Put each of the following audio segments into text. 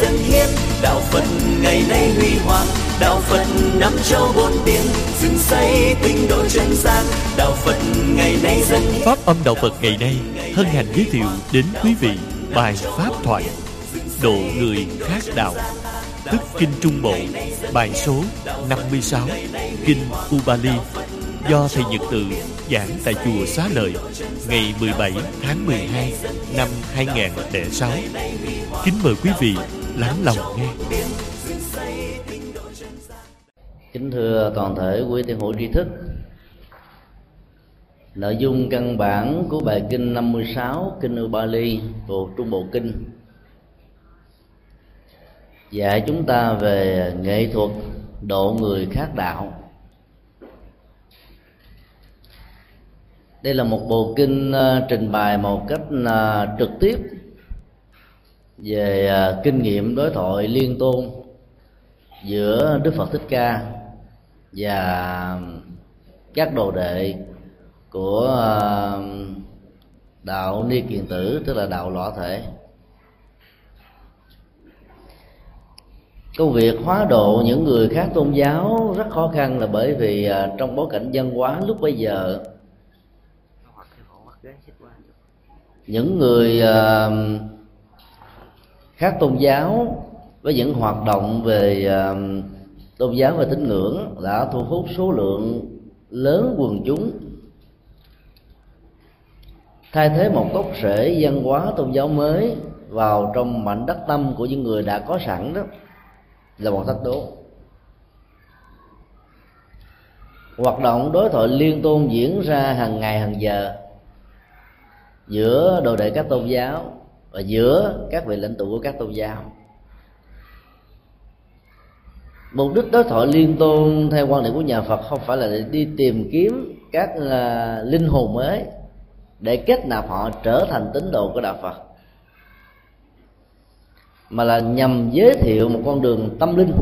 dâng hiến đạo phật ngày nay huy hoàng, đạo phật năm châu bốn biển, dựng xây tinh độ chân gian. Đạo phật ngày nay dâng hiến. Pháp âm Đạo Phật ngày nay, hân hạnh giới thiệu đến quý vị bài Pháp thoại Độ người khác đạo. Tức Kinh Trung Bộ, Bài số 56 Kinh Ubali, Do Thầy Nhật Từ giảng tại Chùa Xá Lợi, Ngày 17 tháng 12 năm 2006 Kính mời quý vị lắng lòng nghe. Kính thưa toàn thể quý thiên hữu tri thức, Nội dung căn bản của bài kinh 56 Kinh Ubali thuộc Trung Bộ Kinh, Dạy chúng ta về nghệ thuật độ người khác đạo. Đây là một bộ kinh ờ, trình bày một cách ờ, trực tiếp về à, kinh nghiệm đối thoại liên tôn giữa Đức Phật Thích Ca và các đồ đệ của à, đạo ni kiền tử tức là đạo lõa thể. Công việc hóa độ những người khác tôn giáo rất khó khăn là bởi vì à, trong bối cảnh dân hóa lúc bây giờ những người uh, khác tôn giáo với những hoạt động về um, tôn giáo và tín ngưỡng đã thu hút số lượng lớn quần chúng. Thay thế một gốc rễ văn hóa tôn giáo mới vào trong mảnh đất tâm của những người đã có sẵn đó là một thách đố. Hoạt động đối thoại liên tôn diễn ra hàng ngày hàng giờ giữa đồ đệ các tôn giáo và giữa các vị lãnh tụ của các tôn giáo. Mục đích đối thoại liên tôn theo quan điểm của nhà phật không phải là để đi tìm kiếm các uh, linh hồn mới để kết nạp họ trở thành tín đồ của đạo phật mà là nhằm giới thiệu một con đường tâm linh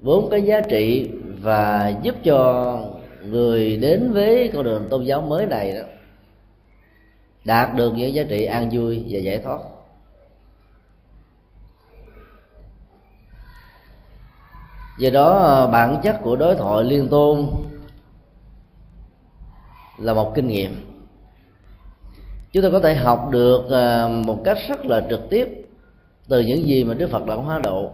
vốn có giá trị và giúp cho người đến với con đường tôn giáo mới này đó đạt được những giá trị an vui và giải thoát. Do đó à, bản chất của đối thoại liên tôn là một kinh nghiệm. Chúng ta có thể học được à, một cách rất là trực tiếp từ những gì mà đức phật đã hóa độ.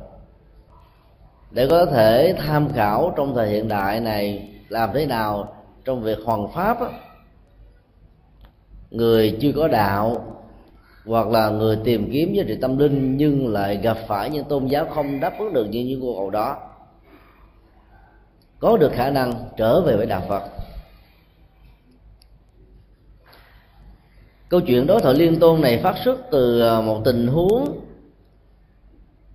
Để có thể tham khảo trong thời hiện đại này làm thế nào trong việc hoàn pháp á, người chưa có đạo, hoặc là người tìm kiếm giá trị tâm linh nhưng lại gặp phải những tôn giáo không đáp ứng được những những cầu đó, có được khả năng trở về với đạo phật. Câu chuyện đối thoại liên tôn này phát xuất từ à, một tình huống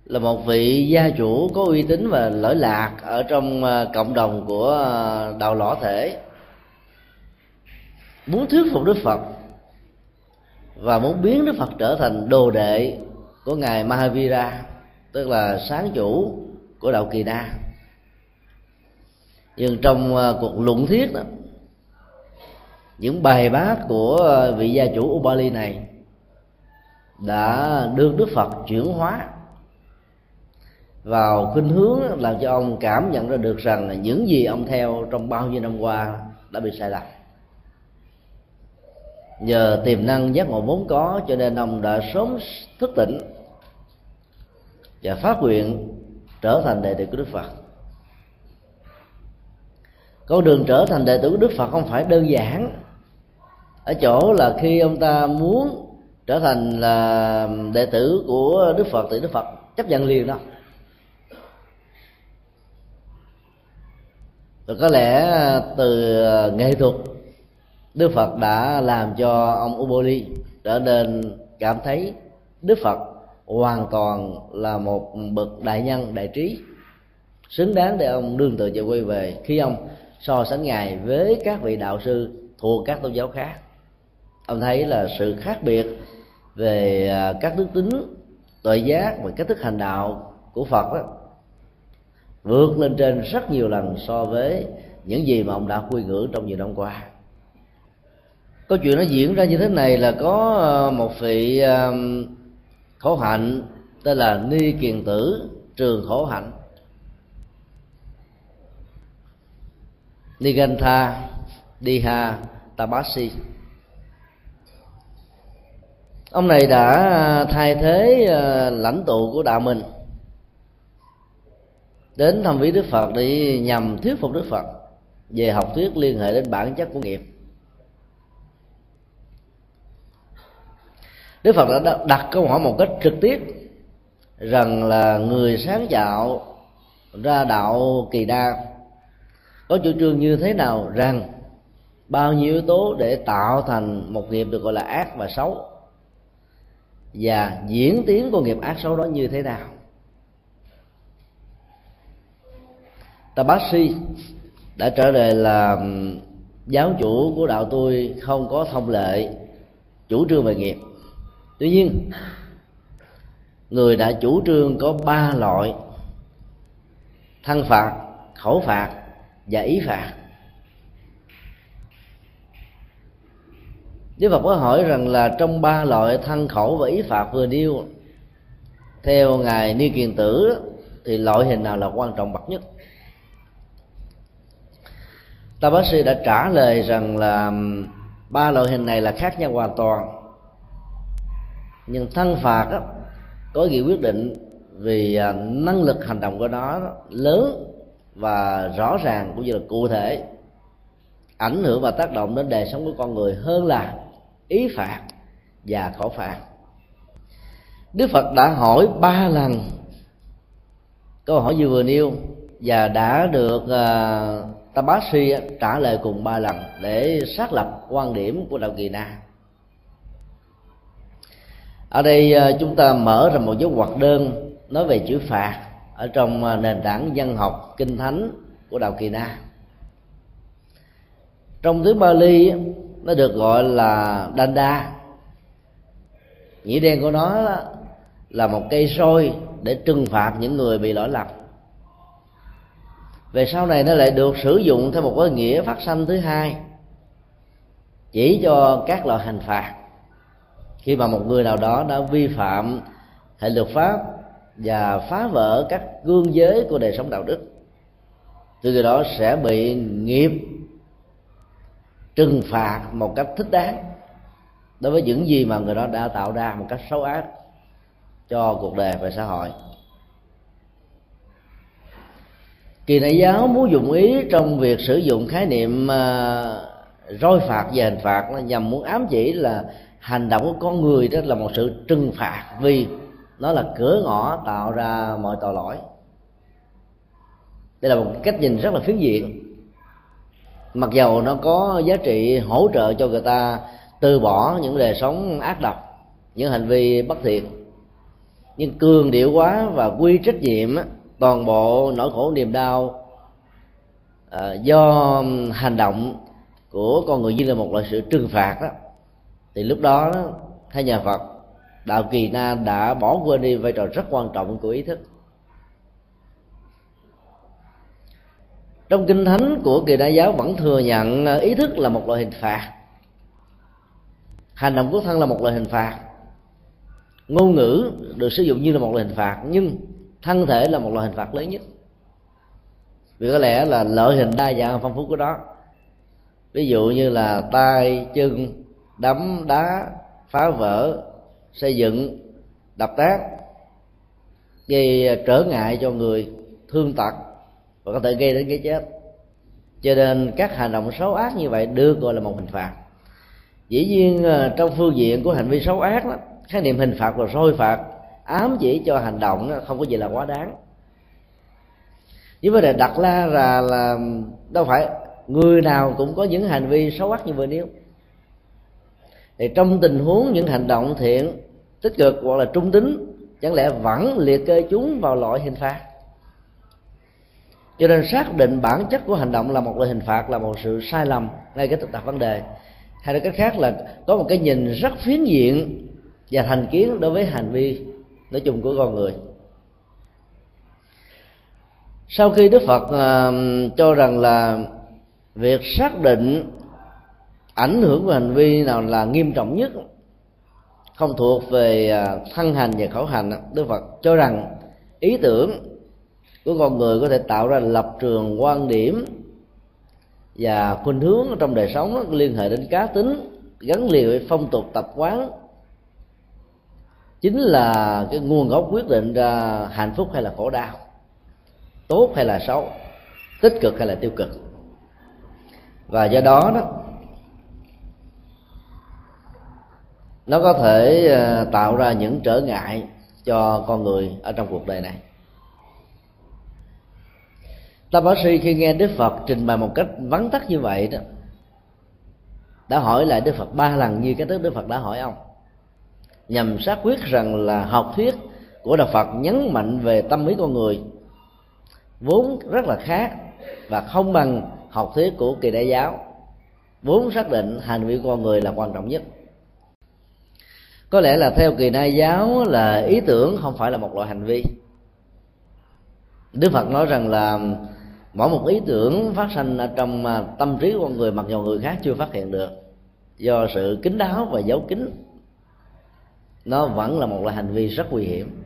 là một vị gia chủ có uy tín và lỗi lạc ở trong à, cộng đồng của à, đạo lõ thể, muốn thuyết phục đức phật và muốn biến đức phật trở thành đồ đệ của ngài mahavira, tức là sáng chủ của đạo kỳ na. Nhưng trong ờ, cuộc luận thuyết đó, những bài bác của ờ, vị gia chủ Ubali này đã đưa Đức Phật chuyển hóa vào khuynh hướng làm cho ông cảm nhận ra được rằng những gì ông theo trong bao nhiêu năm qua đã bị sai lầm nhờ tiềm năng giác ngộ vốn có, cho nên ông đã sớm thức tỉnh và phát nguyện trở thành đệ tử của Đức Phật. Con đường trở thành đệ tử của Đức Phật không phải đơn giản. Ở chỗ là khi ông ta muốn trở thành là đệ tử của đức phật, thì đức phật chấp nhận liền đó. Rồi có lẽ từ nghệ thuật đức phật đã làm cho ông uboli trở nên cảm thấy đức phật hoàn toàn là một bậc đại nhân, đại trí. Xứng đáng để ông đương tự về quay về khi ông so sánh ngài với các vị đạo sư thuộc các tôn giáo khác. Ông thấy là sự khác biệt về à, các đức tính tội giác và cách thức hành đạo của phật đó vượt lên trên rất nhiều lần so với những gì mà ông đã quy ngưỡng trong nhiều năm qua câu chuyện nó diễn ra như thế này là có ờ, một vị ờ, khổ hạnh tên là ni kiền tử, trường khổ hạnh. Nigantha diha tabasi. Ông này đã ờ, thay thế lãnh tụ của đạo mình đến thăm viếng đức phật để nhằm thuyết phục đức phật về học thuyết liên hệ đến bản chất của nghiệp. Đức phật đã đặt câu hỏi một cách trực tiếp rằng là người sáng tạo ra đạo kỳ đa có chủ trương như thế nào, rằng bao nhiêu yếu tố để tạo thành một nghiệp được gọi là ác và xấu, và diễn tiến của nghiệp ác xấu đó như thế nào. Ta đã trở lời là giáo chủ của đạo tôi không có thông lệ, chủ trương về nghiệp tuy nhiên, người đã chủ trương có ba loại thân phạt, khẩu phạt và ý phạt Đức Phật có hỏi rằng là trong ba loại thân khẩu và ý phạt vừa nêu, theo ngài Ni Kiền Tử, thì loại hình nào là quan trọng bậc nhất? Ta bác sĩ đã trả lời rằng là ba loại hình này là khác nhau hoàn toàn nhưng thân phạt đó, có gì quyết định vì à, năng lực hành động của nó lớn và rõ ràng cũng như là cụ thể ảnh hưởng và tác động đến đời sống của con người hơn là ý phạt và khổ phạt. Đức phật đã hỏi ba lần câu hỏi như vừa nêu và đã được à, uh, Tabashi trả lời cùng ba lần để xác lập quan điểm của đạo kỳ na ở đây à, chúng ta mở ra một dấu ngoặc đơn nói về chữ phạt ở trong à, nền tảng văn học kinh thánh của đạo kỳ na. Trong tiếng Bali nó được gọi là danda nghĩa đen của nó là một cây sôi để trừng phạt những người bị lỗi lầm. Về sau này, nó lại được sử dụng theo một cái nghĩa phát sanh thứ hai, chỉ cho các loại hành phạt khi mà một người nào đó đã vi phạm hệ luật pháp và phá vỡ các gương giới của đời sống đạo đức từ người đó sẽ bị nghiệp trừng phạt một cách thích đáng đối với những gì mà người đó đã tạo ra một cách xấu ác cho cuộc đời và xã hội. Kỳ đại giáo muốn dùng ý trong việc sử dụng khái niệm uh, roi phạt và hình phạt là nhằm muốn ám chỉ là hành động của con người đó là một sự trừng phạt vì nó là cửa ngõ tạo ra mọi tội lỗi. Đây là một cách nhìn rất là phiến diện. Mặc dầu nó có giá trị hỗ trợ cho người ta từ bỏ những đời sống ác độc, những hành vi bất thiện, nhưng cường điệu quá và quy trách nhiệm toàn bộ nỗi khổ niềm đau à, do hành động của con người như là một loại sự trừng phạt đó thì lúc đó, đó theo nhà Phật đạo kỳ na đã bỏ quên đi vai trò rất quan trọng của ý thức. Trong kinh thánh của kỳ đại giáo vẫn thừa nhận à, ý thức là một loại hình phạt. Hành động của thân là một loại hình phạt. Ngôn ngữ được sử dụng như là một loại hình phạt nhưng thân thể là một loại hình phạt lớn nhất. Vì có lẽ là lợi hình đa dạng phong phú của đó. Ví dụ như là tay chân đấm đá phá vỡ xây dựng đập tác gây ờ, trở ngại cho người thương tật và có thể gây đến cái chết. Cho nên các hành động xấu ác như vậy được gọi là một hình phạt. Dĩ nhiên ờ, trong phương diện của hành vi xấu ác đó khái niệm hình phạt và soi phạt ám chỉ cho hành động đó, không có gì là quá đáng. Nhưng vấn đề đặt ra là là đâu phải người nào cũng có những hành vi xấu ác như vừa nêu thì trong tình huống những hành động thiện tích cực hoặc là trung tính chẳng lẽ vẫn liệt kê chúng vào loại hình phạt? Cho nên xác định bản chất của hành động là một loại hình phạt là một sự sai lầm ngay cái thực tập vấn đề. Hay là cách khác là có một cái nhìn rất phiến diện và thành kiến đối với hành vi nói chung của con người. Sau khi đức phật uh, cho rằng là việc xác định ảnh hưởng của hành vi nào là nghiêm trọng nhất, không thuộc về à, thân hành và khẩu hành đức phật cho rằng ý tưởng của con người có thể tạo ra lập trường quan điểm và khuynh hướng trong đời sống liên hệ đến cá tính, gắn liền với phong tục tập quán. Chính là cái nguồn gốc quyết định ra hạnh phúc hay là khổ đau, tốt hay là xấu, tích cực hay là tiêu cực. Và do đó đó nó có thể ờ, tạo ra những trở ngại cho con người ở trong cuộc đời này. Ta bác sĩ khi nghe Đức Phật trình bày một cách vắn tắt như vậy đó, đã hỏi lại Đức Phật ba lần như cái thức Đức Phật đã hỏi ông. Nhằm xác quyết rằng là học thuyết của Đạo Phật nhấn mạnh về tâm lý con người vốn rất là khác và không bằng học thuyết của kỳ đại giáo, vốn xác định hành vi con người là quan trọng nhất có lẽ là theo kỳ na giáo là ý tưởng không phải là một loại hành vi. Đức phật nói rằng là mỗi một ý tưởng phát sinh ở trong à, tâm trí của con người, mặc dù người khác chưa phát hiện được, do sự kín đáo và giấu kín, nó vẫn là một loại hành vi rất nguy hiểm.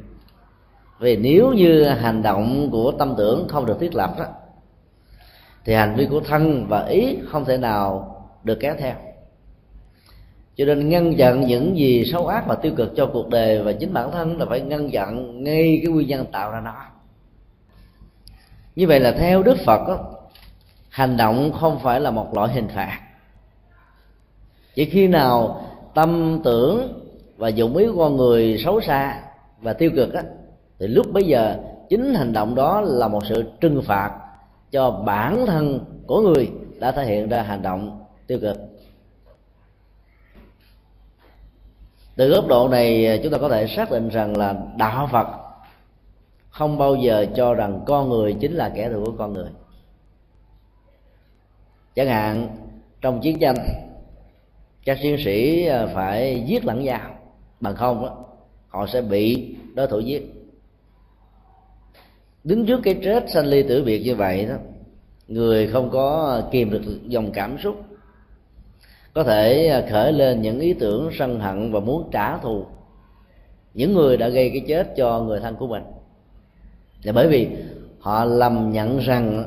Vì nếu như hành động của tâm tưởng không được thiết lập đó, thì hành vi của thân và ý không thể nào được kéo theo cho nên ngăn chặn những gì xấu ác và tiêu cực cho cuộc đời và chính bản thân là phải ngăn chặn ngay cái nguyên nhân tạo ra nó. Như vậy là theo đức phật đó, hành động không phải là một loại hình phạt. Chỉ khi nào tâm tưởng và dụng ý của con người xấu xa và tiêu cực á thì lúc bấy giờ chính hành động đó là một sự trừng phạt cho bản thân của người đã thể hiện ra hành động tiêu cực. Từ góc độ này à, chúng ta có thể xác định rằng là đạo phật không bao giờ cho rằng con người chính là kẻ thù của con người. Chẳng hạn trong chiến tranh các chiến sĩ à, phải giết lẫn nhau. Bằng không đó, họ sẽ bị đối thủ giết. Đứng trước cái chết sanh ly tử biệt như vậy đó người không có kìm được dòng cảm xúc có thể à, khởi lên những ý tưởng sân hận và muốn trả thù. Những người đã gây cái chết cho người thân của mình. Là bởi vì họ lầm nhận rằng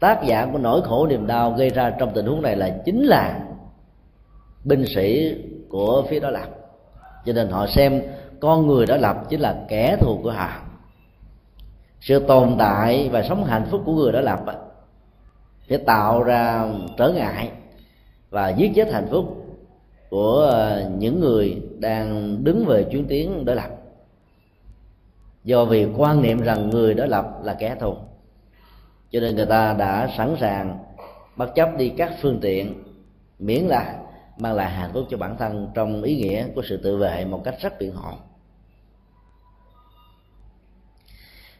tác giả của nỗi khổ niềm đau gây ra trong tình huống này là chính là binh sĩ của phía đó lập cho nên họ xem con người đó lập chính là kẻ thù của họ. Sự tồn tại và sống hạnh phúc của người đó lập sẽ tạo ra trở ngại và giết chết hạnh phúc của ờ, những người đang đứng về chuyến tiến đối lập. Do vì quan niệm rằng người đối lập là kẻ thù, cho nên người ta đã sẵn sàng bất chấp đi các phương tiện miễn là mang lại hạnh phúc cho bản thân trong ý nghĩa của sự tự vệ một cách rất biện hộ.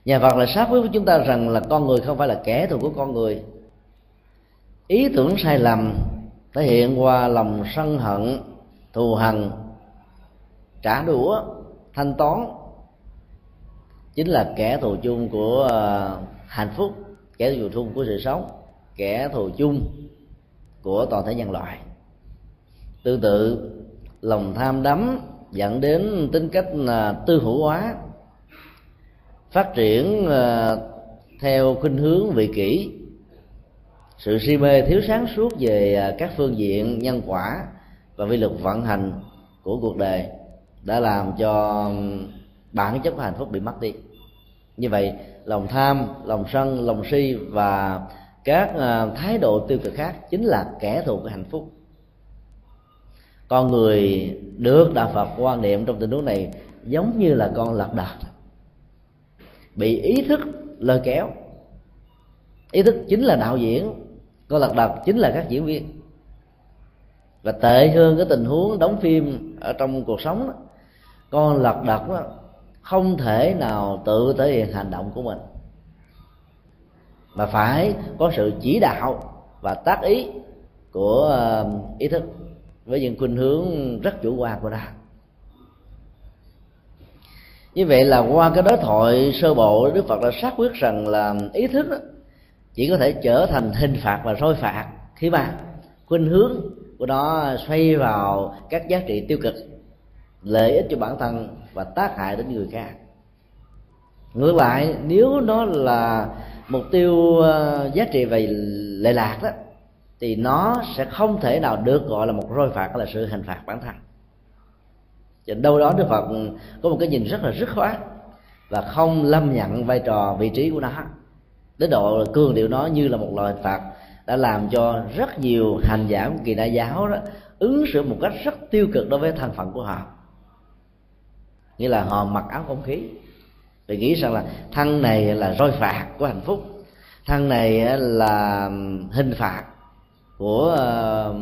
Nhà Phật là sát với chúng ta rằng là con người không phải là kẻ thù của con người. Ý tưởng sai lầm thể hiện qua lòng sân hận, thù hằn, trả đũa, thanh toán. Chính là kẻ thù chung của ờ, hạnh phúc, kẻ thù chung của sự sống, kẻ thù chung của toàn thể nhân loại. Tương tự, lòng tham đắm dẫn đến tính cách là tư hữu hóa, phát triển ờ, theo khuynh hướng vị kỷ sự si mê thiếu sáng suốt về à, các phương diện nhân quả và vi lực vận hành của cuộc đời đã làm cho bản chất của hạnh phúc bị mất đi. Như vậy, lòng tham, lòng sân, lòng si và các à, thái độ tiêu cực khác chính là kẻ thù của hạnh phúc. Con người được đạo phật quan niệm trong tình huống này giống như là con lật đật, bị ý thức lôi kéo. Ý thức chính là đạo diễn có lật đật chính là các diễn viên. Và tệ hơn cái tình huống đóng phim ở trong cuộc sống đó, con lật đật đó, không thể nào tự thể hiện hành động của mình. Mà phải có sự chỉ đạo và tác ý của ờ, ý thức với những khuynh hướng rất chủ quan của ta như vậy là qua cái đối thoại sơ bộ đức phật đã xác quyết rằng là ý thức đó, chỉ có thể trở thành hình phạt và roi phạt. Khi mà khuynh hướng của nó xoay vào các giá trị tiêu cực, lợi ích cho bản thân và tác hại đến người khác. Ngược lại, nếu nó là mục tiêu ờ, giá trị về lệ lạc đó, thì nó sẽ không thể nào được gọi là một roi phạt là sự hình phạt bản thân. Cho đâu đó đức phật có một cái nhìn rất là dứt khoát và không lâm nhận vai trò vị trí của nó đến độ cương điệu nó như là một loại hình phạt đã làm cho rất nhiều hành giả của kỳ đại giáo đó ứng xử một cách rất tiêu cực đối với thân phận của họ. Nghĩa là họ mặc áo không khí. Vì nghĩ rằng là thân này là roi phạt của hạnh phúc. Thân này là hình phạt của ờ,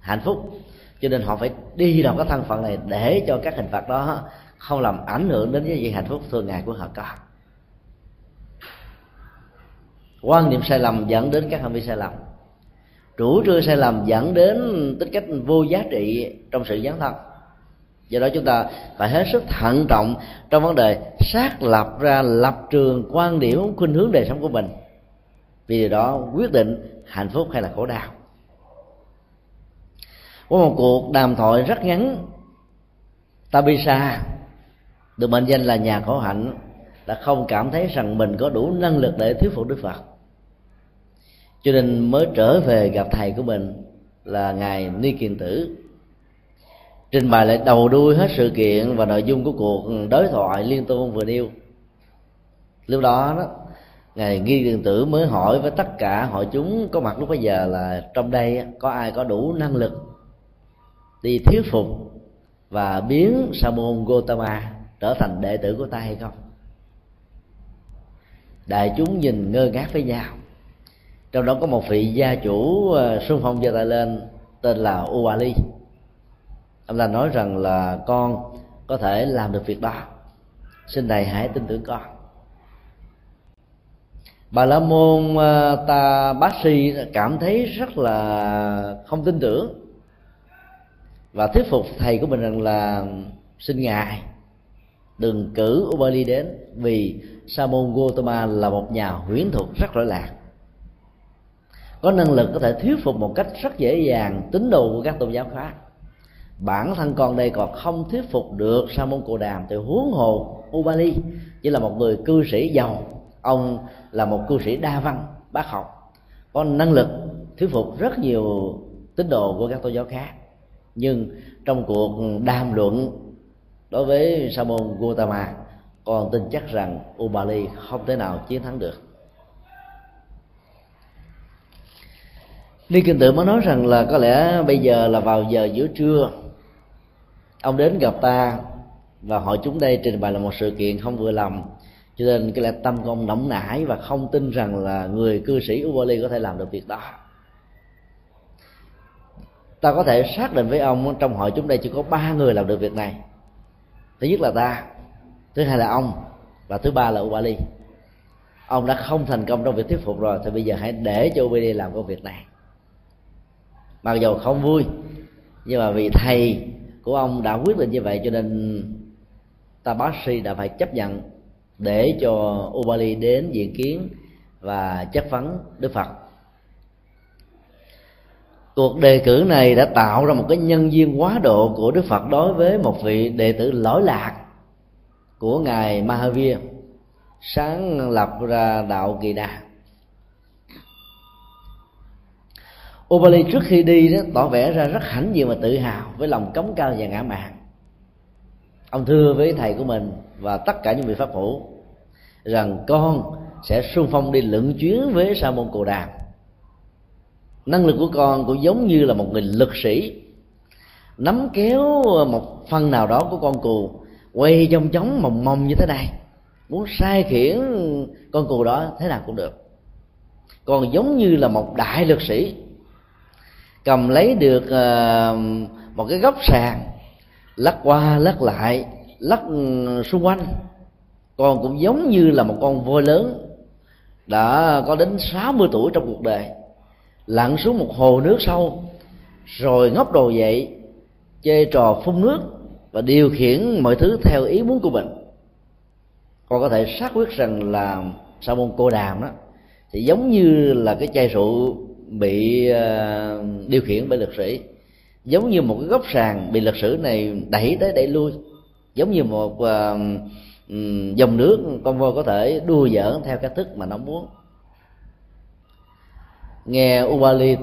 hạnh phúc. Cho nên họ phải đi vào cái thân phận này để cho các hình phạt đó không làm ảnh hưởng đến cái gì hạnh phúc thường ngày của họ có quan niệm sai lầm dẫn đến các hành vi sai lầm. Chủ trương sai lầm dẫn đến tính cách vô giá trị trong sự dấn thân. Do đó chúng ta phải hết sức thận trọng trong vấn đề xác lập ra lập trường quan điểm, khuynh hướng đời sống của mình. Vì điều đó quyết định hạnh phúc hay là khổ đau. Có một cuộc đàm thoại rất ngắn. Tabisa được mệnh danh là nhà khổ hạnh, đã không cảm thấy rằng mình có đủ năng lực để thuyết phục Đức Phật cho nên mới trở về gặp thầy của mình là ngài Ni Kiền Tử. Trình bày lại đầu đuôi hết sự kiện và nội dung của cuộc đối thoại liên tôn vừa nêu. Lúc đó đó, ngài nghi điện tử mới hỏi với tất cả hội chúng có mặt lúc bây giờ là trong đây có ai có đủ năng lực đi thuyết phục và biến sa môn Gotama trở thành đệ tử của ta hay không? Đại chúng nhìn ngơ ngác với nhau trong đó có một vị gia chủ ờ, xung phong giơ tay lên, tên là Uwali. Ông ta nói rằng là, con có thể làm được việc đó. Xin thầy hãy tin tưởng con. Bà la môn ờ, ta bác sĩ cảm thấy rất là không tin tưởng và thuyết phục thầy của mình rằng là, xin ngài đừng cử Ubali đến vì Sa môn Gotama là một nhà huyễn thuật rất rõ lạc có năng lực có thể thuyết phục một cách rất dễ dàng tín đồ của các tôn giáo khác. Bản thân con đây còn không thuyết phục được sa môn cồ đàm thì huống hồ ubali. Chỉ là một người cư sĩ giàu. Ông là một cư sĩ đa văn, bác học. Có năng lực thuyết phục rất nhiều tín đồ của các tôn giáo khác. Nhưng trong cuộc đàm luận đối với sa môn Gautama còn tin chắc rằng Ubali không thể nào chiến thắng được. Lý Kinh Tự mới nói rằng là có lẽ bây giờ là vào giờ giữa trưa. Ông đến gặp ta và hỏi chúng đây trình bày là một sự kiện không vừa lòng. Cho nên cái lẽ tâm của ông nóng nảy và không tin rằng là người cư sĩ Ubali có thể làm được việc đó. Ta có thể xác định với ông trong hội chúng đây chỉ có ba người làm được việc này. Thứ nhất là ta, thứ hai là ông và thứ ba là Ubali. Ông đã không thành công trong việc thuyết phục rồi, thì bây giờ hãy để cho Ubali làm công việc này mặc dù không vui, nhưng mà vì thầy của ông đã quyết định như vậy cho nên ta bác sĩ đã phải chấp nhận để cho Ubali đến diện kiến và chất vấn Đức Phật. Cuộc đề cử này đã tạo ra một cái nhân duyên quá độ của Đức Phật đối với một vị đệ tử lỗi lạc của ngài Mahavir, sáng lập ra đạo kỳ đà. Ubali trước khi đi đó, tỏ vẻ ra rất hãnh diện và tự hào với lòng cống cao và ngã mạn. Ông thưa với thầy của mình và tất cả những vị pháp hữu rằng con sẽ xung phong đi lượn chuyến với sa môn cồ đàm. Năng lực của con cũng giống như là một người lực sĩ, nắm kéo một phần nào đó của con cù quay trong chóng mòng mòng như thế này. Muốn sai khiển con cù đó thế nào cũng được. Còn giống như là một đại lực sĩ cầm lấy được ờ, một cái góc sàn, lắc qua lắc lại, lắc ừ, xung quanh. Con cũng giống như là một con voi lớn, đã có đến 60 tuổi trong cuộc đời. Lặn xuống một hồ nước sâu, rồi ngóc đầu dậy chơi trò phun nước và điều khiển mọi thứ theo ý muốn của mình. Con có thể xác quyết rằng là sa môn cô đàm đó, thì giống như là cái chai rượu bị ờ, điều khiển bởi lực sĩ. Giống như một cái góc sàn bị lịch sử này đẩy tới đẩy lui. Giống như một ờ, dòng nước con voi có thể đua giỡn theo cách thức mà nó muốn. Nghe Ubali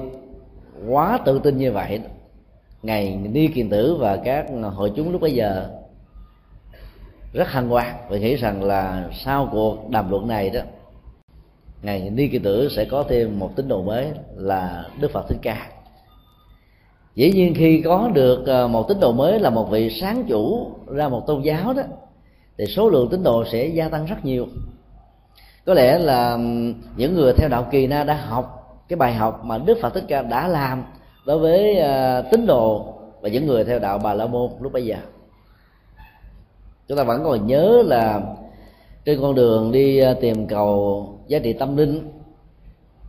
quá tự tin như vậy, ngày ni kiền tử và các hội chúng lúc bấy giờ rất hân hoan và nghĩ rằng là sau cuộc đàm luận này đó ngày ni kỳ tử sẽ có thêm một tín đồ mới là đức phật thích ca. Dĩ nhiên khi có được ờ, một tín đồ mới là một vị sáng chủ ra một tôn giáo đó, thì số lượng tín đồ sẽ gia tăng rất nhiều. Có lẽ là những người theo đạo kỳ na đã học cái bài học mà đức phật thích ca đã làm đối với ờ, tín đồ và những người theo đạo bà la môn lúc bây giờ. Chúng ta vẫn còn nhớ là trên con đường đi ờ, tìm cầu giá trị tâm linh.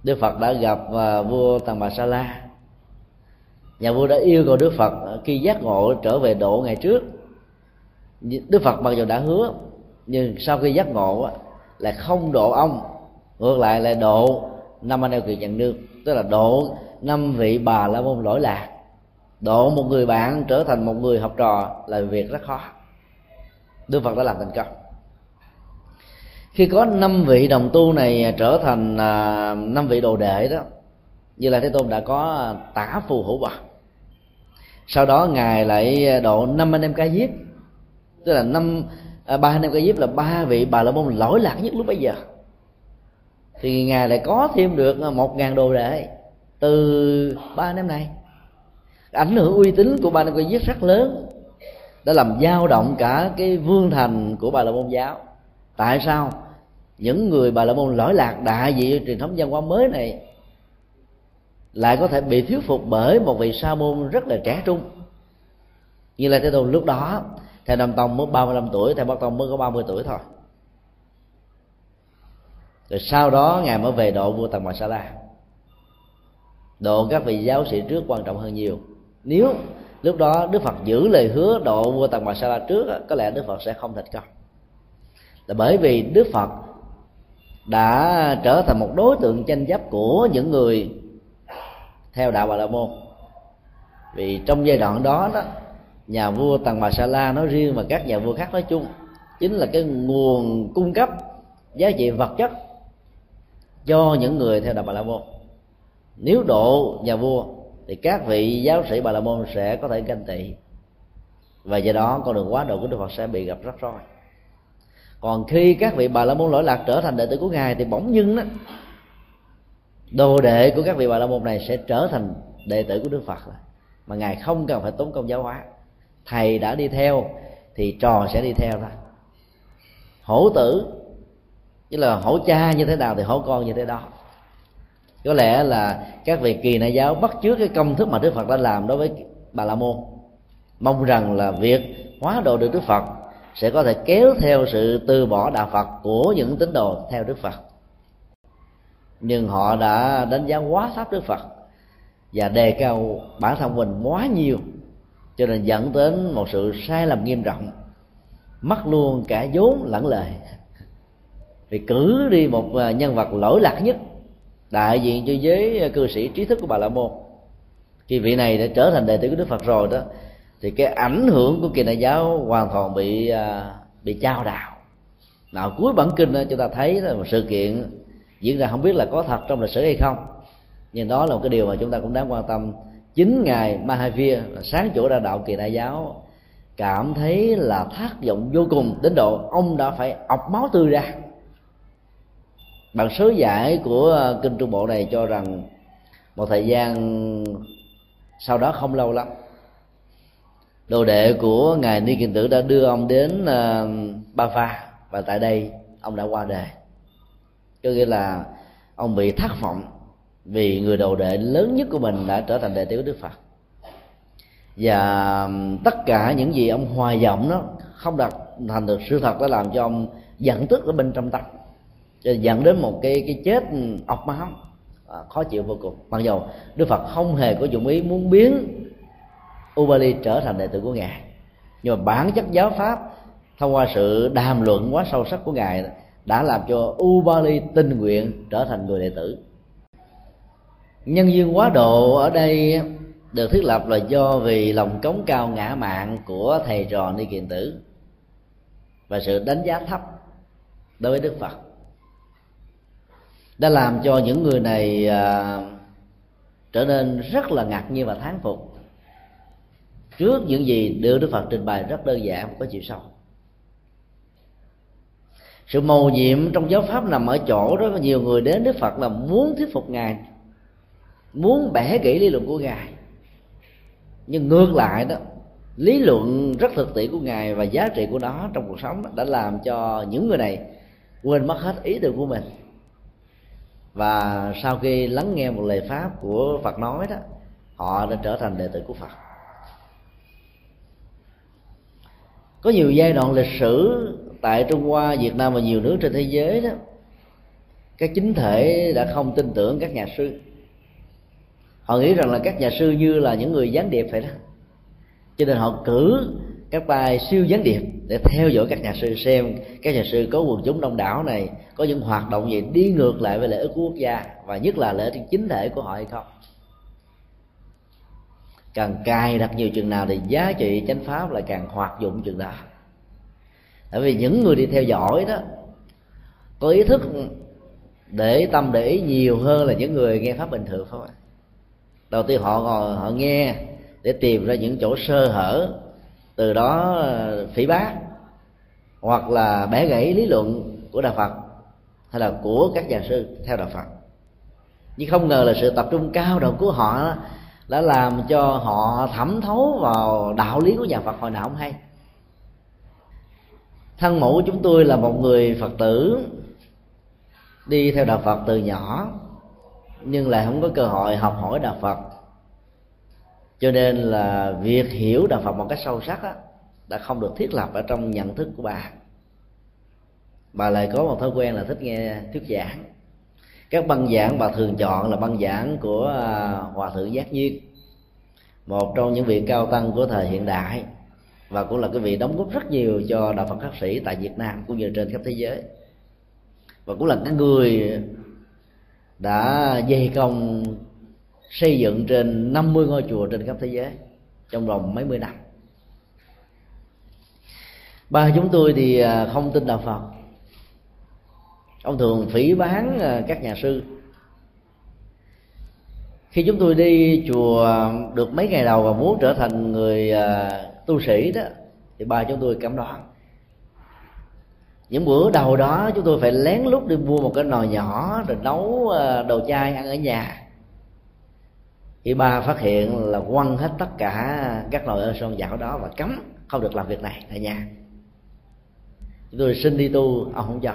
Đức phật đã gặp à, vua tần bà sa la. Nhà vua đã yêu cầu đức phật à, khi giác ngộ trở về độ ngày trước. Đức phật mặc dù đã hứa, nhưng sau khi giác ngộ là không độ ông, ngược lại là độ năm anh em kiệt nhận nương tức là độ năm vị bà la môn lỗi lạc. Độ một người bạn trở thành một người học trò là việc rất khó. Đức phật đã làm thành công khi có năm vị đồng tu này à, trở thành à, năm vị đồ đệ đó, như là thế tôn đã có à, tả phù hữu bậc sau đó ngài lại độ năm anh em ca diếp tức là năm ba anh em ca diếp là ba vị bà la môn lỗi lạc nhất lúc bấy giờ. Thì ngài lại có thêm được một ngàn đồ đệ từ ba anh em này. Ảnh hưởng uy tín của ba anh em ca diếp rất lớn. Đã làm dao động cả cái vương thành của bà la môn giáo tại sao? Những người bà la môn lỗi lạc đại diện truyền thống văn hóa mới này lại có thể bị thuyết phục bởi một vị sa môn rất là trẻ trung. Như là thế tôn lúc đó, thầy nam tông mới 35 tuổi, thầy bắc tông mới có 30 tuổi thôi. Rồi sau đó ngài mới về độ vua tần bà sa la. Độ các vị giáo sĩ trước quan trọng hơn nhiều. Nếu lúc đó đức phật giữ lời hứa độ vua tần bà sa la trước có lẽ đức phật sẽ không thành công là bởi vì đức phật đã trở thành một đối tượng tranh chấp của những người theo đạo bà la môn. Vì trong giai đoạn đó đó, nhà vua tần bà sa la nói riêng và các nhà vua khác nói chung, chính là cái nguồn cung cấp giá trị vật chất cho những người theo đạo bà la môn. Nếu độ nhà vua, thì các vị giáo sĩ bà la môn sẽ có thể canh tị. Và do đó con đường quá độ của đức phật sẽ bị gặp rắc rối còn khi các vị bà la môn lỗi lạc trở thành đệ tử của ngài thì bỗng dưng đó đồ đệ của các vị bà la môn này sẽ trở thành đệ tử của đức phật mà ngài không cần phải tốn công giáo hóa. Thầy đã đi theo thì trò sẽ đi theo thôi. Hổ tử chứ là hổ cha như thế nào thì hổ con như thế đó. Có lẽ là các vị kỳ nại giáo bắt chước cái công thức mà đức phật đã làm đối với bà la môn. Mong rằng là việc hóa độ được đức phật sẽ có thể kéo theo sự từ bỏ đạo phật của những tín đồ theo đức phật. Nhưng họ đã đánh giá quá thấp đức phật và đề cao bản thân mình quá nhiều, cho nên dẫn đến một sự sai lầm nghiêm trọng, mất luôn cả vốn lẫn lời vì cử đi một à, nhân vật lỗi lạc nhất, đại diện cho giới cư sĩ trí thức của bà la môn, khi vị này đã trở thành đệ tử của đức phật rồi đó thì cái ảnh hưởng của kỳ đại giáo hoàn toàn bị à, bị trao đảo. Nào cuối bản kinh đó, chúng ta thấy là một sự kiện diễn ra không biết là có thật trong lịch sử hay không. Nhưng đó là một cái điều mà chúng ta cũng đáng quan tâm. Chính ngài Mahavir là sáng chủ ra đạo kỳ đại giáo cảm thấy là thất vọng vô cùng đến độ ông đã phải ọc máu tươi ra. Bản sớ giải của à, kinh trung bộ này cho rằng một thời gian sau đó không lâu lắm đồ đệ của ngài ni kiền tử đã đưa ông đến ờ, uh, ba pha và tại đây ông đã qua đời. Có nghĩa là ông bị thất vọng vì người đầu đệ lớn nhất của mình đã trở thành đệ tử của đức phật. Và tất cả những gì ông hoài vọng đó không đạt thành được sự thật đã làm cho ông giận tức ở bên trong tâm. Dẫn đến một cái cái chết ọc máu à, khó chịu vô cùng. Mặc dù đức phật không hề có dụng ý muốn biến Ubali trở thành đệ tử của ngài. Nhưng mà bản chất giáo pháp thông qua sự đàm luận quá sâu sắc của ngài đã làm cho Ubali tình nguyện trở thành người đệ tử. Nhân duyên quá độ ở đây được thiết lập là do vì lòng cống cao ngã mạng của thầy trò ni kiện tử và sự đánh giá thấp đối với đức phật. Đã làm cho những người này à, trở nên rất là ngạc nhiên và thán phục trước những gì được đức phật trình bày rất đơn giản có chiều sâu. Sự mầu nhiệm trong giáo pháp nằm ở chỗ đó, nhiều người đến đức phật là muốn thuyết phục ngài, muốn bẻ gãy lý luận của ngài. Nhưng ngược lại đó, lý luận rất thực tiễn của ngài và giá trị của nó trong cuộc sống đã làm cho những người này quên mất hết ý tưởng của mình. Và sau khi lắng nghe một lời pháp của phật nói đó, họ đã trở thành đệ tử của phật. Có nhiều giai đoạn lịch sử tại trung hoa, việt nam và nhiều nước trên thế giới đó, các chính thể đã không tin tưởng các nhà sư. Họ nghĩ rằng là các nhà sư như là những người gián điệp vậy đó. Cho nên họ cử các bài siêu gián điệp để theo dõi các nhà sư xem các nhà sư có quần chúng đông đảo này, có những hoạt động gì đi ngược lại với lợi ích của quốc gia và nhất là lợi ích chính thể của họ hay không càng cài đặt nhiều chừng nào thì giá trị chánh pháp lại càng hoạt dụng chừng đó tại vì những người đi theo dõi đó, có ý thức để tâm để ý nhiều hơn là những người nghe pháp bình thường thôi. Đầu tiên họ ngồi, họ nghe để tìm ra những chỗ sơ hở, từ đó ờ, phỉ bác, hoặc là bẻ gãy lý luận của đạo phật hay là của các nhà sư theo đạo phật. Nhưng không ngờ là sự tập trung cao độ của họ đã làm cho họ thẩm thấu vào đạo lý của nhà phật. Hồi nào không hay. Thân mẫu của chúng tôi là một người phật tử đi theo đạo phật từ nhỏ nhưng lại không có cơ hội học hỏi đạo phật. Cho nên là việc hiểu đạo phật một cách sâu sắc đó, đã không được thiết lập ở trong nhận thức của bà. Bà lại có một thói quen là thích nghe thuyết giảng các băng giảng bà thường chọn là băng giảng của à, hòa thượng giác nhiên một trong những vị cao tăng của thời hiện đại và cũng là cái vị đóng góp rất nhiều cho đạo Phật khắc sĩ tại Việt Nam cũng như trên khắp thế giới. Và cũng là cái người đã dây công xây dựng trên 50 ngôi chùa trên khắp thế giới trong vòng mấy mươi năm. Ba chúng tôi thì à, không tin đạo phật ông thường phỉ bán ờ, các nhà sư. Khi chúng tôi đi chùa được mấy ngày đầu và muốn trở thành người ờ, tu sĩ đó, thì ba chúng tôi cảm đoán. Những bữa đầu đó, chúng tôi phải lén lút đi mua một cái nồi nhỏ rồi nấu ờ, đồ chay ăn ở nhà. Thì ba phát hiện là quăng hết tất cả các nồi ơ son dạo đó và cấm không được làm việc này tại nhà. Chúng tôi xin đi tu, ông không cho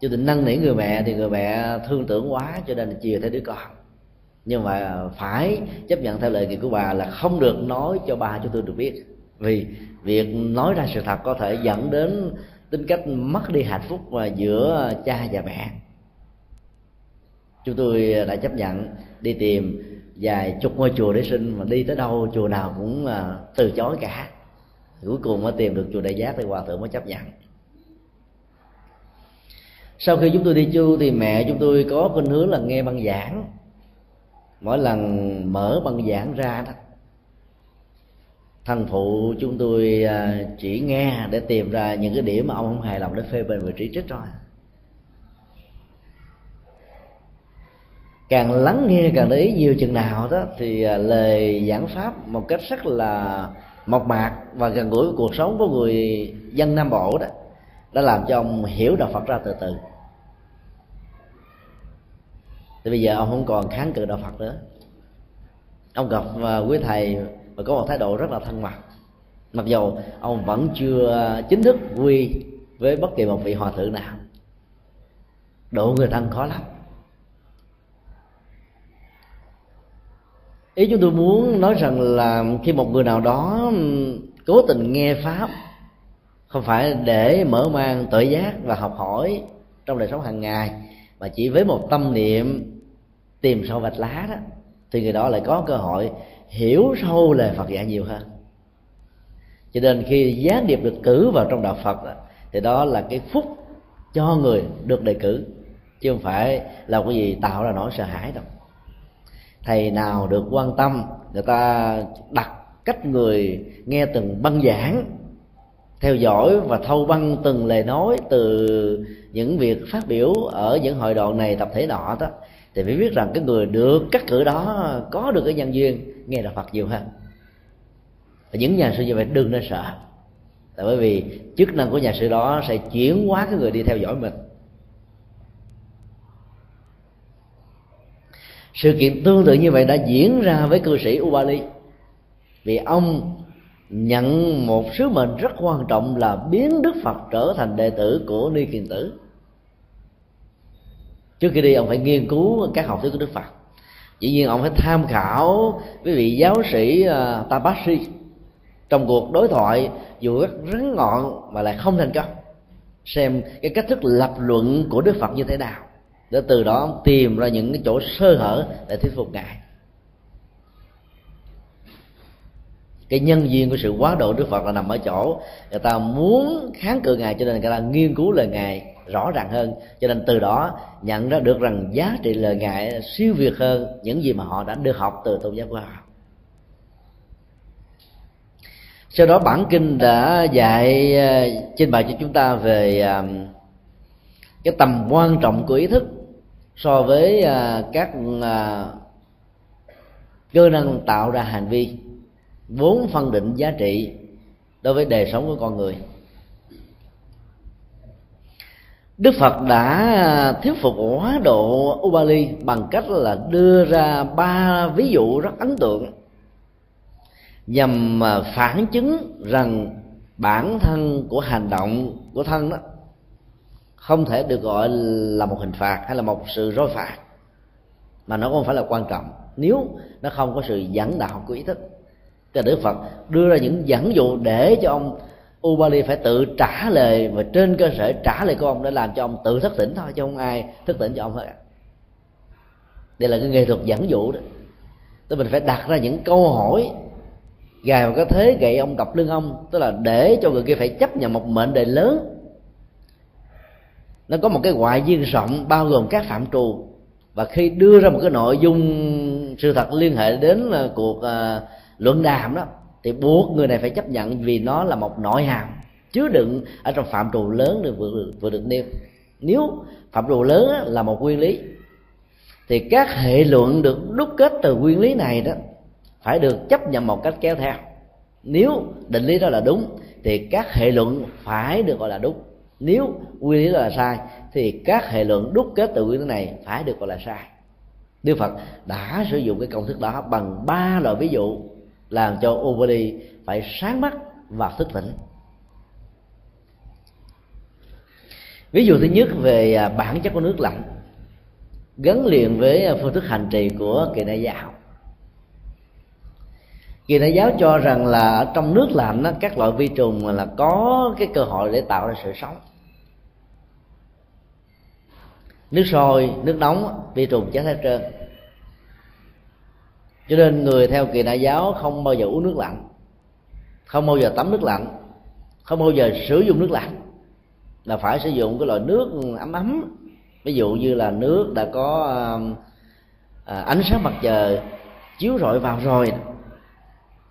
chứ định năn nỉ người mẹ thì người mẹ thương tưởng quá, cho nên chia chiều theo đứa con. Nhưng mà phải chấp nhận theo lời nghị của bà là không được nói cho ba, cho tôi được biết. Vì việc nói ra sự thật có thể dẫn đến tính cách mất đi hạnh phúc và giữa cha và mẹ. Chúng tôi đã chấp nhận đi tìm vài chục ngôi chùa để sinh, mà đi tới đâu chùa nào cũng à, từ chối cả. Cuối cùng mới tìm được chùa đại giác thì hòa thượng mới chấp nhận sau khi chúng tôi đi chu thì mẹ chúng tôi có khuynh hướng là nghe băng giảng. Mỗi lần mở băng giảng ra đó thân phụ chúng tôi à, chỉ nghe để tìm ra những cái điểm mà ông không hài lòng để phê bình và chỉ trích thôi. Càng lắng nghe càng để ý nhiều chừng nào đó thì à, lời giảng pháp một cách rất là mộc mạc và gần gũi với cuộc sống của người dân nam bộ đó, đã làm cho ông hiểu đạo phật ra từ từ thì bây giờ ông không còn kháng cự đạo phật nữa. Ông gặp à, quý thầy và có một thái độ rất là thân mật. Mặc dù ông vẫn chưa chính thức quy với bất kỳ một vị hòa thượng nào. Độ người thân khó lắm. Ý chúng tôi muốn nói rằng là khi một người nào đó cố tình nghe pháp, không phải để mở mang tự giác và học hỏi trong đời sống hàng ngày, mà chỉ với một tâm niệm tìm sâu vạch lá đó thì người đó lại có cơ hội hiểu sâu lời Phật dạy nhiều hơn. Cho nên khi gián điệp được cử vào trong đạo Phật đó, thì đó là cái phúc cho người được đề cử chứ không phải là cái gì tạo ra nỗi sợ hãi đâu. Thầy nào được quan tâm người ta đặt cách người nghe từng băng giảng theo dõi và thâu băng từng lời nói từ những việc phát biểu ở những hội đoạn này tập thể nọ đó thì phải biết rằng cái người được cắt cử đó có được cái nhân duyên, nghe đạo Phật nhiều hơn. Và những nhà sư như vậy đừng nên sợ. Tại bởi vì chức năng của nhà sư đó sẽ chuyển hóa cái người đi theo dõi mình. Sự kiện tương tự như vậy đã diễn ra với cư sĩ Ubali. Vì ông nhận một sứ mệnh rất quan trọng là biến Đức Phật trở thành đệ tử của Ni Kiền Tử trước khi đi ông phải nghiên cứu các học thuyết của Đức Phật. Dĩ nhiên ông phải tham khảo với vị giáo sĩ uh, Tabashi trong cuộc đối thoại dù rất rắn ngọn mà lại không thành công. Xem cái cách thức lập luận của Đức Phật như thế nào để từ đó tìm ra những cái chỗ sơ hở để thuyết phục ngài. Cái nhân duyên của sự quá độ đức phật là nằm ở chỗ người ta muốn kháng cự ngài cho nên người ta nghiên cứu lời ngài rõ ràng hơn. Cho nên từ đó nhận ra được rằng giá trị lời ngài siêu việt hơn những gì mà họ đã được học từ tôn giáo của họ sau đó bản kinh đã dạy trên trình bày cho chúng ta về ờ, cái tầm quan trọng của ý thức so với ờ, các cơ năng tạo ra hành vi, vốn phân định giá trị đối với đời sống của con người. Đức Phật đã thuyết phục hóa độ Ubali bằng cách là đưa ra ba ví dụ rất ấn tượng nhằm phản chứng rằng bản thân của hành động của thân đó không thể được gọi là một hình phạt hay là một sự roi phạt, mà nó không phải là quan trọng nếu nó không có sự dẫn đạo của ý thức. Cái đức phật đưa ra những dẫn dụ để cho ông Ubali phải tự trả lời và trên cơ sở trả lời của ông để làm cho ông tự thức tỉnh thôi chứ không ai thức tỉnh cho ông hết. Đây là cái nghệ thuật dẫn dụ đó. Tức mình phải đặt ra những câu hỏi gài vào cái thế gậy ông cặp lưng ông tức là để cho người kia phải chấp nhận một mệnh đề lớn. Nó có một cái ngoại duyên rộng bao gồm các phạm trù. Và khi đưa ra một cái nội dung sự thật liên hệ đến à, cuộc uh, luận đàm đó thì buộc người này phải chấp nhận vì nó là một nội hàm chứa đựng ở trong phạm trù lớn được vừa, vừa được nêu. Nếu phạm trù lớn là một nguyên lý thì các hệ luận được đúc kết từ nguyên lý này đó phải được chấp nhận một cách kéo theo. Nếu định lý đó là đúng thì các hệ luận phải được gọi là đúng. Nếu nguyên lý đó là sai thì các hệ luận đúc kết từ nguyên lý này phải được gọi là sai. Đức Phật đã sử dụng cái công thức đó bằng ba loại ví dụ làm cho Ubali phải sáng mắt và thức tỉnh. Ví dụ thứ nhất về à, bản chất của nước lạnh gắn liền với à, phương thức hành trì của kỳ đại giáo. Kỳ đại giáo cho rằng là ở trong nước lạnh đó, các loại vi trùng là có cái cơ hội để tạo ra sự sống. Nước sôi nước nóng vi trùng chết hết trơn cho nên người theo kỳ đại giáo không bao giờ uống nước lạnh không bao giờ tắm nước lạnh không bao giờ sử dụng nước lạnh. Là phải sử dụng cái loại nước ấm ấm ví dụ như là nước đã có um, à, ánh sáng mặt trời chiếu rọi vào rồi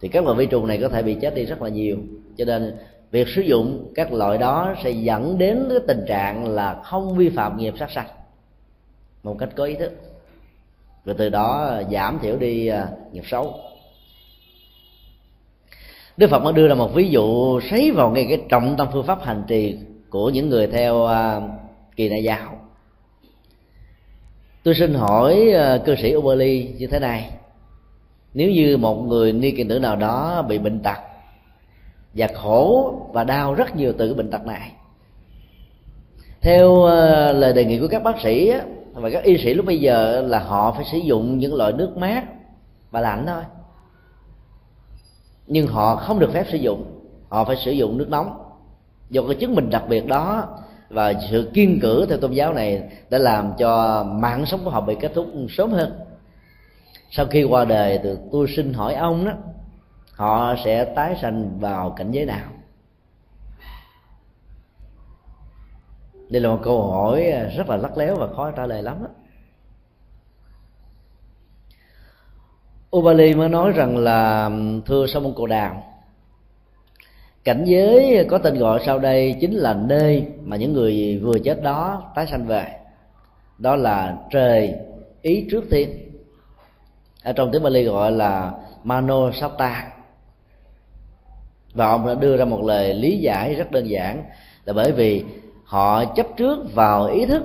thì các loại vi trùng này có thể bị chết đi rất là nhiều. Cho nên việc sử dụng các loại đó sẽ dẫn đến cái tình trạng là không vi phạm nghiệp sát sanh một cách có ý thức rồi từ đó à, giảm thiểu đi à, nghiệp xấu. Đức Phật mới đưa ra một ví dụ sấy vào ngay cái trọng tâm phương pháp hành trì của những người theo à, kỳ đại giáo. Tôi xin hỏi cư sĩ Uberly như thế này. Nếu như một người ni kỳ tử nào đó bị bệnh tật và khổ và đau rất nhiều từ cái bệnh tật này, theo lời đề nghị của các bác sĩ và các y sĩ lúc bây giờ là họ phải sử dụng những loại nước mát và lạnh thôi. Nhưng họ không được phép sử dụng. Họ phải sử dụng nước nóng. Do cái chứng minh đặc biệt đó và sự kiên cử theo tôn giáo này đã làm cho mạng sống của họ bị kết thúc sớm hơn. Sau khi qua đời thì tôi xin hỏi ông đó, họ sẽ tái sanh vào cảnh giới nào? Đây là một câu hỏi à, rất là lắc léo và khó trả lời lắm đó. Ubali mới nói rằng là thưa sa môn Cồ Đàm cảnh giới có tên gọi sau đây chính là nơi mà những người vừa chết đó tái sanh về. Đó là trời ý trước thiên. Ở trong tiếng Bali gọi là Mano Satta và ông đã đưa ra một lời lý giải rất đơn giản là bởi vì họ chấp trước vào ý thức.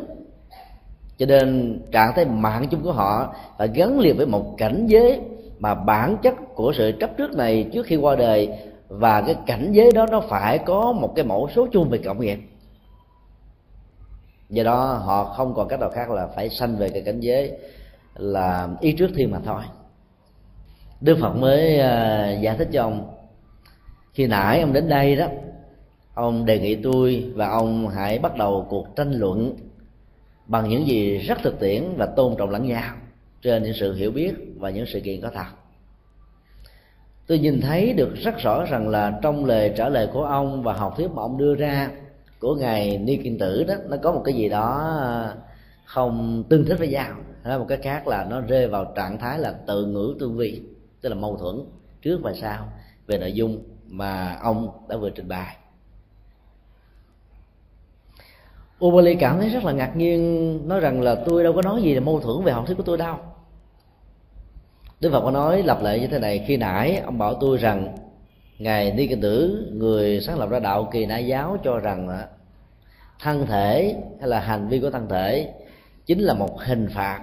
Cho nên trạng thái mạng chung của họ phải gắn liền với một cảnh giới mà bản chất của sự chấp trước này trước khi qua đời và cái cảnh giới đó nó phải có một cái mẫu số chung về cộng nghiệp. Do đó họ không còn cách nào khác là phải sanh về cái cảnh giới là ý trước thiên mà thôi. Đức phật mới à, giải thích cho ông, khi nãy ông đến đây đó ông đề nghị tôi và ông hãy bắt đầu cuộc tranh luận bằng những gì rất thực tiễn và tôn trọng lẫn nhau trên những sự hiểu biết và những sự kiện có thật. Tôi nhìn thấy được rất rõ rằng là trong lời trả lời của ông và học thuyết mà ông đưa ra của ngài ni kiên tử đó, nó có một cái gì đó à, không tương thích với nhau. Hay một cái khác là nó rơi vào trạng thái là tự ngữ tương vi tức là mâu thuẫn trước và sau về nội dung mà ông đã vừa trình bày. Ubali cảm thấy rất là ngạc nhiên, nói rằng là tôi đâu có nói gì là mâu thuẫn về học thuyết của tôi đâu. Đức Phật có nói lặp lại như thế này, khi nãy ông bảo tôi rằng, ngài Ni Kinh Tử, người sáng lập ra đạo kỳ na giáo cho rằng thân thể hay là hành vi của thân thể chính là một hình phạt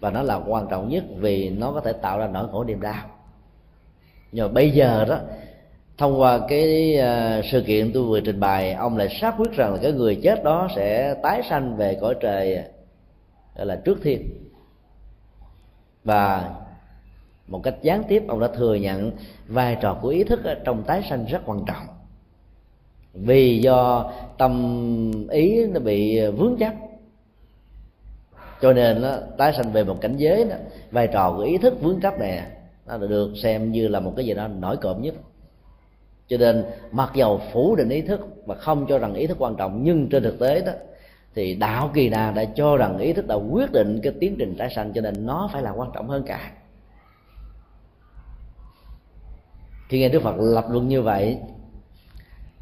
và nó là quan trọng nhất vì nó có thể tạo ra nỗi khổ niềm đau. Nhưng mà bây giờ đó thông qua cái uh, sự kiện tôi vừa trình bày ông lại xác quyết rằng là cái người chết đó sẽ tái sanh về cõi trời gọi là trước thiên. Và một cách gián tiếp ông đã thừa nhận vai trò của ý thức trong tái sanh rất quan trọng. Vì do tâm ý nó bị vướng chấp cho nên nó tái sanh về một cảnh giới đó, vai trò của ý thức vướng chấp này nó được xem như là một cái gì đó nổi cộm nhất cho nên mặc dầu phủ định ý thức và không cho rằng ý thức quan trọng, nhưng trên thực tế đó, thì đạo kỳ đà đã cho rằng ý thức đã quyết định cái tiến trình tái sanh, cho nên nó phải là quan trọng hơn cả. Khi nghe đức phật lập luận như vậy,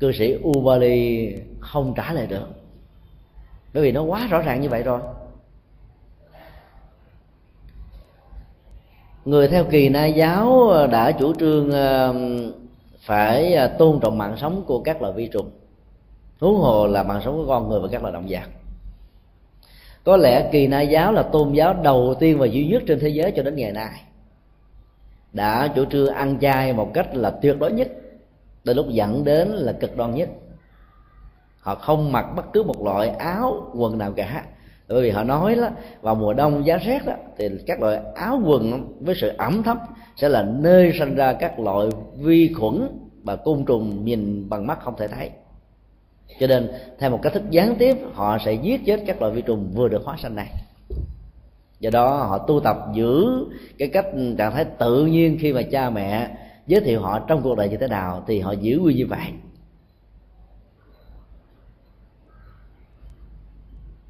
cư sĩ ubali không trả lời được. Bởi vì nó quá rõ ràng như vậy rồi. Người theo kỳ na giáo đã chủ trương ờ, phải à, tôn trọng mạng sống của các loài vi trùng. Huống hồ là mạng sống của con người và các loài động vật. Có lẽ kỳ na giáo là tôn giáo đầu tiên và duy nhất trên thế giới cho đến ngày nay. Đã chủ trương ăn chay một cách là tuyệt đối nhất từ lúc dẫn đến là cực đoan nhất. Họ không mặc bất cứ một loại áo quần nào cả. Bởi vì họ nói đó vào mùa đông giá rét đó, thì các loại áo quần với sự ẩm thấp sẽ là nơi sinh ra các loại vi khuẩn và côn trùng nhìn bằng mắt không thể thấy. Cho nên, theo một cách thức gián tiếp, họ sẽ giết chết các loại vi trùng vừa được hóa sanh này. Do đó, họ tu tập giữ cái cách trạng thái tự nhiên khi mà cha mẹ giới thiệu họ trong cuộc đời như thế nào thì họ giữ nguyên như vậy.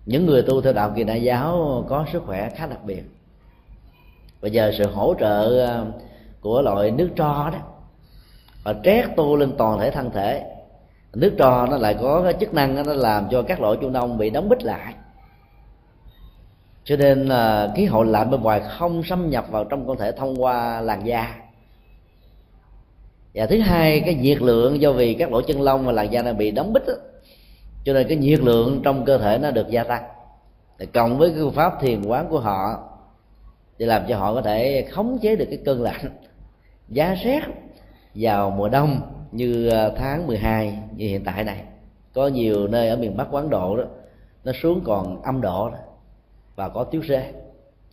Những người tu theo đạo kỳ đại giáo có sức khỏe khá đặc biệt và giờ sự hỗ trợ ờ, của loại nước tro đó họ trét tô lên toàn thể thân thể. Nước tro nó lại có cái chức năng nó làm cho các lỗ trung nông bị đóng bít lại. Cho nên là khí hậu lạnh bên ngoài không xâm nhập vào trong cơ thể thông qua làn da. Và thứ hai cái nhiệt lượng do vì các lỗ chân lông và làn da này bị đóng bít đó, cho nên cái nhiệt lượng trong cơ thể nó được gia tăng. Thì cộng với cái phương pháp thiền quán của họ để làm cho họ có thể khống chế được cái cơn lạnh. Giá rét vào mùa đông như ờ, tháng 12 như hiện tại này có nhiều nơi ở miền Bắc quán độ đó nó xuống còn âm độ đó, và có tiếu rê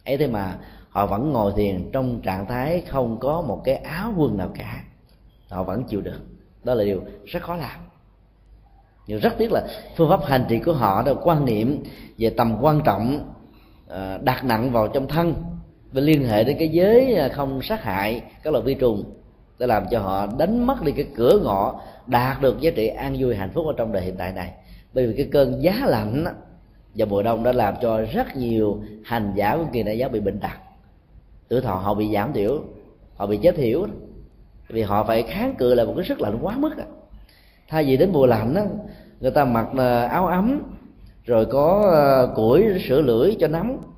ấy thế mà họ vẫn ngồi thiền trong trạng thái không có một cái áo quần nào cả. Họ vẫn chịu được. Đó là điều rất khó làm. Nhưng rất tiếc là phương pháp hành trì của họ đó quan niệm về tầm quan trọng ờ, đặt nặng vào trong thân và liên hệ đến cái giới à, không sát hại các loại vi trùng để làm cho họ đánh mất đi cái cửa ngõ đạt được giá trị an vui hạnh phúc ở trong đời hiện tại này. Bởi vì cái cơn giá lạnh và mùa đông đã làm cho rất nhiều hành giả của kỳ đại giáo bị bệnh tật. Tuổi thọ họ bị giảm thiểu họ bị chết thiểu vì họ phải kháng cự lại một cái sức lạnh quá mức thay vì đến mùa lạnh đó, người ta mặc à, áo ấm rồi có à, củi sửa lưỡi cho nóng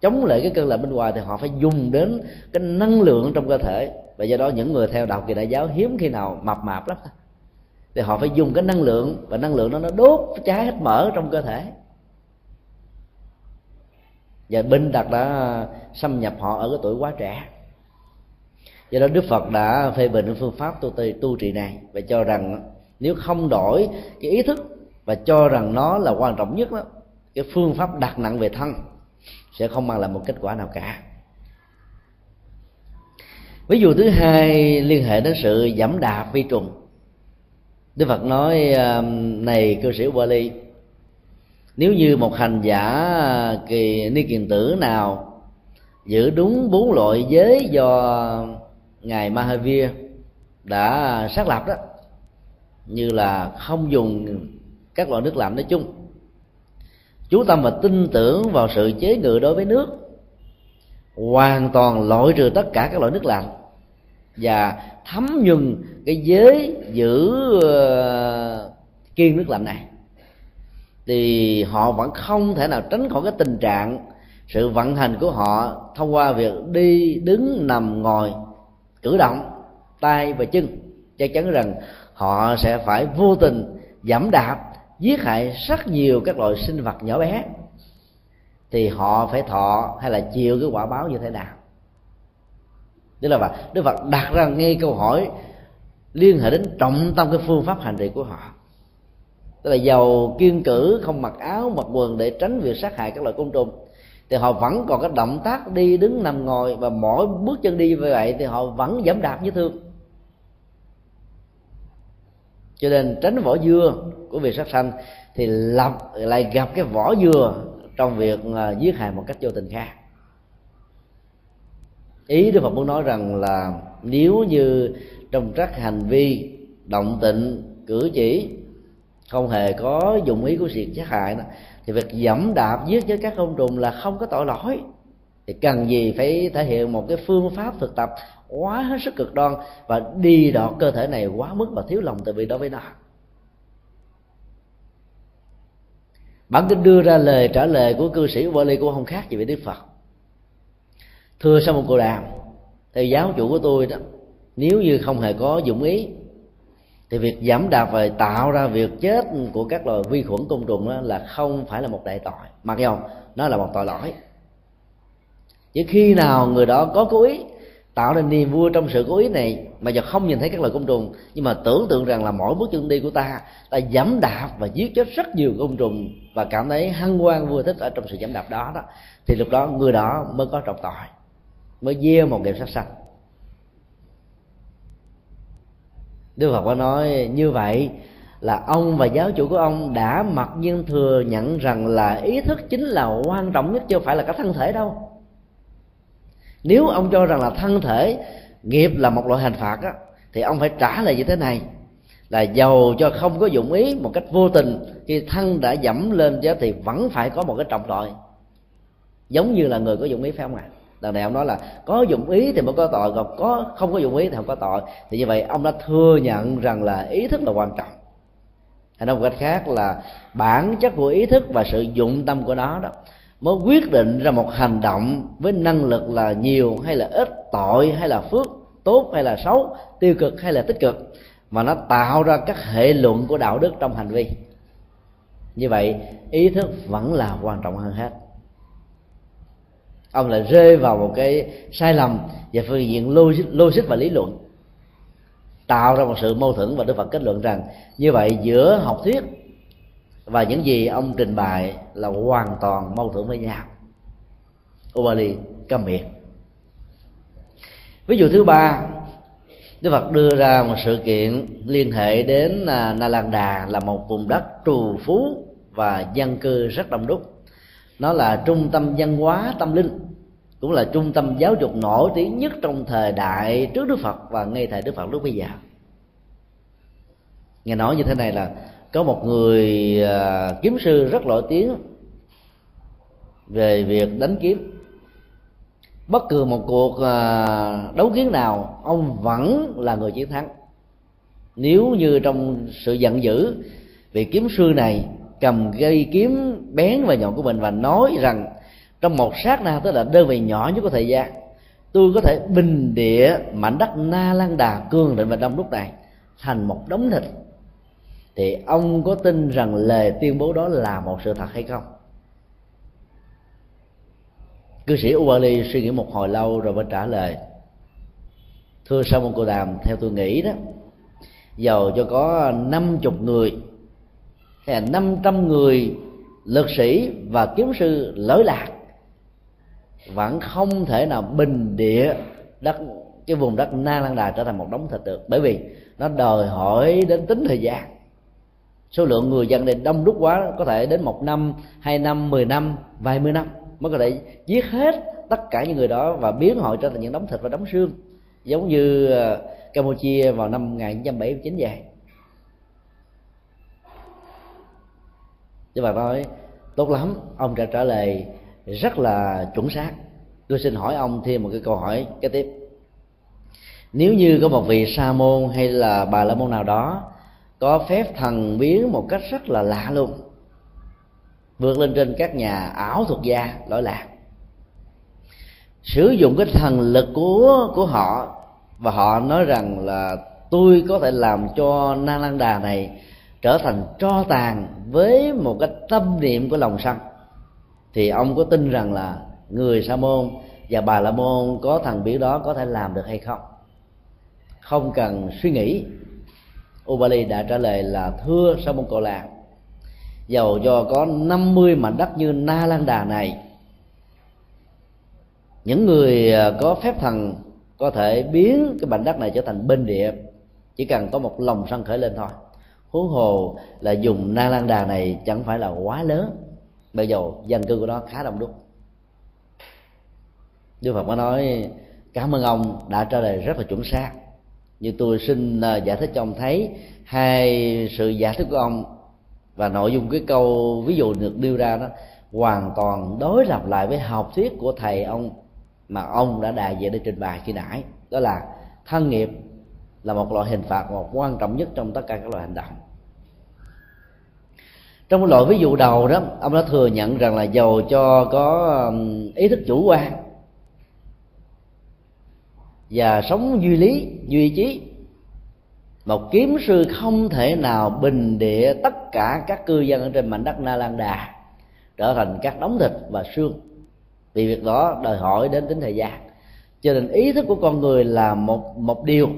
chống lại cái cơn lạnh bên ngoài thì họ phải dùng đến cái năng lượng trong cơ thể. Và do đó những người theo đạo kỳ đại giáo hiếm khi nào mập mạp lắm. Thì họ phải dùng cái năng lượng và năng lượng đó nó đốt cháy hết mỡ trong cơ thể. Và binh tặc đã xâm nhập họ ở cái tuổi quá trẻ. Do đó đức phật đã phê bình phương pháp tu tì tu trị này và cho rằng nếu không đổi cái ý thức và cho rằng nó là quan trọng nhất đó, cái phương pháp đặt nặng về thân sẽ không mang lại một kết quả nào cả. Ví dụ thứ hai, liên hệ đến sự giảm đạp vi trùng. Đức phật nói um, này cư sĩ Bali nếu như một hành giả uh, kỳ, ni kiền tử nào giữ đúng bốn loại giới do ngài Mahavir đã xác lập đó, như là không dùng các loại nước lạnh nói chung chú tâm và tin tưởng vào sự chế ngự đối với nước. Hoàn toàn loại trừ tất cả các loại nước lạnh và thấm nhuần cái giới giữ ờ, kiêng kiên nước lạnh này. Thì họ vẫn không thể nào tránh khỏi cái tình trạng sự vận hành của họ thông qua việc đi, đứng, nằm, ngồi, cử động, tay và chân. Chắc chắn rằng họ sẽ phải vô tình giảm đạp giết hại rất nhiều các loại sinh vật nhỏ bé, thì họ phải thọ hay là chịu cái quả báo như thế nào tức là đức phật đặt ra ngay câu hỏi liên hệ đến trọng tâm cái phương pháp hành trì của họ tức là giàu kiên cử, không mặc áo, mặc quần để tránh việc sát hại các loại côn trùng, thì họ vẫn còn cái động tác đi đứng nằm ngồi và mỗi bước chân đi như vậy thì họ vẫn giảm đạp như thường cho nên tránh vỏ dưa của việc sát sanh thì lập lại gặp cái vỏ dừa trong việc à, giết hại một cách vô tình khác. Ý đức phật muốn nói rằng là nếu như trong các hành vi động tịnh cử chỉ không hề có dụng ý của việc sát hại đó, thì việc dẫm đạp giết với các côn trùng là không có tội lỗi. Thì cần gì phải thể hiện một cái phương pháp thực tập quá hết sức cực đoan và đi đọt cơ thể này quá mức và thiếu lòng từ bi đối với nó. Bản kinh đưa ra lời trả lời của cư sĩ Bali cũng không khác gì với Đức Phật. Thưa sau một cô đàm theo giáo chủ của tôi đó, nếu như không hề có dụng ý, thì việc giảm đạp và tạo ra việc chết của các loài vi khuẩn côn trùng đó là không phải là một đại tội. Mặc dù nó là một tội lỗi. Chỉ khi nào người đó có cố ý tạo nên niềm vui trong sự cố ý này mà giờ không nhìn thấy các loài côn trùng nhưng mà tưởng tượng rằng là mỗi bước chân đi của ta ta giảm đạp và giết chết rất nhiều côn trùng và cảm thấy hăng hoan vui thích ở trong sự giảm đạp đó đó. Thì lúc đó người đó mới có trọng tội, mới gieo một nghiệp sát sanh. Đức Phật có nói như vậy là ông và giáo chủ của ông đã mặc nhiên thừa nhận rằng là ý thức chính là quan trọng nhất chứ không phải là cái thân thể đâu nếu ông cho rằng là thân thể nghiệp là một loại hình phạt á, thì ông phải trả lời như thế này là giàu cho không có dụng ý một cách vô tình khi thân đã dẫm lên chứ thì vẫn phải có một cái trọng tội. Giống như là người có dụng ý phải không ạ? Đằng này ông nói là có dụng ý thì mới có tội còn có không có dụng ý thì không có tội. Thì như vậy ông đã thừa nhận rằng là ý thức là quan trọng. Hay nói một cách khác là bản chất của ý thức và sự dụng tâm của nó đó mới quyết định ra một hành động với năng lực là nhiều hay là ít tội hay là phước tốt hay là xấu tiêu cực hay là tích cực mà nó tạo ra các hệ luận của đạo đức trong hành vi. Như vậy ý thức vẫn là quan trọng hơn hết. Ông lại rơi vào một cái sai lầm về phương diện logic, logic và lý luận tạo ra một sự mâu thuẫn và đức phật kết luận rằng như vậy giữa học thuyết và những gì ông trình bày là hoàn toàn mâu thuẫn với nhau. Ubali câm miệng. Ví dụ thứ ba, Đức Phật đưa ra một sự kiện liên hệ đến à, Na Lan Đà là một vùng đất trù phú và dân cư rất đông đúc. Nó là trung tâm văn hóa tâm linh, cũng là trung tâm giáo dục nổi tiếng nhất trong thời đại trước Đức Phật và ngay thời Đức Phật lúc bây giờ. Nghe nói như thế này là có một người à, kiếm sư rất nổi tiếng về việc đánh kiếm. Bất cứ một cuộc à, đấu kiếm nào, ông vẫn là người chiến thắng. Nếu như trong sự giận dữ, vị kiếm sư này cầm cây kiếm bén và nhọn của mình và nói rằng, trong một sát na tức là đơn vị nhỏ nhất của thời gian, tôi có thể bình địa mảnh đất na lan đà cương định và đông lúc này, thành một đống thịt thì ông có tin rằng lời tuyên bố đó là một sự thật hay không? Cư sĩ uvali suy nghĩ một hồi lâu rồi mới trả lời. Thưa sau một cô đàm, theo tôi nghĩ đó, giàu cho có năm chục người, hay là năm trăm người lực sĩ và kiếm sư lỗi lạc, vẫn không thể nào bình địa đất, cái vùng đất na lan đà trở thành một đống thịt được. Bởi vì nó đòi hỏi đến tính thời gian số lượng người dân này đông đúc quá, có thể đến một năm, hai năm, mười năm, vài mươi năm mới có thể giết hết tất cả những người đó và biến họ trở thành những đống thịt và đống xương. Giống như ờ, Campuchia vào năm 1979 vậy. Chứ bà nói, tốt lắm, ông đã trả lời rất là chuẩn xác. Tôi xin hỏi ông thêm một cái câu hỏi kế tiếp. Nếu như có một vị sa môn hay là bà la môn nào đó có phép thần biến một cách rất là lạ luôn. Vượt lên trên các nhà ảo thuật gia, lỗi lạc. Sử dụng cái thần lực của của họ, và họ nói rằng là tôi có thể làm cho na lan đà này trở thành tro tàn với một cái tâm niệm của lòng sân. Thì ông có tin rằng là người sa môn và bà la môn có thần biến đó có thể làm được hay không? Không cần suy nghĩ. Ubali đã trả lời là thưa sa môn cồ lạc dầu cho có 50 mảnh đất như na lan đà này, những người à, có phép thần có thể biến cái mảnh đất này trở thành bên địa, chỉ cần có một lòng sân khởi lên thôi. Huống hồ là dùng na lan đà này chẳng phải là quá lớn bây giờ dân cư của nó khá đông đúc. Đức Phật có nói, cảm ơn ông đã trả lời rất là chuẩn xác như tôi xin à, giải thích cho ông thấy hai sự giải thích của ông và nội dung cái câu ví dụ được đưa ra đó hoàn toàn đối lập lại với học thuyết của thầy ông mà ông đã đại diện để trình bày khi nãy. Đó là thân nghiệp là một loại hình phạt một quan trọng nhất trong tất cả các loại hành động. Trong loại ví dụ đầu đó, ông đã thừa nhận rằng là giàu cho có ý thức chủ quan và sống duy lý, duy trí. Một kiếm sư không thể nào bình địa tất cả các cư dân ở trên mảnh đất na lan đà trở thành các đống thịt và xương. Vì việc đó đòi hỏi đến tính thời gian. Cho nên ý thức của con người là một một điều.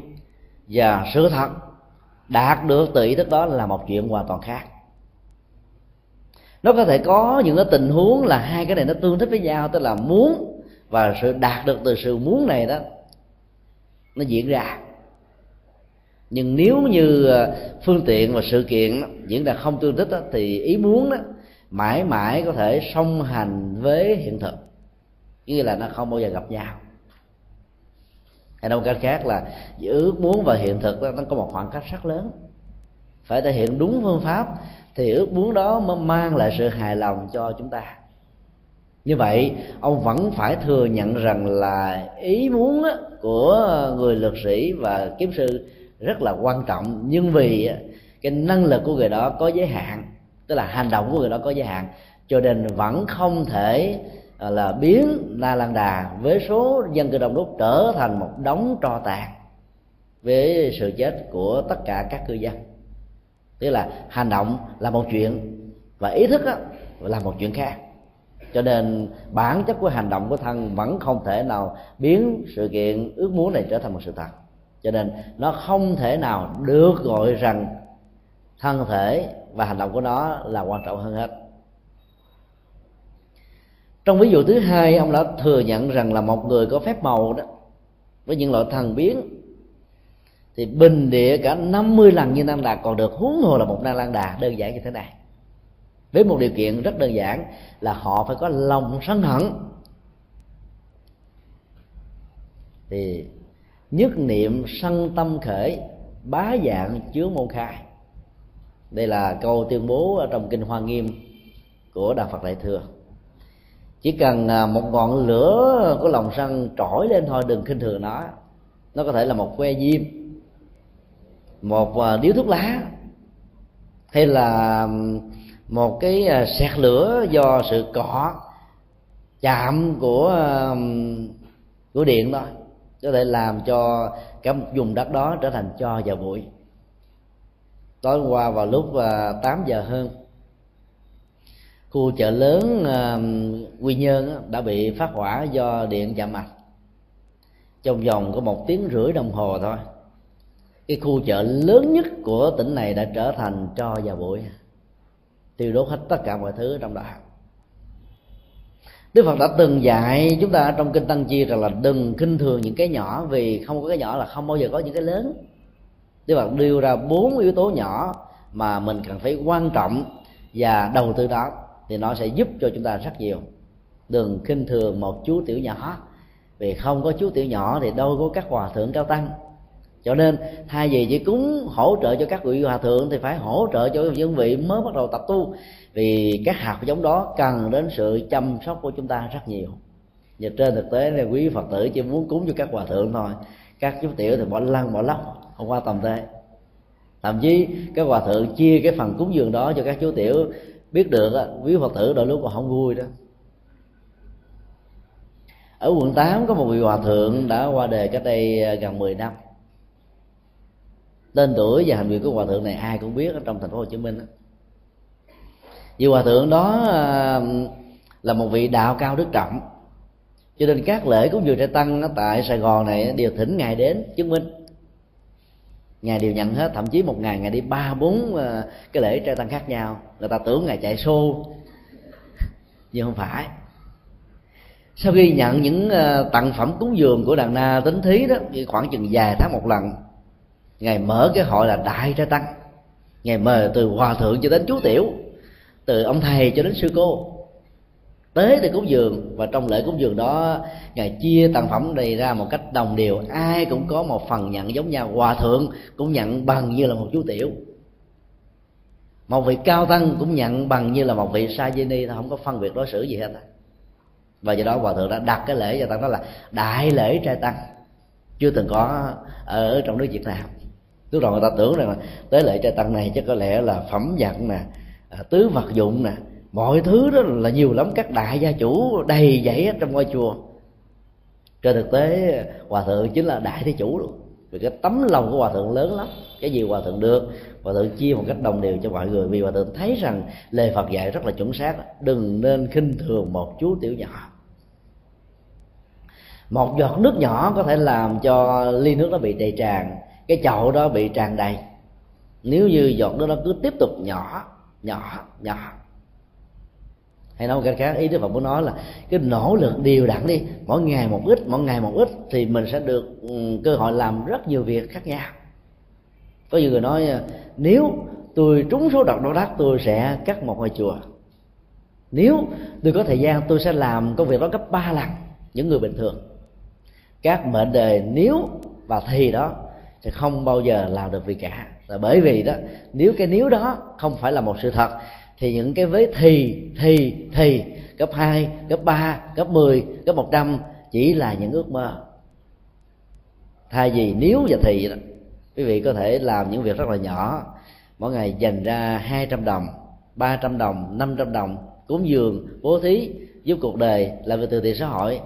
Và sự thật đạt được từ ý thức đó là một chuyện hoàn toàn khác. Nó có thể có những cái tình huống là hai cái này nó tương thích với nhau, tức là muốn và sự đạt được từ sự muốn này đó nó diễn ra. Nhưng nếu như ờ, phương tiện và sự kiện diễn ra không tương thích đó, thì ý muốn đó mãi mãi có thể song hành với hiện thực. Như là nó không bao giờ gặp nhau. Hay nói cách khác là ước muốn và hiện thực đó, nó có một khoảng cách rất lớn. Phải thể hiện đúng phương pháp thì ước muốn đó mới mang lại sự hài lòng cho chúng ta như vậy, ông vẫn phải thừa nhận rằng là ý muốn của người lực sĩ và kiếm sư rất là quan trọng. Nhưng vì cái năng lực của người đó có giới hạn, tức là hành động của người đó có giới hạn, cho nên vẫn không thể à, là biến na lan đà với số dân cư đông đúc trở thành một đống tro tàn với sự chết của tất cả các cư dân. Tức là hành động là một chuyện và ý thức là một chuyện khác cho nên bản chất của hành động của thân vẫn không thể nào biến sự kiện ước muốn này trở thành một sự thật. Cho nên nó không thể nào được gọi rằng thân thể và hành động của nó là quan trọng hơn hết. Trong ví dụ thứ hai, ông đã thừa nhận rằng là một người có phép màu đó, với những loại thần biến, thì bình địa cả 50 lần như năng đạt còn được huống hồ là một năng lan đà đơn giản như thế này với một điều kiện rất đơn giản là họ phải có lòng sân hận. Thì nhất niệm sân tâm khởi, bá dạng chứa môn khai. Đây là câu tuyên bố ở trong kinh hoa nghiêm của đạo phật đại thừa. Chỉ cần à, một ngọn lửa của lòng sân trỗi lên thôi, đừng khinh thường nó. Nó có thể là một que diêm, một à, điếu thuốc lá, hay là một cái à, sẹt lửa do sự cọ, chạm của à, của điện thôi. Có thể làm cho cả một vùng đất đó trở thành cho và bụi. Tối qua vào lúc à, 8 giờ hơn, khu chợ lớn quy nhơn đã bị phát hỏa do điện chạm mạch trong vòng có một tiếng rưỡi đồng hồ thôi, cái khu chợ lớn nhất của tỉnh này đã trở thành tro và bụi tiêu đốt hết tất cả mọi thứ trong đó. Đức Phật đã từng dạy chúng ta trong kinh Tăng Chi rằng là đừng khinh thường những cái nhỏ vì không có cái nhỏ là không bao giờ có những cái lớn. Đức Phật đưa ra bốn yếu tố nhỏ mà mình cần phải quan trọng và đầu tư đó thì nó sẽ giúp cho chúng ta rất nhiều. Đừng khinh thường một chú tiểu nhỏ vì không có chú tiểu nhỏ thì đâu có các hòa thượng cao tăng cho nên, thay vì chỉ cúng hỗ trợ cho các vị hòa thượng thì phải hỗ trợ cho những vị mới bắt đầu tập tu. Vì các hạt giống đó cần đến sự chăm sóc của chúng ta rất nhiều. Và trên thực tế là quý phật tử chỉ muốn cúng cho các hòa thượng thôi. Các chú tiểu thì bỏ lăn, bỏ lóc, không qua tầm thế. Thậm chí, các hòa thượng chia cái phần cúng dường đó cho các chú tiểu. Biết được á, quý phật tử đôi lúc còn không vui đó. Ở quận 8 có một vị hòa thượng đã qua đời cách đây gần 10 năm tên tuổi và hành vi của hòa thượng này ai cũng biết ở trong thành phố Hồ Chí Minh đó. Vì hòa thượng đó là một vị đạo cao đức trọng. Cho nên các lễ cúng dường trai tăng tại Sài Gòn này đều thỉnh ngài đến chứng minh. Ngài đều nhận hết, thậm chí một ngày ngài đi ba, bốn ờ, cái lễ trai tăng khác nhau người ta tưởng ngài chạy xô nhưng không phải. Sau khi nhận những ờ, tặng phẩm cúng dường của đàn na tính thí đó khoảng chừng vài tháng một lần ngài mở cái hội là đại trai tăng. Ngài mời từ hòa thượng cho đến chú tiểu, từ ông thầy cho đến sư cô. Tế để cúng dường và trong lễ cúng dường đó, ngài chia tặng phẩm này ra một cách đồng đều. Ai cũng có một phần nhận giống nhau. Hòa thượng cũng nhận bằng như là một chú tiểu. Một vị cao tăng cũng nhận bằng như là một vị sa di ni. Không có phân biệt đối xử gì hết và do đó hòa thượng đã đặt cái lễ cho tăng, đó là đại lễ trai tăng. Chưa từng có ở trong nước việt nam lúc đầu người ta tưởng rằng là tới lễ trai tăng này chắc có lẽ là phẩm vật nè à, tứ vật dụng nè. Mọi thứ đó là nhiều lắm, các đại gia chủ đầy dãy hết trong ngôi chùa. Trên thực tế, hòa thượng chính là đại thế chủ luôn. Vì cái tấm lòng của hòa thượng lớn lắm. Cái gì hòa thượng được, hòa thượng chia một cách đồng đều cho mọi người. Vì hòa thượng thấy rằng lời phật dạy rất là chuẩn xác. Đừng nên khinh thường một chú tiểu nhỏ. Một giọt nước nhỏ có thể làm cho ly nước nó bị đầy tràn cái chậu đó bị tràn đầy. Nếu như giọt nước nó cứ tiếp tục nhỏ nhỏ nhỏ. Hay nói một cách khác, ý đức phật muốn nói là cái nỗ lực đều đặn đi. Mỗi ngày một ít, mỗi ngày một ít thì mình sẽ được ừ, cơ hội làm rất nhiều việc khác nhau. Có nhiều người nói, nếu tôi trúng số độc đô đắc tôi sẽ cắt một ngôi chùa. Nếu tôi có thời gian, tôi sẽ làm công việc đó gấp ba lần. Những người bình thường. Các mệnh đề nếu và thì đó thì không bao giờ làm được gì cả. Là bởi vì đó nếu cái nếu đó không phải là một sự thật thì những cái vế thì thì thì cấp 2, cấp 3, cấp 10, cấp 100 chỉ là những ước mơ. Thay vì nếu và thì đó, quý vị có thể làm những việc rất là nhỏ. Mỗi ngày dành ra 200 đồng 300 đồng 500 đồng cúng dường bố thí giúp cuộc đời làm việc từ thiện xã hội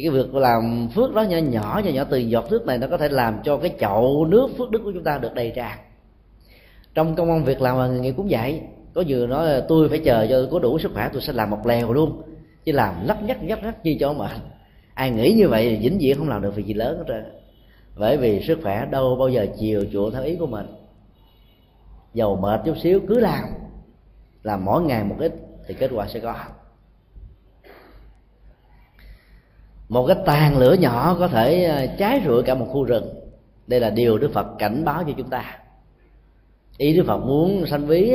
thì cái việc làm phước đó nhỏ nhỏ nhỏ nhỏ từ giọt nước này nó có thể làm cho cái chậu nước phước đức của chúng ta được đầy tràn. Trong công an việc làm và nghề nghiệp cũng vậy. Có vừa nói là tôi phải chờ cho có đủ sức khỏe, tôi sẽ làm một lèo luôn. Chứ làm lắc nhắc nhắc nhắc chi cho mà ai nghĩ như vậy vĩnh viễn không làm được việc gì lớn hết trơn. Bởi vì sức khỏe đâu bao giờ chiều chuộng theo ý của mình. Dầu mệt chút xíu cứ làm. Làm mỗi ngày một ít thì kết quả sẽ có. Một cái tàn lửa nhỏ có thể ờ, cháy rụi cả một khu rừng. Đây là điều đức phật cảnh báo cho chúng ta. Ý đức phật muốn sanh ví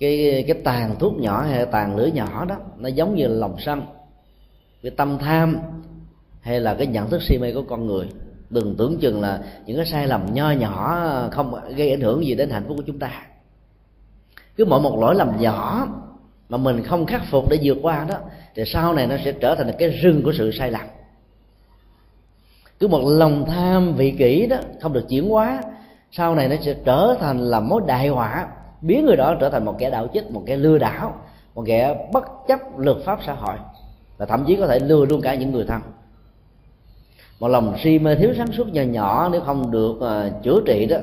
cái cái tàn thuốc nhỏ hay tàn lửa nhỏ đó, nó giống như là lòng sân. Cái tâm tham hay là cái nhận thức si mê của con người. Đừng tưởng chừng là những cái sai lầm nho nhỏ không gây ảnh hưởng gì đến hạnh phúc của chúng ta. Cứ mỗi một lỗi lầm nhỏ mà mình không khắc phục để vượt qua đó thì sau này nó sẽ trở thành cái rừng của sự sai lầm. Cứ một lòng tham vị kỷ đó không được chuyển hóa sau này nó sẽ trở thành là mối đại họa biến người đó trở thành một kẻ đạo chích một kẻ lừa đảo một kẻ bất chấp luật pháp xã hội và thậm chí có thể lừa luôn cả những người thân. Một lòng si mê thiếu sáng suốt nhỏ nhỏ nếu không được uh, chữa trị đó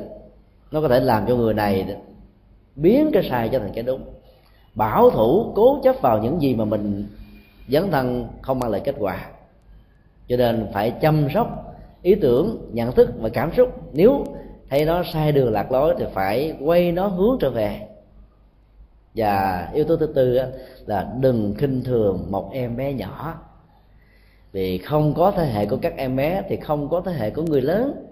nó có thể làm cho người này biến cái sai cho thành cái đúng bảo thủ cố chấp vào những gì mà mình dấn thân không mang lại kết quả. Cho nên phải chăm sóc ý tưởng, nhận thức và cảm xúc. Nếu thấy nó sai đường lạc lối thì phải quay nó hướng trở về. Và yếu tố thứ tư là đừng khinh thường một em bé nhỏ. Vì không có thế hệ của các em bé thì không có thế hệ của người lớn.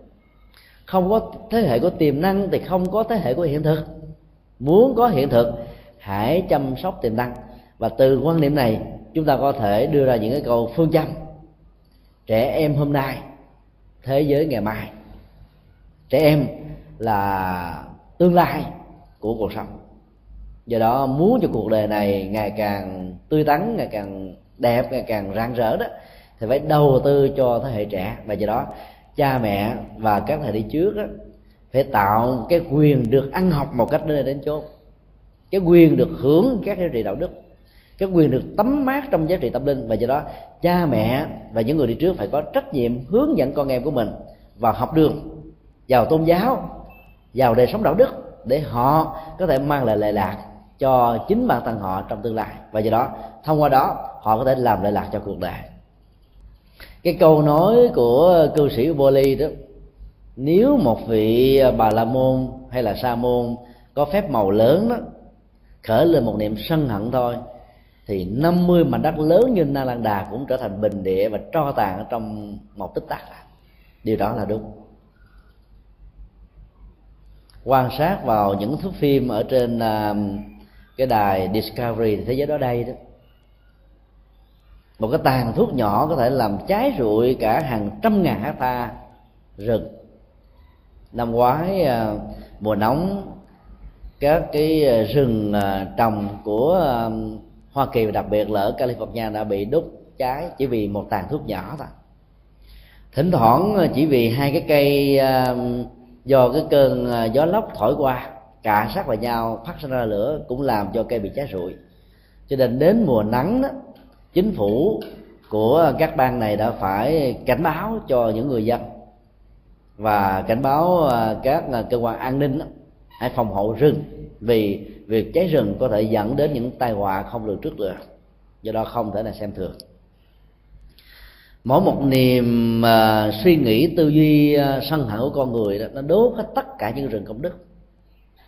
Không có thế hệ của tiềm năng thì không có thế hệ của hiện thực. Muốn có hiện thực hãy chăm sóc tiềm năng. Và từ quan niệm này chúng ta có thể đưa ra những cái câu phương châm. Trẻ em hôm nay thế giới ngày mai. Trẻ em là tương lai của cuộc sống. Do đó muốn cho cuộc đời này ngày càng tươi tắn ngày càng đẹp ngày càng rạng rỡ đó thì phải đầu tư cho thế hệ trẻ. Và do đó cha mẹ và các thầy đi trước đó, phải tạo cái quyền được ăn học một cách đến đến chốt cái quyền được hưởng các giá trị đạo đức, cái quyền được tắm mát trong giá trị tâm linh và do đó cha mẹ và những người đi trước phải có trách nhiệm hướng dẫn con em của mình vào học đường, vào tôn giáo, vào đời sống đạo đức để họ có thể mang lại lệ lạc cho chính bản thân họ trong tương lai. Và do đó, thông qua đó, họ có thể làm lệ lạc cho cuộc đời. Cái câu nói của cư sĩ Boli đó, nếu một vị bà la môn hay là sa môn có phép màu lớn đó khởi lên một niệm sân hận thôi thì 50 mảnh đất lớn như Na Lan Đà cũng trở thành bình địa và tro tàn ở trong một tích tắc điều đó là đúng. Quan sát vào những thước phim ở trên uh, cái đài Discovery thế giới đó đây đó. Một cái tàn thuốc nhỏ có thể làm cháy rụi cả hàng trăm ngàn hecta rừng. Năm ngoái uh, mùa nóng các cái ờ, rừng ờ, trồng của Hoa Kỳ và đặc biệt là ở California đã bị đốt cháy chỉ vì một tàn thuốc nhỏ thôi. Thỉnh thoảng ờ, chỉ vì hai cái cây do cái cơn gió lốc thổi qua cạ sát vào nhau, phát ra lửa cũng làm cho cây bị cháy rụi. Cho nên đến mùa nắng đó, chính phủ của các bang này đã phải cảnh báo cho những người dân và cảnh báo các cơ quan an ninh hãy phòng hộ rừng vì việc cháy rừng có thể dẫn đến những tai họa không lường trước được. Do đó không thể là xem thường. Mỗi một niềm uh, suy nghĩ tư duy uh, sân hận của con người đó nó đốt hết tất cả những rừng công đức.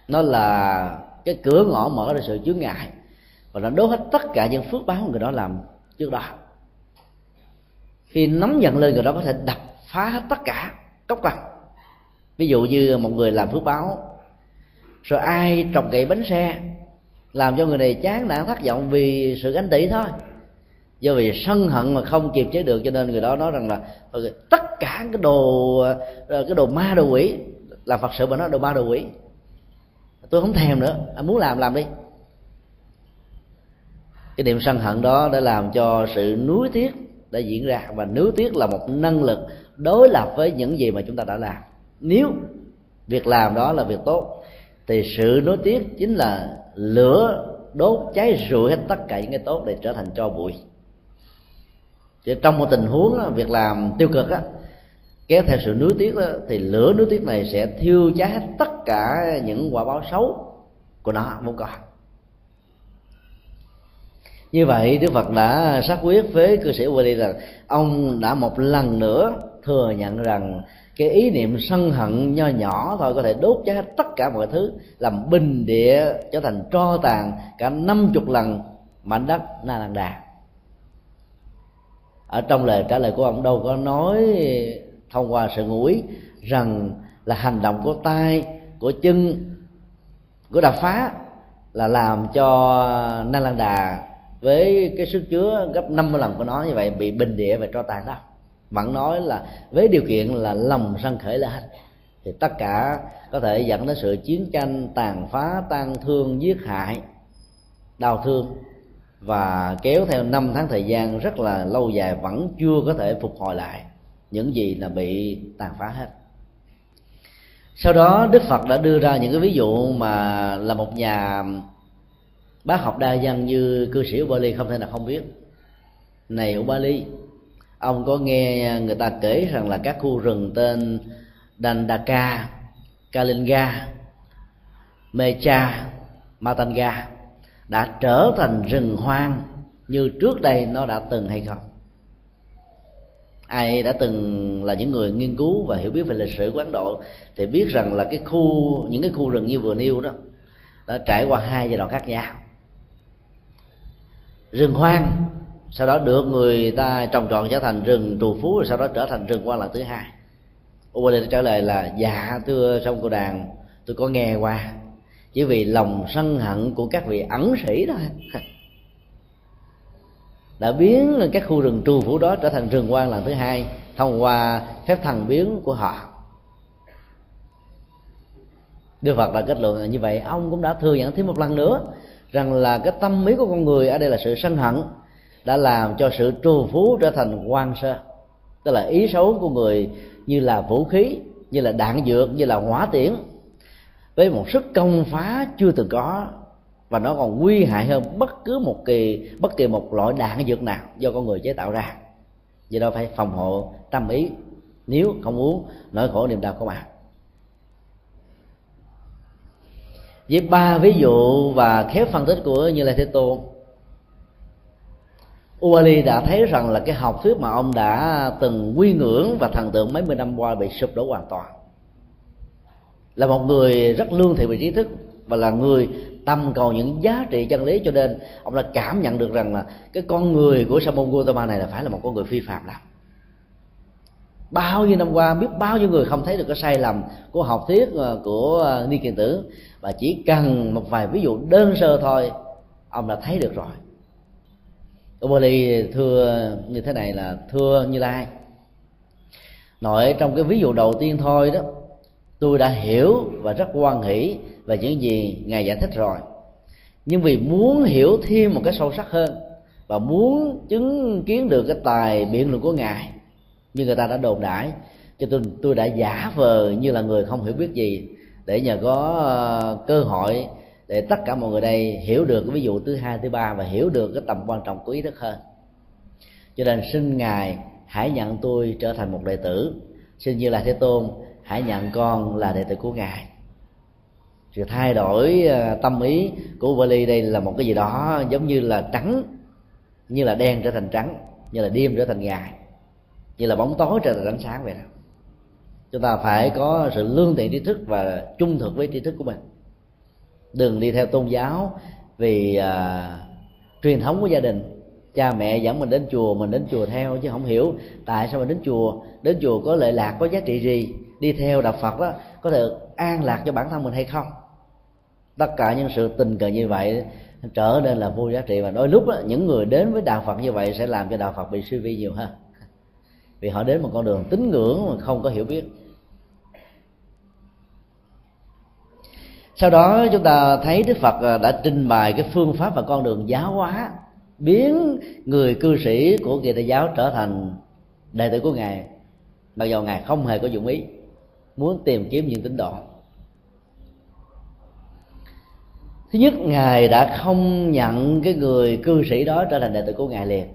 Nó là cái cửa ngõ mở ra sự chướng ngại và nó đốt hết tất cả những phước báo người đó làm trước đó. Khi nóng giận lên người đó có thể đập phá hết tất cả cốc cằn ví dụ như một người làm phước báo rồi ai trồng gậy bánh xe, làm cho người này chán nản, thất vọng vì sự ganh tị thôi. Do vì sân hận mà không kiềm chế được, cho nên người đó nói rằng là tất cả cái đồ ờ, cái đồ ma đồ quỷ là phật sự mà nói đồ ma đồ quỷ. Tôi không thèm nữa, anh muốn làm làm đi. Cái niệm sân hận đó đã làm cho sự nuối tiếc đã diễn ra, và nuối tiếc là một năng lực đối lập với những gì mà chúng ta đã làm. Nếu việc làm đó là việc tốt thì sự nối tiếc chính là lửa đốt cháy rụi hết tất cả những cái tốt để trở thành cho bụi. Thì trong một tình huống việc làm tiêu cực á kéo theo sự nuối tiếc đó, thì lửa nuối tiếc này sẽ thiêu cháy hết tất cả những quả báo xấu của nó không còn như vậy đức phật đã xác quyết với cư sĩ Wali rằng ông đã một lần nữa thừa nhận rằng cái ý niệm sân hận nho nhỏ thôi, có thể đốt cháy tất cả mọi thứ, làm bình địa, trở thành tro tàn cả năm chục lần mảnh đất na làng đà ở trong lời trả lời của ông đâu có nói thông qua sự ngụ ý rằng là hành động của tay, của chân, của đập phá là làm cho na lan đà với cái sức chứa gấp 50 lần của nó như vậy, bị bình địa và cho tàn đó vẫn nói là với điều kiện là lòng sân khởi lên thì tất cả có thể dẫn đến sự chiến tranh, tàn phá tan thương, giết hại, đau thương. Và kéo theo năm tháng thời gian rất là lâu dài vẫn chưa có thể phục hồi lại. Những gì là bị tàn phá hết. Sau đó, đức phật đã đưa ra những cái ví dụ mà là một nhà bác học đa văn như cư sĩ Ubali, không thể nào không biết. Này Ubali ông có nghe người ta kể rằng là các khu rừng tên Dandaka, Kalinga, Mecha, Matanga đã trở thành rừng hoang như trước đây nó đã từng hay không? Ai đã từng là những người nghiên cứu và hiểu biết về lịch sử của ấn độ thì biết rằng là cái khu những cái khu rừng như vừa nêu đó đã trải qua hai giai đoạn khác nhau. Rừng hoang sau đó được người ta trồng trọt trở thành rừng trù phú, rồi sau đó trở thành rừng quan lần thứ hai. Ubali trả lời là dạ thưa sông cô đàn, tôi có nghe qua. Chỉ vì lòng sân hận của các vị ẩn sĩ thôi. Đã biến các khu rừng trù phủ đó trở thành rừng quan lần thứ hai, thông qua phép thần biến của họ. Đức Phật đã kết luận là như vậy. Ông cũng đã thừa nhận thêm một lần nữa rằng là cái tâm ý của con người ở đây là sự sân hận đã làm cho sự trù phú trở thành quan sơ. Tức là ý xấu của người như là vũ khí, như là đạn dược, như là hỏa tiễn, với một sức công phá chưa từng có, và nó còn nguy hại hơn bất cứ một kỳ, bất kỳ một loại đạn dược nào do con người chế tạo ra. Vì đó phải phòng hộ tâm ý, nếu không muốn nỗi khổ niềm đau của bạn. Với ba ví dụ và khép phân tích của như lai thế tôn Uali đã thấy rằng là cái học thuyết mà ông đã từng quy ngưỡng và thần tượng mấy mươi năm qua bị sụp đổ hoàn toàn. Là một người rất lương thiện về trí thức và là người tâm cầu những giá trị chân lý cho nên ông đã cảm nhận được rằng là cái con người của Sa môn Gautama này là phải là một con người phi phạm lắm. Bao nhiêu năm qua biết bao nhiêu người không thấy được cái sai lầm của học thuyết ờ, của ờ, ni kiền tử. Và chỉ cần một vài ví dụ đơn sơ thôi, ông đã thấy được rồi. Ubali thưa như thế này là thưa như lai. Nội trong cái ví dụ đầu tiên thôi đó, tôi đã hiểu và rất quan hỷ về những gì ngài giải thích rồi. Nhưng vì muốn hiểu thêm một cái sâu sắc hơn và muốn chứng kiến được cái tài biện luận của ngài, như người ta đã đồn đãi, cho tôi tôi đã giả vờ như là người không hiểu biết gì để nhờ có ờ, cơ hội để tất cả mọi người đây hiểu được cái ví dụ thứ hai, thứ ba và hiểu được cái tầm quan trọng của ý thức hơn. Cho nên xin ngài hãy nhận tôi trở thành một đệ tử. Xin như là thế tôn hãy nhận con là đệ tử của ngài. Sự thay đổi ờ, tâm ý của vali đây là một cái gì đó giống như là trắng, như là đen trở thành trắng, như là đêm trở thành ngày, như là bóng tối trở thành ánh sáng vậy đó. Chúng ta phải có sự lương thiện trí thức và trung thực với trí thức của mình đừng đi theo tôn giáo vì à, truyền thống của gia đình. Cha mẹ dẫn mình đến chùa mình đến chùa theo chứ không hiểu tại sao mình đến chùa. Đến chùa có lợi lạc có giá trị gì? Đi theo đạo phật đó có được an lạc cho bản thân mình hay không? Tất cả những sự tình cờ như vậy trở nên là vô giá trị và đôi lúc đó, những người đến với đạo phật như vậy sẽ làm cho đạo phật bị suy vi nhiều hơn. Vì họ đến một con đường tín ngưỡng mà không có hiểu biết. Sau đó chúng ta thấy đức phật à, đã trình bày cái phương pháp và con đường giáo hóa, biến người cư sĩ của kỳ đại giáo trở thành đệ tử của ngài. Mặc dù ngài không hề có dụng ý, muốn tìm kiếm những tín đồ. Thứ nhất, ngài đã không nhận cái người cư sĩ đó trở thành đệ tử của ngài liền.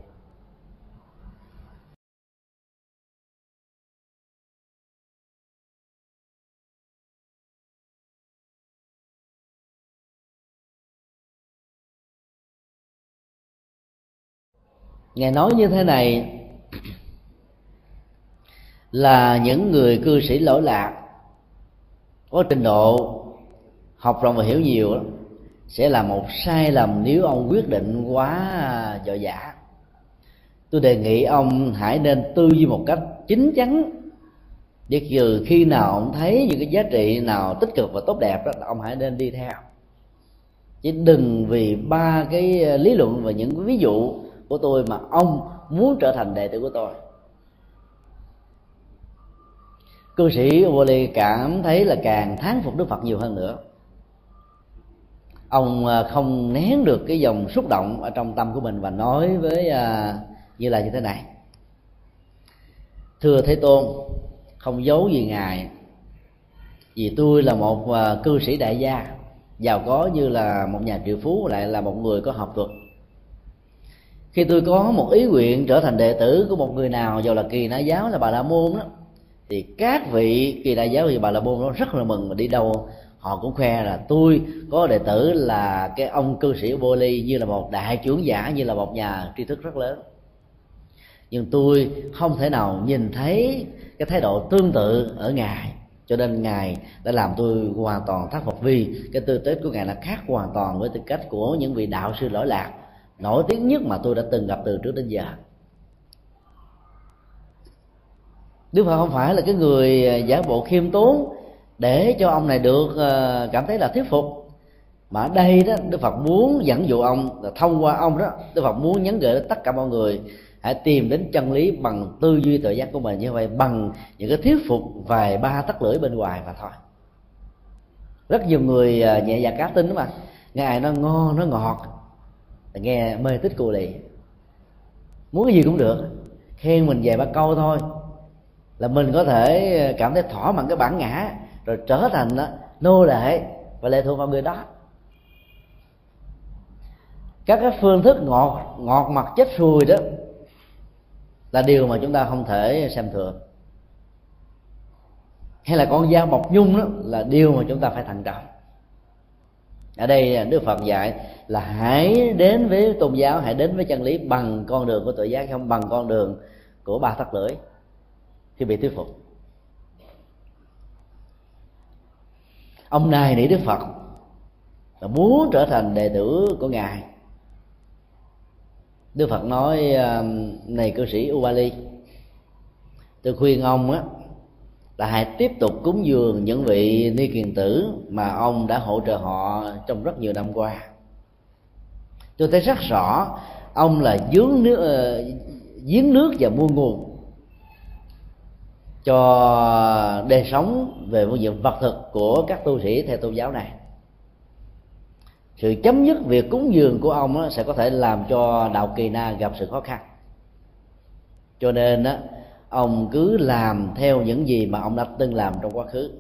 Ngài nói như thế này là những người cư sĩ lỗi lạc. Có trình độ, học rộng và hiểu nhiều sẽ là một sai lầm nếu ông quyết định quá dội dã tôi đề nghị ông hãy nên tư duy một cách chính chắn để trừ khi nào ông thấy những cái giá trị nào tích cực và tốt đẹp đó ông hãy nên đi theo. Chứ đừng vì ba cái lý luận và những ví dụ của tôi mà ông muốn trở thành đệ tử của tôi. Cư sĩ Wally cảm thấy là càng thán phục Đức Phật nhiều hơn nữa. Ông à, không nén được cái dòng xúc động ở trong tâm của mình và nói với à, như là như thế này. Thưa thế tôn, không giấu gì ngài, vì tôi là một à, cư sĩ đại gia, giàu có như là một nhà triệu phú, lại là một người có học thuật khi tôi có một ý nguyện trở thành đệ tử của một người nào, dù là kỳ na giáo là bà la môn đó thì các vị kỳ đại giáo thì bà la môn nó rất là mừng mà đi đâu. Họ cũng khoe là tôi có đệ tử là cái ông cư sĩ bô ly như là một đại trưởng giả, như là một nhà tri thức rất lớn. Nhưng tôi không thể nào nhìn thấy cái thái độ tương tự ở ngài, cho nên ngài đã làm tôi hoàn toàn thất vọng vì cái tư tế của ngài là khác hoàn toàn với tư cách của những vị đạo sư lỗi lạc nổi tiếng nhất mà tôi đã từng gặp từ trước đến giờ. Đức Phật không phải là cái người à, giả bộ khiêm tốn để cho ông này được à, cảm thấy là thuyết phục, mà ở đây đó, Đức Phật muốn dẫn dụ ông, là thông qua ông đó, Đức Phật muốn nhắn gửi đến tất cả mọi người, hãy tìm đến chân lý bằng tư duy tự giác của mình như vậy, bằng những cái thuyết phục vài ba tắt lưỡi bên ngoài và thôi. Rất nhiều người à, nhẹ dạ cá tính mà. Ngài nó ngon, nó ngọt nghe mê tích cù lì muốn cái gì cũng được khen mình về ba câu thôi. Là mình có thể ờ, cảm thấy thỏa mãn cái bản ngã rồi trở thành đó, nô lệ và lệ thuộc vào người đó. Các cái phương thức ngọt ngọt mặt chết xuôi đó là điều mà chúng ta không thể xem thường. Hay là con dao bọc nhung đó là điều mà chúng ta phải thận trọng ở đây đức phật dạy là hãy đến với tôn giáo, hãy đến với chân lý bằng con đường của tự giác, không bằng con đường của ba tắc lưỡi khi bị thuyết phục. Ông này nỉ đức phật là muốn trở thành đệ tử của ngài. Đức phật nói à, này cư sĩ ubali tôi khuyên ông á là hãy tiếp tục cúng dường những vị ni kiền tử mà ông đã hỗ trợ họ trong rất nhiều năm qua tôi thấy rất rõ, ông là dướng nước ờ, giếng nước và mua nguồn cho đời sống về phương diện vật thực của các tu sĩ theo tôn giáo này sự chấm dứt việc cúng dường của ông sẽ có thể làm cho đạo kỳ na gặp sự khó khăn cho nên đó ông cứ làm theo những gì mà ông đã từng làm trong quá khứ.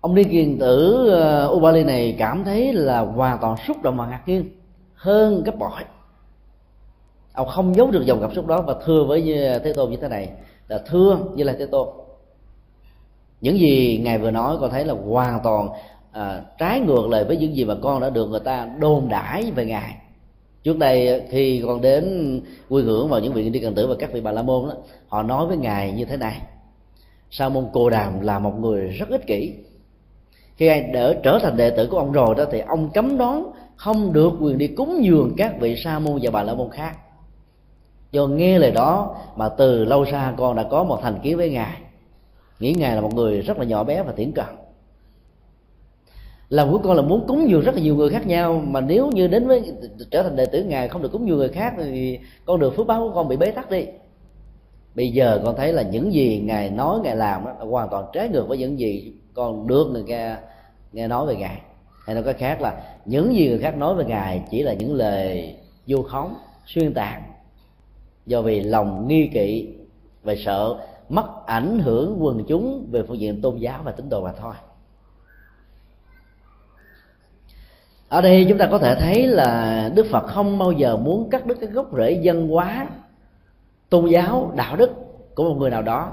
Ông đi kiền tử ờ, Ubali này cảm thấy là hoàn toàn xúc động và ngạc nhiên hơn gấp bội. Ông không giấu được dòng cảm xúc đó và thưa với thế tôn như thế này là thưa như là thế tôn. Những gì ngài vừa nói con thấy là hoàn toàn à, trái ngược lại với những gì mà con đã được người ta đồn đãi về ngài trước đây khi con đến quy ngưỡng vào những vị đi cần tử và các vị bà la môn đó, họ nói với ngài như thế này, sa môn cồ đàm là một người rất ích kỷ. Khi ai đỡ trở thành đệ tử của ông rồi đó, thì ông cấm đoán không được quyền đi cúng dường các vị sa môn và bà la môn khác. Do nghe lời đó mà từ lâu xa con đã có một thành kiến với ngài. Nghĩ ngài là một người rất là nhỏ bé và tiễn cận lòng của con là muốn cúng dường rất là nhiều người khác nhau. Mà nếu như đến với trở thành đệ tử ngài không được cúng dường người khác thì con được phước báo của con bị bế tắc đi. Bây giờ con thấy là những gì ngài nói ngài làm đó, là hoàn toàn trái ngược với những gì con được người nghe nghe nói về ngài. Hay nói cách khác là những gì người khác nói về ngài chỉ là những lời vô khống xuyên tạc. Do vì lòng nghi kỵ và sợ mất ảnh hưởng quần chúng về phương diện tôn giáo và tín đồ mà thôi. Ở đây chúng ta có thể thấy là đức phật không bao giờ muốn cắt đứt cái gốc rễ dân hóa, tôn giáo, đạo đức của một người nào đó.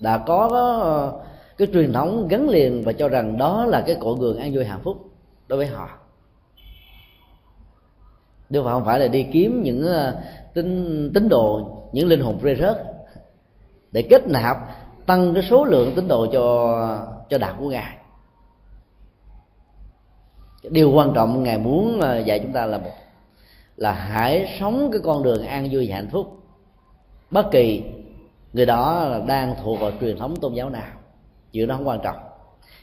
Đã có ờ, cái truyền thống gắn liền và cho rằng đó là cái cội nguồn an vui hạnh phúc đối với họ. Đức Phật không phải là đi kiếm những ờ, tín tín đồ, những linh hồn rơi rớt để kết nạp, tăng cái số lượng tín đồ cho cho đạo của ngài điều quan trọng ngài muốn ờ, dạy chúng ta là một, là hãy sống cái con đường an vui và hạnh phúc. Bất kỳ người đó là đang thuộc vào truyền thống tôn giáo nào chuyện đó không quan trọng.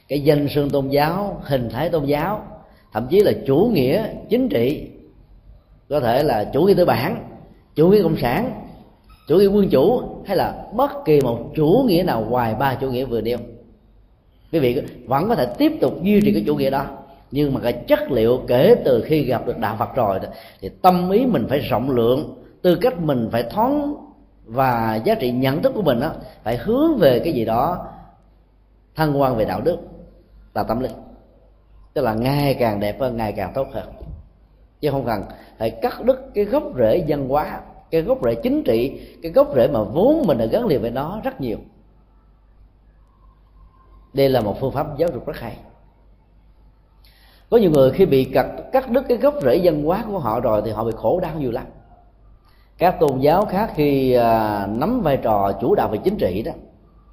Cái danh xưng tôn giáo, hình thái tôn giáo, thậm chí là chủ nghĩa chính trị, có thể là chủ nghĩa tư bản, chủ nghĩa cộng sản, chủ nghĩa quân chủ, hay là bất kỳ một chủ nghĩa nào, ngoài ba chủ nghĩa vừa nêu. Quý vị vẫn có thể tiếp tục duy trì cái chủ nghĩa đó nhưng mà cái chất liệu kể từ khi gặp được đạo Phật rồi thì tâm ý mình phải rộng lượng tư cách mình phải thoáng và giá trị nhận thức của mình đó, phải hướng về cái gì đó thăng quan về đạo đức là tâm linh. Tức là ngày càng đẹp hơn ngày càng tốt hơn. Chứ không cần phải cắt đứt cái gốc rễ văn hóa cái gốc rễ chính trị cái gốc rễ mà vốn mình đã gắn liền với nó rất nhiều. Đây là một phương pháp giáo dục rất hay có nhiều người khi bị cắt cắt đứt cái gốc rễ văn hóa của họ rồi thì họ bị khổ đau nhiều lắm. Các tôn giáo khác khi à, nắm vai trò chủ đạo về chính trị đó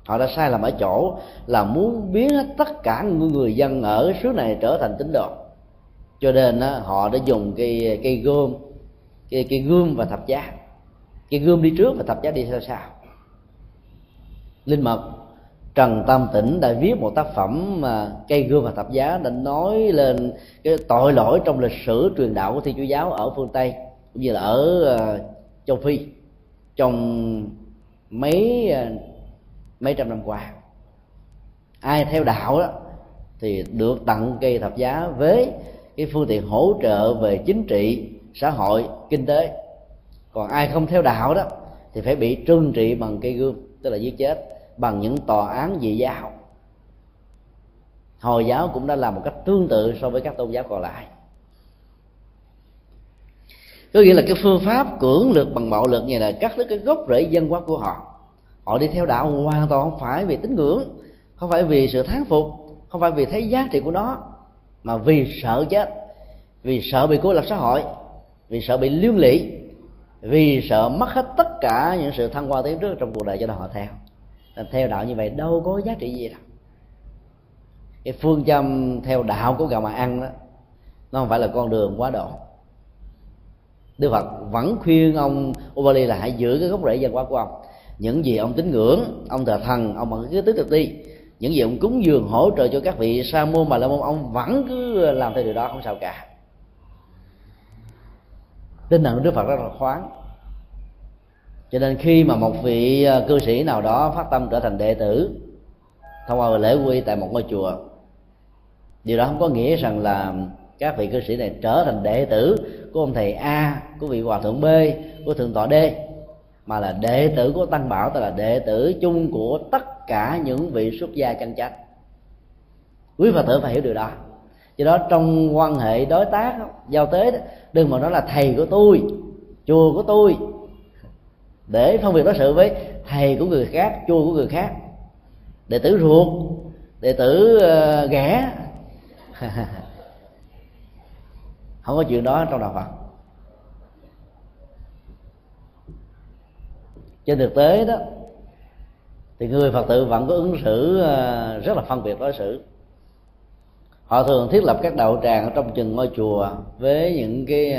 họ đã sai lầm ở chỗ là muốn biến tất cả người dân ở xứ này trở thành tín đồ. Cho nên đó, họ đã dùng cây cây gươm cây, cây gươm và thập giá. Cây gươm đi trước và thập giá đi theo sau. Linh mật trần tam tĩnh đã viết một tác phẩm mà cây gươm và thập giá đã nói lên cái tội lỗi trong lịch sử truyền đạo của thiên chúa giáo ở phương tây, cũng như là ở ờ, châu phi trong mấy ờ, mấy trăm năm qua. Ai theo đạo đó thì được tặng cây thập giá với cái phương tiện hỗ trợ về chính trị, xã hội, kinh tế. Còn ai không theo đạo đó thì phải bị trừng trị bằng cây gươm, tức là giết chết bằng những tòa án dị giáo. Hồi giáo cũng đã làm một cách tương tự so với các tôn giáo còn lại. Có nghĩa là cái phương pháp cưỡng lực bằng bạo lực như là cắt đứt cái gốc rễ dân hóa của họ. Họ đi theo đạo hoàn toàn không phải vì tín ngưỡng, không phải vì sự thán phục, không phải vì thấy giá trị của nó, mà vì sợ chết, vì sợ bị cô lập xã hội, vì sợ bị liên lụy, vì sợ mất hết tất cả những sự thăng hoa tiến trước trong cuộc đời cho nên họ theo theo đạo như vậy, đâu có giá trị gì đâu. Cái phương châm theo đạo của gạo mà ăn đó, nó không phải là con đường quá độ. Đức Phật vẫn khuyên ông Ubali là hãy giữ cái gốc rễ văn hóa của ông. Những gì ông tín ngưỡng, ông thờ thần, ông vẫn cứ tứ thực đi những gì ông cúng dường hỗ trợ cho các vị sa môn mà la môn, ông vẫn cứ làm theo điều đó, không sao cả. Tinh thần đức phật rất là khoáng cho nên khi mà một vị ờ, cư sĩ nào đó phát tâm trở thành đệ tử thông qua lễ quy tại một ngôi chùa điều đó không có nghĩa rằng là các vị cư sĩ này trở thành đệ tử của ông thầy a của vị hòa thượng b của thượng tọa d mà là đệ tử của tăng bảo tức là đệ tử chung của tất cả những vị xuất gia chân chánh quý phật tử phải hiểu điều đó. Do đó trong quan hệ đối tác giao tế đó, đừng mà nói là thầy của tôi chùa của tôi để phân biệt đối xử với thầy của người khác chùa của người khác. Đệ tử ruột đệ tử ờ, uh, ghẻ không có chuyện đó trong đạo phật. Trên thực tế đó thì người phật tử vẫn có ứng xử ờ, rất là phân biệt đối xử. Họ thường thiết lập các đạo tràng ở trong chừng ngôi chùa với những cái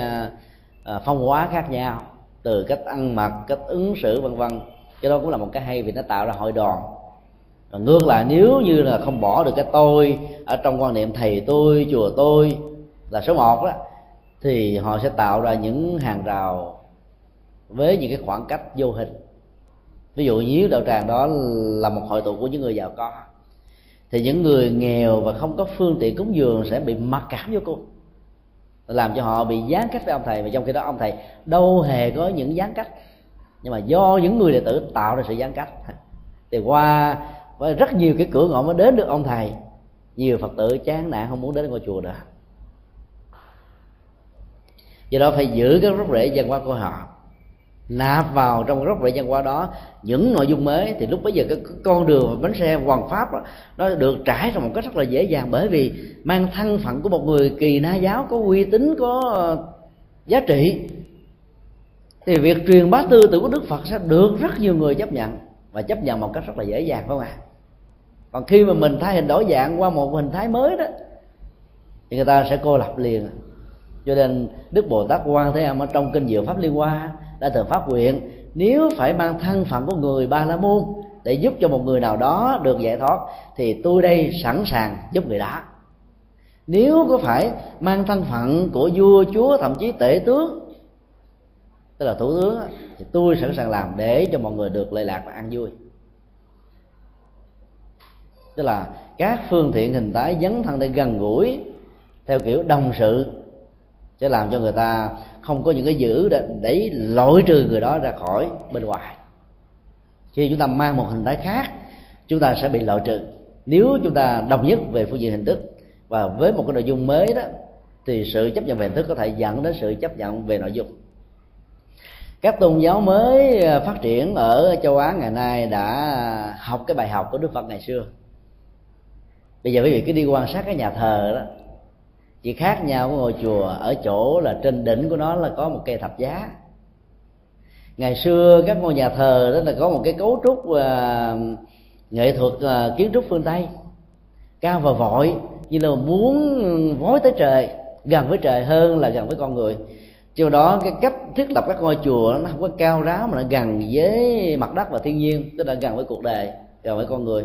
ờ, phong hóa khác nhau từ cách ăn mặc, cách ứng xử, vân vân. Cái đó cũng là một cái hay vì nó tạo ra hội đoàn. Và ngược lại, nếu như là không bỏ được cái tôi ở trong quan niệm thầy tôi, chùa tôi là số một đó, thì họ sẽ tạo ra những hàng rào với những cái khoảng cách vô hình. Ví dụ nếu đạo tràng đó là một hội tụ của những người giàu có. Thì những người nghèo và không có phương tiện cúng dường sẽ bị mặc cảm vô cùng làm cho họ bị gián cách với ông thầy và trong khi đó ông thầy đâu hề có những gián cách. Nhưng mà do những người đệ tử tạo ra sự gián cách. Thì qua với rất nhiều cái cửa ngõ mới đến được ông thầy. Nhiều phật tử chán nản, không muốn đến ngôi chùa nữa. Do đó phải giữ cái gốc rễ văn hóa của họ nạp vào trong gốc rễ nhân qua đó. Những nội dung mới thì lúc bấy giờ cái con đường bánh xe hoàng pháp đó, nó được trải ra một cách rất là dễ dàng bởi vì mang thân phận của một người kỳ na giáo có uy tín có ờ, giá trị. Thì việc truyền bá tư tưởng của đức phật sẽ được rất nhiều người chấp nhận và chấp nhận một cách rất là dễ dàng phải không ạ? Còn khi mà mình thay hình đổi dạng qua một hình thái mới đó thì người ta sẽ cô lập liền. Cho nên đức bồ tát quan thế âm ở trong kinh diệu pháp liên hoa đã từng phát nguyện, nếu phải mang thân phận của người ba la môn để giúp cho một người nào đó được giải thoát, thì tôi đây sẵn sàng giúp người đó nếu có phải mang thân phận của vua, chúa, thậm chí tể tướng, tức là thủ tướng thì tôi sẵn sàng làm để cho mọi người được lệ lạc và ăn vui. Tức là các phương tiện hình thái dấn thân để gần gũi theo kiểu đồng sự sẽ làm cho người ta không có những cái giữ để, để loại trừ người đó ra khỏi bên ngoài. Khi chúng ta mang một hình thái khác chúng ta sẽ bị loại trừ. Nếu chúng ta đồng nhất về phương diện hình thức và với một cái nội dung mới đó thì sự chấp nhận về hình thức có thể dẫn đến sự chấp nhận về nội dung. Các tôn giáo mới à, phát triển ở châu á ngày nay đã học cái bài học của đức phật ngày xưa. Bây giờ quý vị cứ đi quan sát cái nhà thờ đó chỉ khác nhau của ngôi chùa ở chỗ là trên đỉnh của nó là có một cây thập giá. Ngày xưa các ngôi nhà thờ đó là có một cái cấu trúc uh, nghệ thuật uh, kiến trúc phương tây. Cao và vội như là muốn vói tới trời gần với trời hơn là gần với con người. Do đó cái cách thiết lập các ngôi chùa nó không có cao ráo mà nó gần với mặt đất và thiên nhiên tức là gần với cuộc đời gần với con người.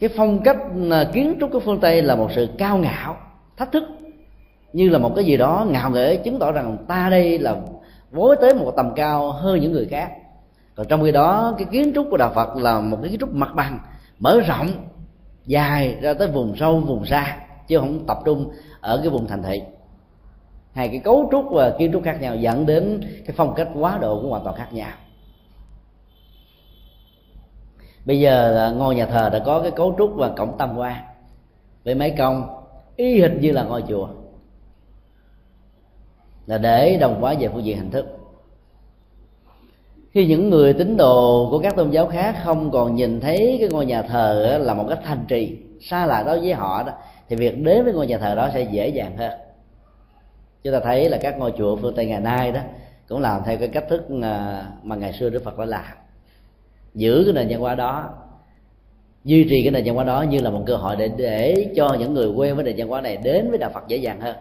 Cái phong cách à, kiến trúc của phương tây là một sự cao ngạo thách thức. Như là một cái gì đó ngạo nghễ chứng tỏ rằng ta đây là vối tới một tầm cao hơn những người khác. Còn trong khi đó, cái kiến trúc của đạo phật là một cái kiến trúc mặt bằng, mở rộng, dài ra tới vùng sâu, vùng xa, chứ không tập trung ở cái vùng thành thị. Hai cái cấu trúc và kiến trúc khác nhau dẫn đến cái phong cách quá độ cũng hoàn toàn khác nhau. Bây giờ ngôi nhà thờ đã có cái cấu trúc và cổng tam quan với mấy công y hệt như là ngôi chùa. Là để đồng hóa về phương diện hình thức. Khi những người tín đồ của các tôn giáo khác không còn nhìn thấy cái ngôi nhà thờ là một cái thành trì, xa lạ đối với họ đó, thì việc đến với ngôi nhà thờ đó sẽ dễ dàng hơn. Chúng ta thấy là các ngôi chùa phương tây ngày nay đó cũng làm theo cái cách thức à, mà ngày xưa đức phật đã làm. Giữ cái nền văn hóa đó duy trì cái nền văn hóa đó như là một cơ hội để để cho những người quen với nền văn hóa này đến với đạo Phật dễ dàng hơn.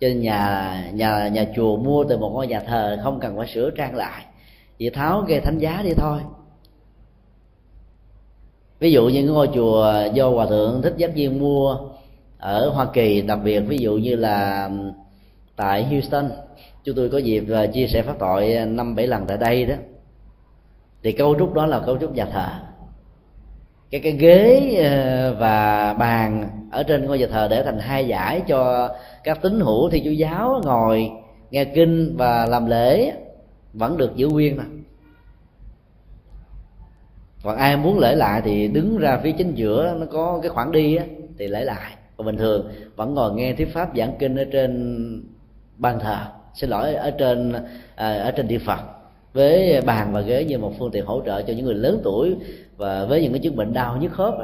Cho nên nhà nhà nhà chùa mua từ một ngôi nhà thờ không cần phải sửa trang lại. Chỉ tháo cái thánh giá đi thôi. Ví dụ như ngôi chùa do hòa thượng thích giác viên mua ở hoa kỳ đặc biệt, ví dụ như là tại houston. Chúng tôi có dịp ờ, chia sẻ pháp tội năm bảy lần tại đây đó. Thì cấu trúc đó là cấu trúc nhà thờ cái cái ghế ờ, và bàn ở trên ngôi nhà thờ để thành hai giải cho các tín hữu thi chúa giáo ngồi nghe kinh và làm lễ vẫn được giữ nguyên mà còn ai muốn lễ lại thì đứng ra phía chính giữa nó có cái khoảng đi á, thì lễ lại. Còn bình thường vẫn ngồi nghe thuyết pháp giảng kinh ở trên bàn thờ xin lỗi ở trên à, ở trên địa phật với bàn và ghế như một phương tiện hỗ trợ cho những người lớn tuổi và với những cái chứng bệnh đau nhức khớp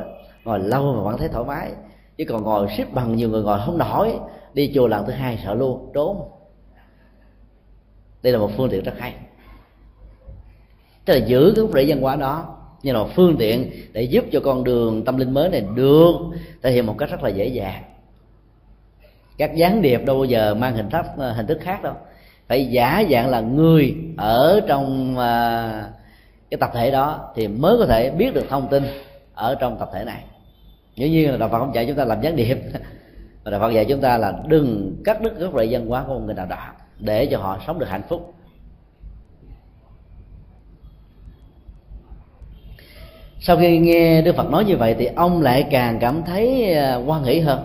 ngồi lâu mà vẫn thấy thoải mái. Chứ còn ngồi xếp bằng nhiều người ngồi không nổi đi chùa lần thứ hai sợ luôn trốn. Đây là một phương tiện rất hay. Tức là giữ cái gốc rễ văn hóa đó như là một phương tiện để giúp cho con đường tâm linh mới này được thể hiện một cách rất là dễ dàng. Các gián điệp đâu bao giờ mang hình thức hình thức khác đâu. Phải giả dạng là người ở trong uh, cái tập thể đó thì mới có thể biết được thông tin ở trong tập thể này. Dĩ nhiên là đạo phật không dạy chúng ta làm gián điệp. Mà đạo phật dạy chúng ta là đừng cắt đứt gốc rễ văn hóa của một người nào đó để cho họ sống được hạnh phúc. Sau khi nghe đức phật nói như vậy thì ông lại càng cảm thấy à, quan hỷ hơn.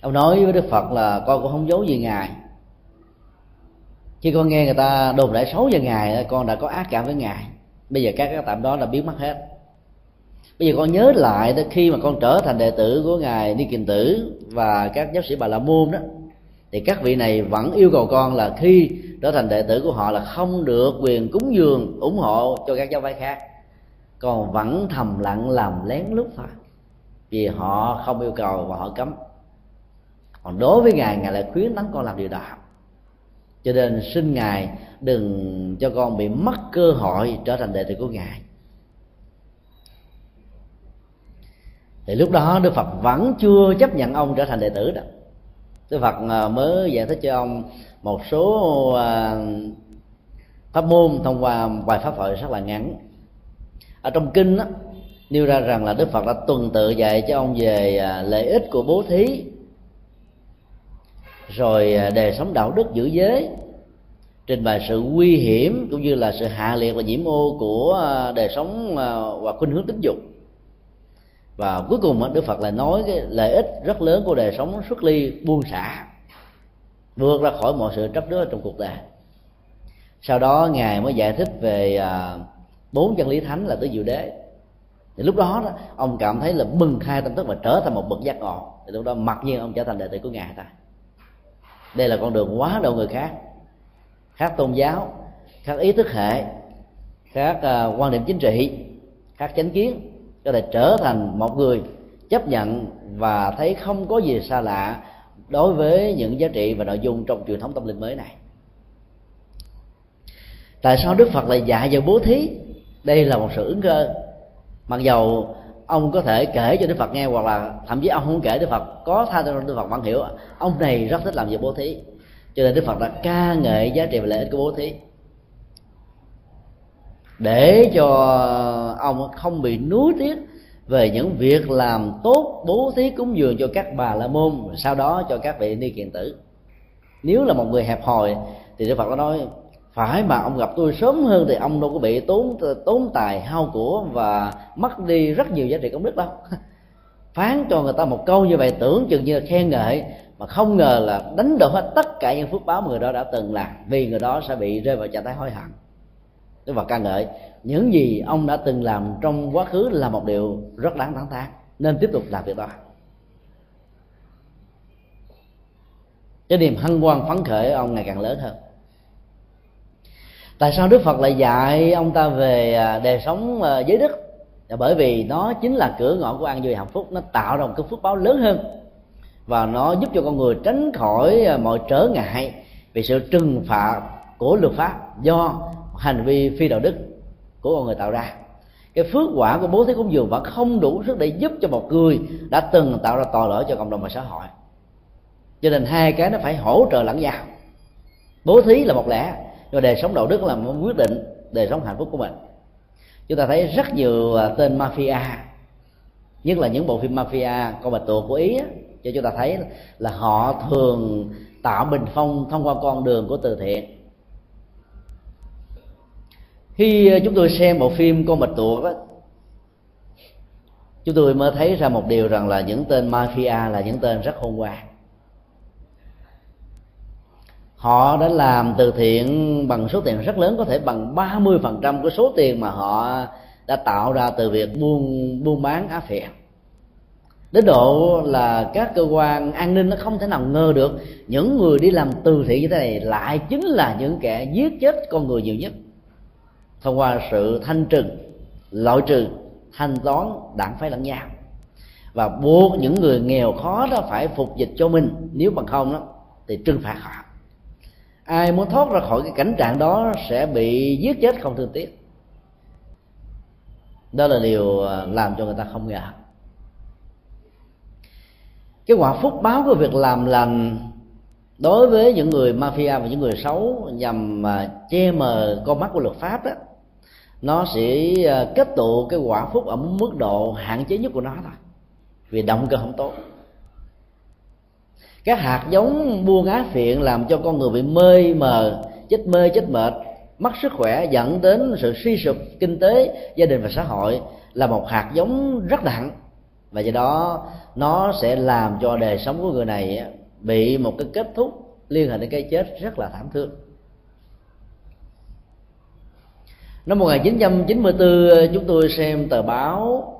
Ông nói với đức phật là con cũng không giấu gì ngài khi con nghe người ta đồn đại xấu về ngài con đã có ác cảm với ngài. Bây giờ các cái tạm đó là biến mất hết. Bây giờ con nhớ lại đó khi mà con trở thành đệ tử của ngài ni kiền tử và các giáo sĩ bà la môn đó, thì các vị này vẫn yêu cầu con là khi trở thành đệ tử của họ là không được quyền cúng dường, ủng hộ cho các giáo phái khác. Còn vẫn thầm lặng làm lén lút thôi, vì họ không yêu cầu và họ cấm. Còn đối với ngài ngài lại khuyến tấn con làm điều đó cho nên xin ngài đừng cho con bị mất cơ hội trở thành đệ tử của ngài. Thì lúc đó đức phật vẫn chưa chấp nhận ông trở thành đệ tử đó. Đức phật à, mới giải thích cho ông một số à, pháp môn thông qua vài pháp thoại rất là ngắn. Ở trong kinh đó, nêu ra rằng là đức phật đã tuần tự dạy cho ông về à, lợi ích của bố thí rồi à, đề sống đạo đức giữ giới. Trình bày sự nguy hiểm cũng như là sự hạ liệt và nhiễm ô của à, đề đời sống và khuynh hướng tính dục. Và cuối cùng đức phật lại nói cái lợi ích rất lớn của đời sống xuất ly buông xả vượt ra khỏi mọi sự chấp trước trong cuộc đời. Sau đó ngài mới giải thích về à, bốn chân lý thánh là tứ diệu đế. Thì lúc đó, đó ông cảm thấy là bừng khai tâm thức và trở thành một bậc giác ngộ. Thì lúc đó mặc nhiên ông trở thành đệ tử của ngài ta đây là con đường quá độ người khác. Khác tôn giáo khác ý thức hệ khác uh, quan điểm chính trị khác chánh kiến. Có thể trở thành một người chấp nhận và thấy không có gì xa lạ đối với những giá trị và nội dung trong truyền thống tâm linh mới này. Tại sao đức phật lại dạy vào bố thí? Đây là một sự ứng cơ. Mặc dầu ông có thể kể cho đức phật nghe hoặc là thậm chí ông không kể đức phật. Có tha cho đức phật vẫn hiểu. Ông này rất thích làm việc bố thí. Cho nên đức phật đã ca ngợi giá trị và lợi ích của bố thí. Để cho ông không bị nuối tiếc về những việc làm tốt bố thí cúng dường cho các bà la môn, sau đó cho các vị ni kiện tử. Nếu là một người hẹp hòi, thì đức phật đã nói phải mà ông gặp tôi sớm hơn thì ông đâu có bị tốn tốn tài hao của và mất đi rất nhiều giá trị công đức đâu. Phán cho người ta một câu như vậy, tưởng chừng như là khen ngợi, mà không ngờ là đánh đổ hết tất cả những phước báo mà người đó đã từng làm, vì người đó sẽ bị rơi vào trạng thái hối hận. Đức và ca ngợi, những gì ông đã từng làm trong quá khứ là một điều rất đáng tán thán, nên tiếp tục làm việc đó. Cái niềm hân hoan phấn khởi ông ngày càng lớn hơn tại sao đức phật lại dạy ông ta về à, đời sống à, giới đức? Là bởi vì nó chính là cửa ngõ của an vui hạnh phúc, nó tạo ra một cái phước báo lớn hơn. Và nó giúp cho con người tránh khỏi à, mọi trở ngại vì sự trừng phạt của luật pháp do hành vi phi đạo đức của con người tạo ra. Cái phước quả của bố thí cúng dường vẫn không đủ sức để giúp cho một người đã từng tạo ra tội lỗi cho cộng đồng và xã hội. Cho nên hai cái nó phải hỗ trợ lẫn nhau. Bố thí là một lẽ và đời sống đạo đức là một quyết định, đời sống hạnh phúc của mình. Chúng ta thấy rất nhiều à, tên mafia, nhất là những bộ phim mafia, con bạch tuộc của ý cho chúng ta thấy là họ thường tạo bình phong thông qua con đường của từ thiện. Khi à, chúng tôi xem bộ phim con bạch tuộc đó, chúng tôi mới thấy ra một điều rằng là những tên mafia là những tên rất khôn ngoan họ đã làm từ thiện bằng số tiền rất lớn, có thể bằng 30% của số tiền mà họ đã tạo ra từ việc buôn buôn bán á phiện đến độ là các cơ quan an ninh nó không thể nào ngờ được những người đi làm từ thiện như thế này lại chính là những kẻ giết chết con người nhiều nhất. Thông qua sự thanh trừng, loại trừ, thanh toán đảng phái lẫn nhau. Và buộc những người nghèo khó đó phải phục dịch cho mình, nếu bằng không đó, thì trừng phạt họ ai muốn thoát ra khỏi cái cảnh trạng đó sẽ bị giết chết không thương tiếc. Đó là điều à, làm cho người ta không ngờ. Cái quả phúc báo của việc làm lành đối với những người mafia và những người xấu nhằm mà che mờ con mắt của luật pháp đó, nó sẽ à, kết tụ cái quả phúc ở mức độ hạn chế nhất của nó thôi. Vì động cơ không tốt các hạt giống buôn á phiện làm cho con người bị mê mờ, chết mê, chết mệt. Mất sức khỏe dẫn đến sự suy sụp kinh tế, gia đình và xã hội là một hạt giống rất nặng. Và do đó, nó sẽ làm cho đời sống của người này bị một cái kết thúc liên hệ đến cái chết rất là thảm thương. Năm 1994 chúng tôi xem tờ báo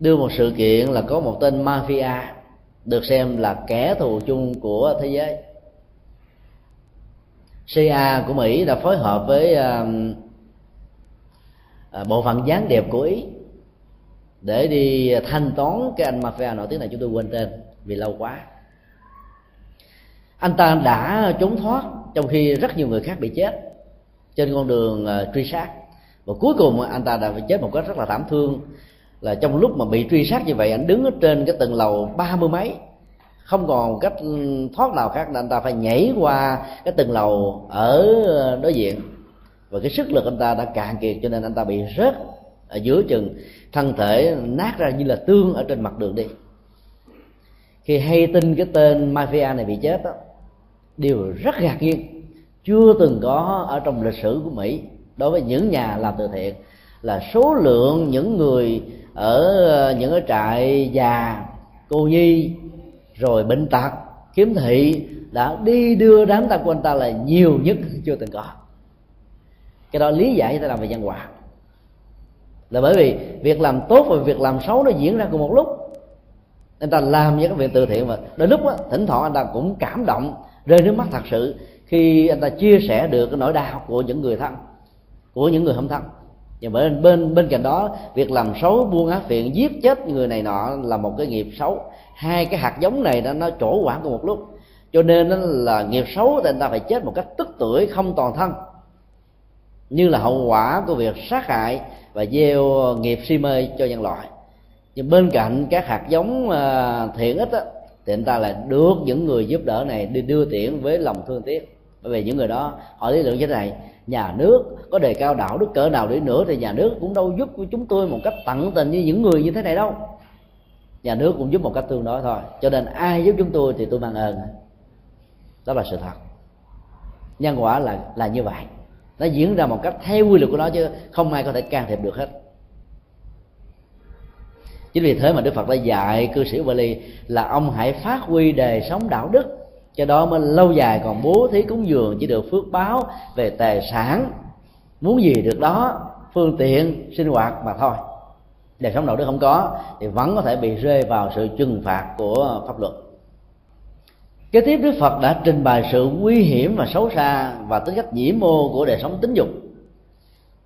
đưa một sự kiện là có một tên mafia được xem là kẻ thù chung của thế giới. CIA của Mỹ đã phối hợp với uh, bộ phận gián điệp của Ý để đi thanh toán cái anh mafia nổi tiếng này chúng tôi quên tên vì lâu quá. Anh ta đã trốn thoát trong khi rất nhiều người khác bị chết trên con đường uh, truy sát. Và cuối cùng anh ta đã bị chết một cách rất là thảm thương là trong lúc mà bị truy sát như vậy, anh đứng ở trên cái tầng lầu ba mươi mấy. Không còn cách thoát nào khác nên anh ta phải nhảy qua cái tầng lầu ở đối diện. Và cái sức lực anh ta đã cạn kiệt, cho nên anh ta bị rớt ở giữa chừng. Thân thể nát ra như là tương ở trên mặt đường đi. Khi hay tin cái tên mafia này bị chết đó điều rất ngạc nhiên. Chưa từng có ở trong lịch sử của mỹ, đối với những nhà làm từ thiện, là số lượng những người ở ờ, những cái trại già, cô nhi, rồi bệnh tật kiếm thị đã đi đưa đám tăng của anh ta là nhiều nhất chưa từng có. Cái đó lý giải ta làm về nhân quả là bởi vì việc làm tốt và việc làm xấu nó diễn ra cùng một lúc. Anh ta làm những cái việc từ thiện mà. Đến lúc đó thỉnh thoảng anh ta cũng cảm động, rơi nước mắt thật sự khi anh ta chia sẻ được cái nỗi đau của những người thân, của những người không thân và bên bên bên cạnh đó việc làm xấu buôn ác phiện giết chết người này nọ là một cái nghiệp xấu. Hai cái hạt giống này nó nó trổ quả cùng một lúc. Cho nên là nghiệp xấu thì người ta phải chết một cách tức tuổi không toàn thân. Như là hậu quả của việc sát hại và gieo nghiệp si mê cho nhân loại. Nhưng bên cạnh các hạt giống à, thiện ích á, thì người ta lại được những người giúp đỡ này đi đưa tiễn với lòng thương tiếc bởi vì những người đó, họ lý luận như thế này nhà nước, có đề cao đạo đức, cỡ nào đi nữa thì nhà nước cũng đâu giúp chúng tôi một cách tận tình như những người như thế này đâu. Nhà nước cũng giúp một cách tương đối thôi. Cho nên ai giúp chúng tôi thì tôi mang ơn. Đó là sự thật. Nhân quả là là như vậy. Nó diễn ra một cách theo quy luật của nó chứ không ai có thể can thiệp được hết. Chính vì thế mà đức phật đã dạy cư sĩ Bali là ông hãy phát huy đời sống đạo đức cho đó mới lâu dài còn bố thí cúng dường chỉ được phước báo về tài sản. Muốn gì được đó, phương tiện, sinh hoạt mà thôi. Đời sống đạo đức không có, thì vẫn có thể bị rơi vào sự trừng phạt của pháp luật. Kế tiếp đức phật đã trình bày sự nguy hiểm và xấu xa và tính cách nhiễm mô của đời sống tính dục,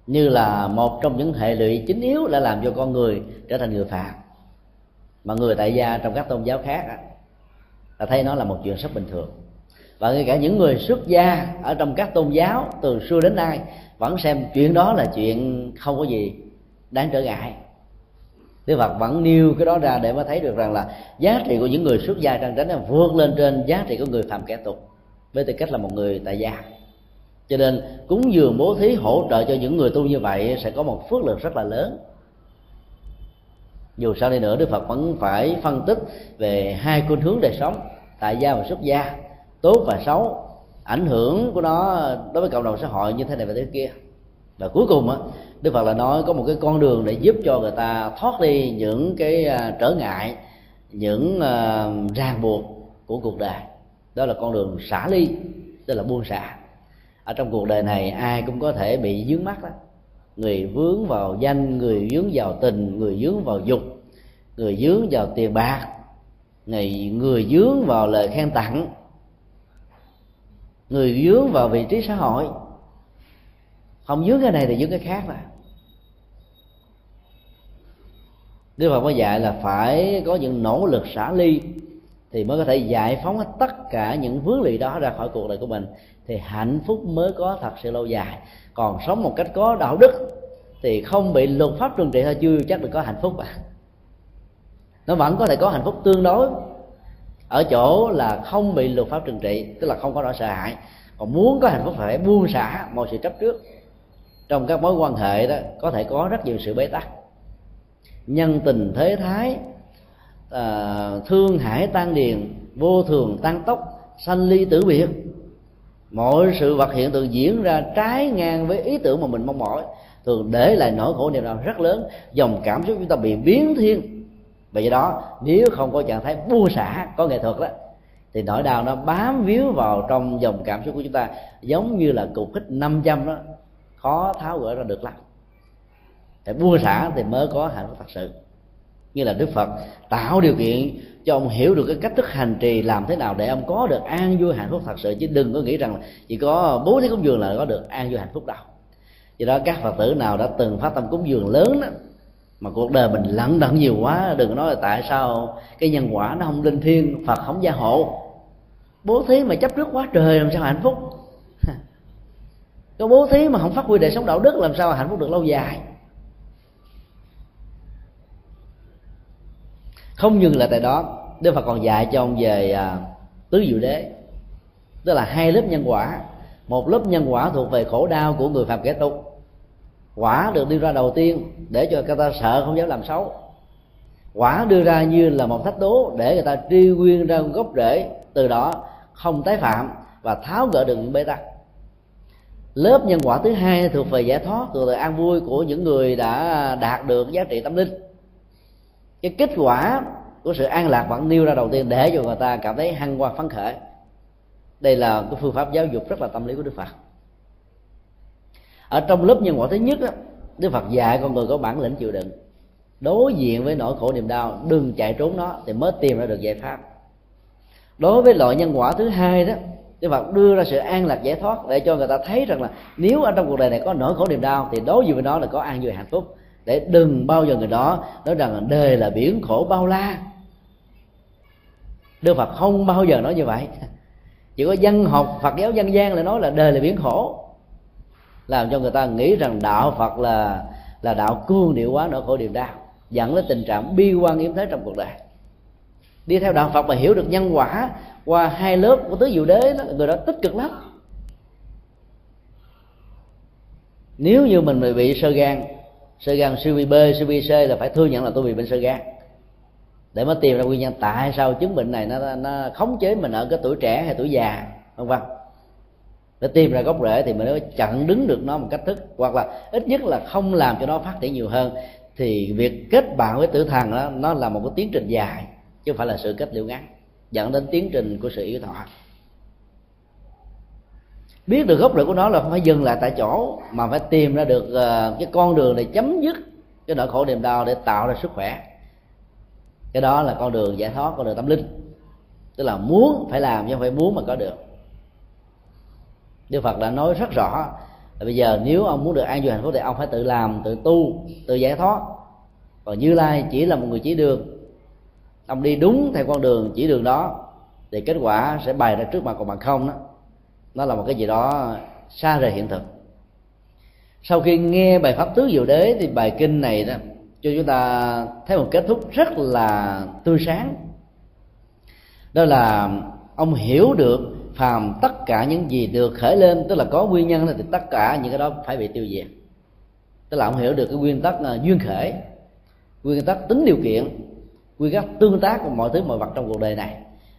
như là một trong những hệ lụy chính yếu đã làm cho con người trở thành người phạm mà người tại gia trong các tôn giáo khác là thấy nó là một chuyện rất bình thường. Và ngay cả những người xuất gia ở trong các tôn giáo từ xưa đến nay vẫn xem chuyện đó là chuyện không có gì đáng trở ngại. Đức Phật vẫn nêu cái đó ra để mà thấy được rằng là giá trị của những người xuất gia trang tránh vượt lên trên giá trị của người phạm kẻ tục, với tư cách là một người tại gia. Cho nên cúng dường bố thí hỗ trợ cho những người tu như vậy sẽ có một phước lực rất là lớn dù sao đi nữa, đức phật vẫn phải phân tích về hai khuynh hướng đời sống, tại gia và xuất gia. Tốt và xấu, ảnh hưởng của nó đối với cộng đồng xã hội như thế này và thế kia. Và cuối cùng á, đức phật là nói có một cái con đường để giúp cho người ta thoát đi những cái à, trở ngại, những à, ràng buộc của cuộc đời. Đó là con đường xả ly, tức là buông xả. Ở trong cuộc đời này, ai cũng có thể bị dướng mắt đó người vướng vào danh, người vướng vào tình, người vướng vào dục, người vướng vào tiền bạc người người vướng vào lời khen tặng, người vướng vào vị trí xã hội không vướng cái này thì vướng cái khác mà. Đức Phật có dạy là phải có những nỗ lực xả ly thì mới có thể giải phóng hết tất cả những vướng lì đó ra khỏi cuộc đời của mình. Thì hạnh phúc mới có thật sự lâu dài. Còn sống một cách có đạo đức thì không bị luật pháp trừng trị thôi, chưa chắc được có hạnh phúc à. Nó vẫn có thể có hạnh phúc tương đối ở chỗ là không bị luật pháp trừng trị, tức là không có nỗi sợ hãi. Còn muốn có hạnh phúc phải buông xả mọi sự chấp trước. Trong các mối quan hệ đó, có thể có rất nhiều sự bế tắc. Nhân tình thế thái à, thương hải tan điền vô thường tăng tốc sanh ly tử biệt. Mọi sự vật hiện tượng diễn ra trái ngang với ý tưởng mà mình mong mỏi. Thường để lại nỗi khổ niềm đau rất lớn dòng cảm xúc chúng ta bị biến thiên. Và do đó nếu không có trạng thái buông xả có nghệ thuật đó thì nỗi đau nó bám víu vào trong dòng cảm xúc của chúng ta giống như là cục hít 500 đó khó tháo gỡ ra được lắm. Phải buông xả thì mới có hạnh phúc thật sự như là đức phật, tạo điều kiện cho ông hiểu được cái cách thức hành trì làm thế nào để ông có được an vui hạnh phúc thật sự. Chứ đừng có nghĩ rằng chỉ có bố thí cúng dường là có được an vui hạnh phúc đâu. Do đó các phật tử nào đã từng phát tâm cúng dường lớn đó, mà cuộc đời mình lận đận nhiều quá, đừng nói là tại sao cái nhân quả nó không linh thiêng, phật không gia hộ. Bố thí mà chấp trước quá trời làm sao hạnh phúc? Có bố thí mà không phát huy đời sống đạo đức, làm sao hạnh phúc được lâu dài? Không dừng lại tại đó. Đức phật còn dạy cho ông về à, tứ diệu đế. Tức là hai lớp nhân quả. Một lớp nhân quả thuộc về khổ đau của người phạm kẻ tục. Quả được đưa ra đầu tiên để cho người ta sợ không dám làm xấu. Quả đưa ra như là một thách đố để người ta truy nguyên ra gốc rễ. Từ đó không tái phạm và tháo gỡ được những bế tắc. Lớp nhân quả thứ hai thuộc về giải thoát thuộc về an vui của những người đã đạt được giá trị tâm linh cái kết quả của sự an lạc vẫn nêu ra đầu tiên để cho người ta cảm thấy hăng hoan phấn khởi. Đây là cái phương pháp giáo dục rất là tâm lý của đức phật. Ở trong lớp nhân quả thứ nhất đó, đức phật dạy con người có bản lĩnh chịu đựng. Đối diện với nỗi khổ niềm đau đừng chạy trốn nó thì mới tìm ra được giải pháp. Đối với loại nhân quả thứ hai đó Đức Phật đưa ra sự an lạc giải thoát để cho người ta thấy rằng là nếu ở trong cuộc đời này có nỗi khổ niềm đau thì đối diện với nó là có an vui hạnh phúc để đừng bao giờ người đó nói rằng đời là biển khổ bao la. Đức Phật không bao giờ nói như vậy. Chỉ có dân học Phật giáo dân gian là nói là đời là biển khổ. Làm cho người ta nghĩ rằng đạo Phật là là đạo cương điệu quá nỗi khổ niềm đau, dẫn đến tình trạng bi quan yếm thế trong cuộc đời. Đi theo đạo Phật mà hiểu được nhân quả qua hai lớp của tứ diệu đế đó, người đó tích cực lắm. Nếu như mình bị sơ gan sơ gan siêu vi b, siêu vi c là phải thừa nhận là tôi bị bệnh sơ gan. Để mới tìm ra nguyên nhân tại sao chứng bệnh này nó nó khống chế mình ở cái tuổi trẻ hay tuổi già, vân vân. Để tìm ra gốc rễ thì mình mới chặn đứng được nó một cách thức, hoặc là ít nhất là không làm cho nó phát triển nhiều hơn. Thì việc kết bạn với tử thần đó, nó là một cái tiến trình dài, chứ không phải là sự kết liễu ngắn, dẫn đến tiến trình của sự yếu thọ biết được gốc rễ của nó là không phải dừng lại tại chỗ, mà phải tìm ra được ờ, cái con đường để chấm dứt cái nỗi khổ niềm đau để tạo ra sức khỏe. Cái đó là con đường giải thoát, con đường tâm linh. Tức là muốn phải làm chứ không phải muốn mà có được. Đức Phật đã nói rất rõ, là bây giờ nếu ông muốn được an vui hạnh phúc thì ông phải tự làm, tự tu, tự giải thoát. Còn như lai chỉ là một người chỉ đường. Ông đi đúng theo con đường chỉ đường đó, thì kết quả sẽ bày ra trước mặt còn bằng không đó nó là một cái gì đó xa rời hiện thực. Sau khi nghe bài pháp tứ diệu đế thì bài kinh này đó, cho chúng ta thấy một kết thúc rất là tươi sáng. Đó là ông hiểu được phàm tất cả những gì được khởi lên, tức là có nguyên nhân thì tất cả những cái đó phải bị tiêu diệt. Tức là ông hiểu được cái nguyên tắc là duyên khởi, nguyên tắc tính điều kiện quy tắc tương tác của mọi thứ, mọi vật trong cuộc đời này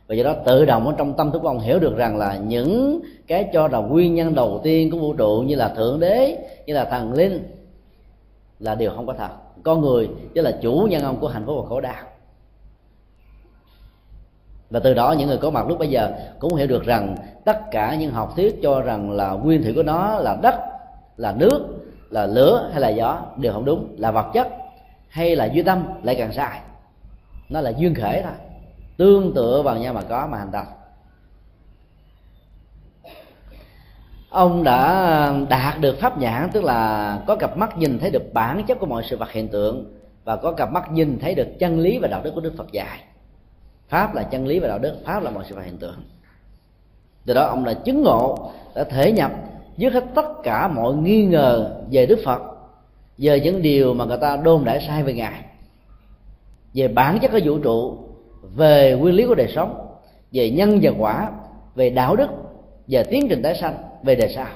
và do đó tự động ở trong tâm thức của ông hiểu được rằng là những cái cho là nguyên nhân đầu tiên của vũ trụ như là thượng đế, như là thần linh là điều không có thật. Con người chứ là chủ nhân ông của hạnh phúc và khổ đau. Và từ đó những người có mặt lúc bây giờ cũng hiểu được rằng tất cả những học thuyết cho rằng là nguyên thủy của nó là đất, là nước, là lửa hay là gió đều không đúng, là vật chất hay là duy tâm lại càng sai. Nó là duyên khể thôi tương tự vào nhau mà có mà hành động. Ông đã đạt được pháp nhãn, tức là có cặp mắt nhìn thấy được bản chất của mọi sự vật hiện tượng, và có cặp mắt nhìn thấy được chân lý và đạo đức của đức phật dạy. Pháp là chân lý và đạo đức, pháp là mọi sự vật hiện tượng. Từ đó, ông đã chứng ngộ, đã thể nhập dứt hết tất cả mọi nghi ngờ về đức phật, về những điều mà người ta đôn đãi sai về ngài, về bản chất của vũ trụ về nguyên lý của đời sống, về nhân và quả, về đạo đức về tiến trình tái sanh, về đời sau.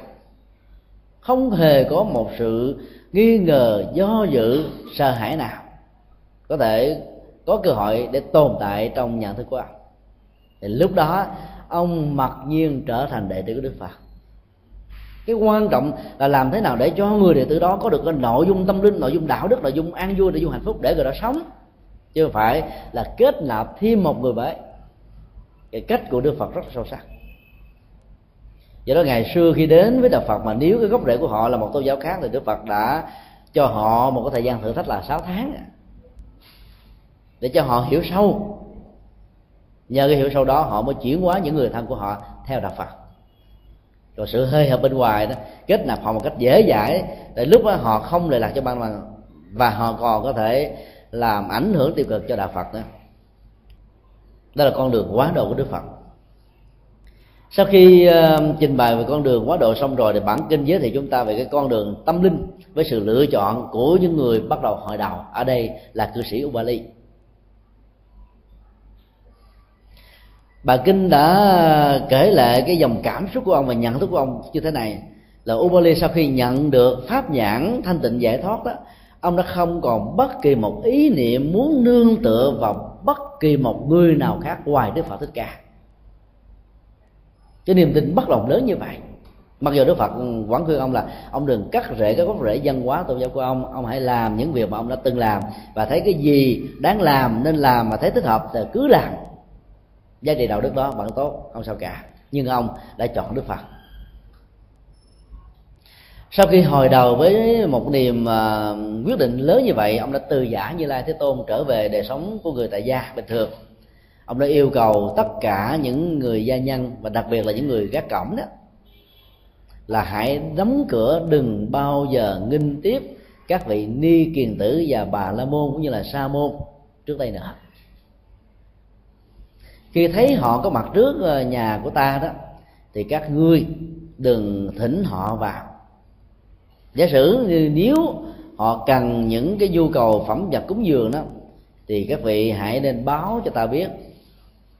Không hề có một sự nghi ngờ, do dự, sợ hãi nào. Có thể có cơ hội để tồn tại trong nhận thức của ông. Thì lúc đó, ông mặc nhiên trở thành đệ tử của đức phật. Cái quan trọng là làm thế nào để cho người đệ tử đó có được cái nội dung tâm linh, nội dung đạo đức, nội dung an vui, nội dung hạnh phúc để người đó sống chứ không phải là kết nạp thêm một người mới cái cách của đức phật rất sâu sắc. Do đó ngày xưa khi đến với đạo phật mà nếu cái gốc rễ của họ là một tôn giáo khác thì đức phật đã cho họ một cái thời gian thử thách là 6 tháng. Để cho họ hiểu sâu. Nhờ cái hiểu sâu đó họ mới chuyển hóa những người thân của họ theo đạo phật. Rồi sự hơi hợp bên ngoài đó, kết nạp họ một cách dễ dãi để lúc đó họ không lệ lạc cho ban và họ còn có thể làm ảnh hưởng tiêu cực cho đạo phật nữa đó là con đường quá độ của đức phật. Sau khi uh, trình bày về con đường quá độ xong rồi thì bản kinh giới thiệu chúng ta về cái con đường tâm linh với sự lựa chọn của những người bắt đầu hội đầu ở đây là cư sĩ Ubali. Bà kinh đã kể lại cái dòng cảm xúc của ông và nhận thức của ông như thế này. Là Ubali sau khi nhận được pháp nhãn thanh tịnh giải thoát đó ông đã không còn bất kỳ một ý niệm muốn nương tựa vào bất kỳ một người nào khác ngoài đức phật thích ca. Cái niềm tin bất lòng lớn như vậy. Mặc dù đức phật ừ, quán khuyên ông là, ông đừng cắt rễ cái gốc rễ văn hóa tôn giáo của ông. Ông hãy làm những việc mà ông đã từng làm và thấy cái gì đáng làm nên làm mà thấy thích hợp thì cứ làm. Giá trị đạo đức đó vẫn tốt, không sao cả. Nhưng ông đã chọn đức phật sau khi hồi đầu với một niềm uh, quyết định lớn như vậy ông đã từ giả như lai thế tôn trở về đời sống của người tại gia bình thường. Ông đã yêu cầu tất cả những người gia nhân và đặc biệt là những người gác cổng đó là hãy đóng cửa đừng bao giờ nghinh tiếp các vị ni kiền tử và bà la môn cũng như là sa môn trước đây nữa. Khi thấy họ có mặt trước à, nhà của ta đó thì các ngươi đừng thỉnh họ vào giả sử như nếu họ cần những cái nhu cầu phẩm vật cúng dường đó, thì các vị hãy nên báo cho ta biết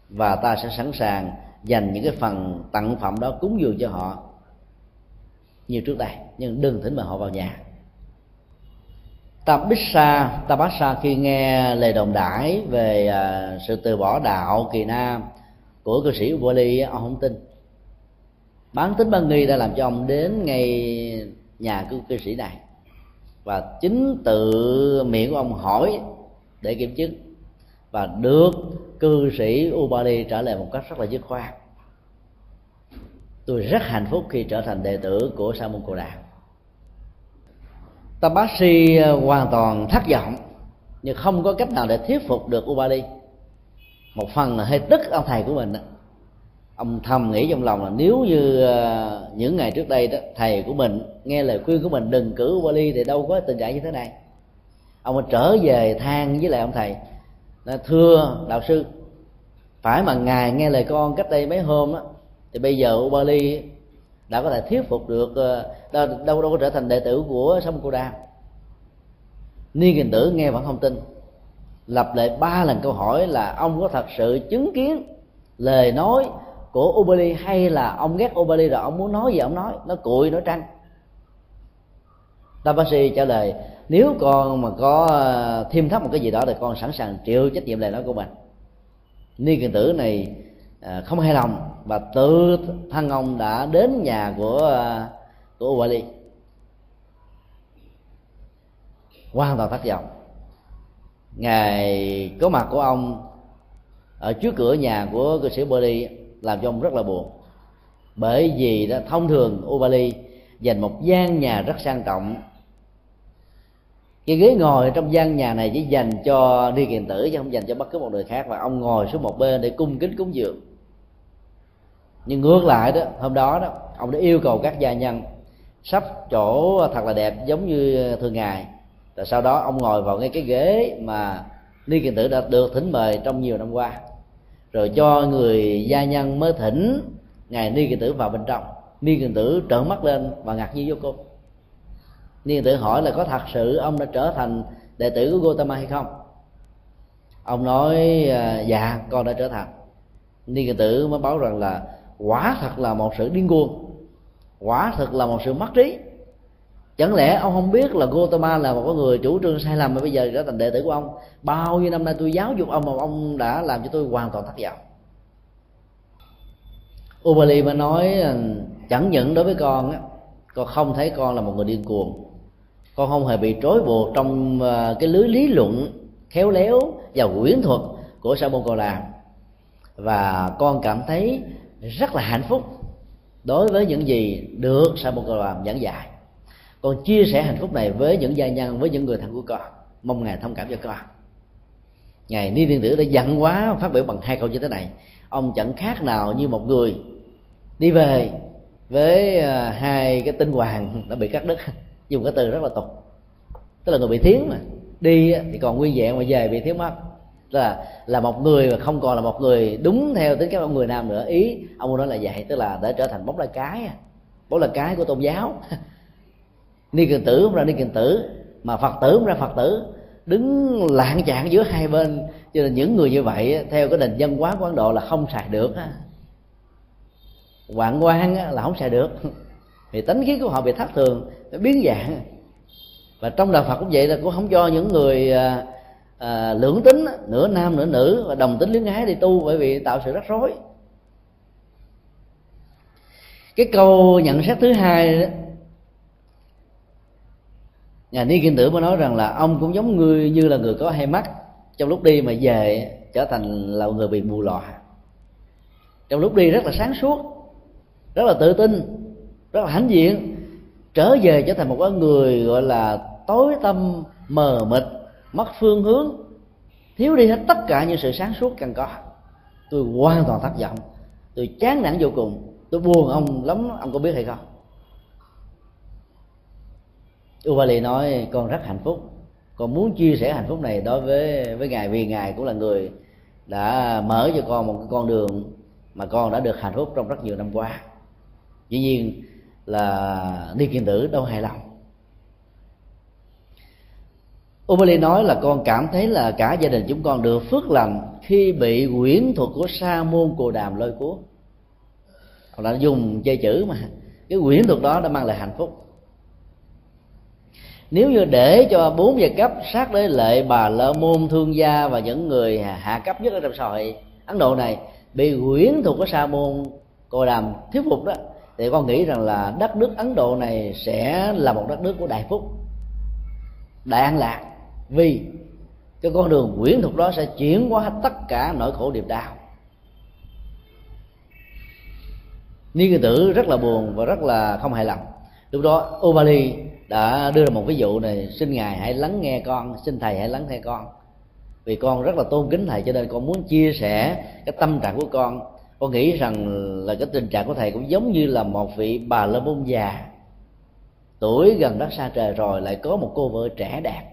và ta sẽ sẵn sàng dành những cái phần tặng phẩm đó cúng dường cho họ như trước đây. Nhưng đừng thỉnh mời họ vào nhà. Tabissa Tabassa khi nghe lời đồng đãi về à, sự từ bỏ đạo kỳ nam của cư sĩ Ubali ông không tin. Bán tính ban nghi đã làm cho ông đến ngay nhà của cư sĩ này. Và chính tự miệng của ông hỏi để kiểm chứng. Và được cư sĩ Ubali trả lời một cách rất là dứt khoát. Tôi rất hạnh phúc khi trở thành đệ tử của sa môn cồ đàm Tabashi hoàn toàn thất vọng, nhưng không có cách nào để thuyết phục được Ubali. Một phần là hơi tức ông thầy của mình. đó ông thầm nghĩ trong lòng là nếu như ờ, những ngày trước đây đó thầy của mình nghe lời khuyên của mình đừng cử Bali thì đâu có tình trạng như thế này. Ông trở về than với lại ông thầy là thưa đạo sư phải mà ngài nghe lời con cách đây mấy hôm á thì bây giờ Ubali đã có thể thuyết phục được ờ, đâu đâu, đâu có trở thành đệ tử của sông cô đa. Ni kiền tử nghe vẫn không tin lặp lại ba lần câu hỏi là ông có thật sự chứng kiến lời nói của Ubali hay là ông ghét Ubali rồi ông muốn nói gì ông nói, nó cụi nó trăng. Tabasi trả lời, nếu con mà có ờ, thêm thắt một cái gì đó thì con sẵn sàng chịu trách nhiệm lời nói của mình. Ni kiền tử này ờ, không hài lòng và tự thân ông đã đến nhà của ờ, của Ubali. Hoàn toàn thất vọng ngày có mặt của ông ở trước cửa nhà của cư sĩ Ubali làm cho ông rất là buồn. Bởi vì đó, thông thường Ubali dành một gian nhà rất sang trọng. Cái ghế ngồi trong gian nhà này chỉ dành cho đi kiền tử chứ không dành cho bất cứ một người khác. Và ông ngồi xuống một bên để cung kính cúng dường. Nhưng ngược lại đó, hôm đó đó, ông đã yêu cầu các gia nhân sắp chỗ thật là đẹp giống như thường ngày. Rồi sau đó ông ngồi vào ngay cái ghế mà ni kiền tử đã được thỉnh mời trong nhiều năm qua rồi cho người gia nhân mới thỉnh, ngài ni kỳ tử vào bên trong. Ni kỳ tử trợn mắt lên và ngạc nhiên vô cùng. Ni kỳ tử hỏi là có thật sự ông đã trở thành đệ tử của Gotama hay không? Ông nói à, dạ con đã trở thành. Ni kỳ tử mới báo rằng là quả thật là một sự điên cuồng, quả thật là một sự mất trí chẳng lẽ ông không biết là Gotama là một người chủ trương sai lầm mà bây giờ trở thành đệ tử của ông? Bao nhiêu năm nay tôi giáo dục ông mà ông đã làm cho tôi hoàn toàn thất vọng. Ubali mà nói, chẳng những đối với con á, con không thấy con là một người điên cuồng. Con không hề bị trói buộc trong ờ, cái lưới lý luận khéo léo và quyến thuật của sa môn Cầu làm và con cảm thấy rất là hạnh phúc đối với những gì được sa môn Cầu làm giảng dạy con chia sẻ hạnh phúc này với những gia nhân, với những người thân của con. Mong ngài thông cảm cho con. Ngài ni tiên tử đã giận quá, phát biểu bằng hai câu như thế này. Ông chẳng khác nào như một người đi về với à, hai cái tinh hoàng đã bị cắt đứt. Dùng cái từ rất là tục. Tức là người bị thiến mà. Đi thì còn nguyên vẹn, mà về bị thiếu mất. Là là một người mà không còn là một người đúng theo tính cách ông người nam nữa. Ý, ông nói là vậy, tức là để trở thành bóng là cái bóng là cái của tôn giáo. ni kiền tử không ra ni kiền tử mà phật tử không ra phật tử. Đứng lạng chạng giữa hai bên cho nên những người như vậy theo cái nền văn hóa của ấn độ là không xài được hoạn quan là không xài được. Thì tánh khí của họ bị thất thường biến dạng. Và trong đạo phật cũng vậy là cũng không cho những người à, à, lưỡng tính nửa nam nửa nữ và đồng tính luyến ái đi tu bởi vì tạo sự rắc rối. Cái câu nhận xét thứ hai đó nhà ni kiên tử mới nói rằng là ông cũng giống người như là người có hai mắt. Trong lúc đi mà về, trở thành là người bị mù lòa. Trong lúc đi rất là sáng suốt, rất là tự tin, rất là hãnh diện, trở về trở thành một cái người gọi là tối tâm, mờ mịt, mất phương hướng, thiếu đi hết tất cả những sự sáng suốt cần có. Tôi hoàn toàn thất vọng, tôi chán nản vô cùng, tôi buồn ông lắm, ông có biết hay không? Ubali nói, con rất hạnh phúc. Con muốn chia sẻ hạnh phúc này đối với với ngài vì ngài cũng là người đã mở cho con một cái con đường mà con đã được hạnh phúc trong rất nhiều năm qua. Dĩ nhiên là ni kiên tử đâu hài lòng. Ubali nói là con cảm thấy là cả gia đình chúng con được phước lành khi bị quyển thuật của sa môn cồ đàm lôi cuốn. Họ đã dùng chơi chữ mà. Cái quyển thuật đó đã mang lại hạnh phúc nếu như để cho bốn giai cấp sát đế lệ bà lơ môn thương gia và những người hạ cấp nhất ở trong xã hội, ấn độ này bị quyến thuộc của sa môn cồ đàm thuyết phục đó, thì con nghĩ rằng là đất nước ấn độ này sẽ là một đất nước của đại phúc. Đại an lạc, vì cái con đường quyến thuộc đó sẽ chuyển qua tất cả nỗi khổ điệp đau. Ni cơ tử rất là buồn và rất là không hài lòng. Lúc đó Ubali đã đưa ra một ví dụ này, xin ngài hãy lắng nghe con, xin thầy hãy lắng nghe con. Vì con rất là tôn kính thầy, cho nên con muốn chia sẻ cái tâm trạng của con. Con nghĩ rằng là cái tình trạng của thầy cũng giống như là một vị bà lơ môn già. Tuổi gần đất xa trời rồi lại có một cô vợ trẻ đẹp.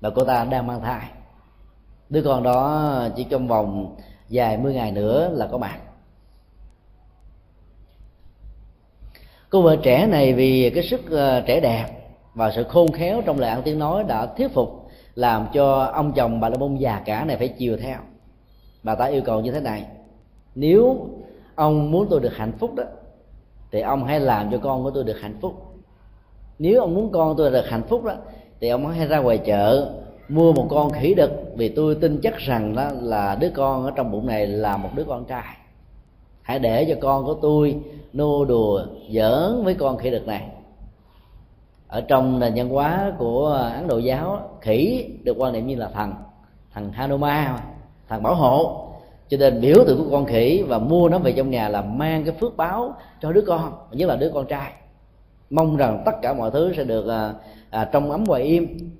Và cô ta đang mang thai. Đứa con đó chỉ trong vòng vài mươi ngày nữa là có bạn. Cô vợ trẻ này vì cái sức ờ, trẻ đẹp và sự khôn khéo trong lời ăn tiếng nói đã thuyết phục, làm cho ông chồng bà la môn già cả này phải chiều theo. Bà ta yêu cầu như thế này, nếu ông muốn tôi được hạnh phúc đó, thì ông hãy làm cho con của tôi được hạnh phúc. Nếu ông muốn con tôi được hạnh phúc đó, thì ông hãy ra ngoài chợ mua một con khỉ đực, vì tôi tin chắc rằng đó là đứa con ở trong bụng này là một đứa con trai. Hãy để cho con của tôi nô đùa giỡn với con khỉ đực này. Ở trong nền văn hóa của ấn độ giáo khỉ được quan niệm như là thần thần hanuma thần bảo hộ. Cho nên biểu tượng của con khỉ và mua nó về trong nhà là mang cái phước báo cho đứa con nhất là đứa con trai. Mong rằng tất cả mọi thứ sẽ được à, à, trong ấm và im.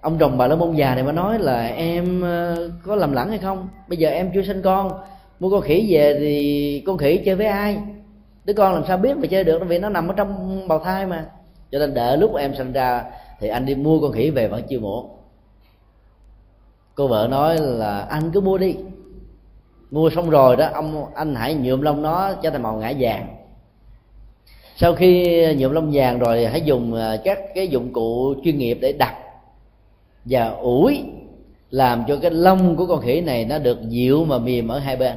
Ông chồng bà lớn môn già này mới nói là em à, có lầm lẫn hay không? Bây giờ em chưa sinh con mua con khỉ về thì con khỉ chơi với ai? Đứa con làm sao biết mà chơi được? Vì nó nằm ở trong bào thai mà. Cho nên đợi lúc em sinh ra thì anh đi mua con khỉ về vẫn chưa muộn cô vợ nói là, anh cứ mua đi. Mua xong rồi đó, ông, anh hãy nhuộm lông nó cho thành màu ngã vàng. Sau khi nhuộm lông vàng rồi, hãy dùng à, các cái dụng cụ chuyên nghiệp để đặt và ủi, làm cho cái lông của con khỉ này nó được dịu mà mềm ở hai bên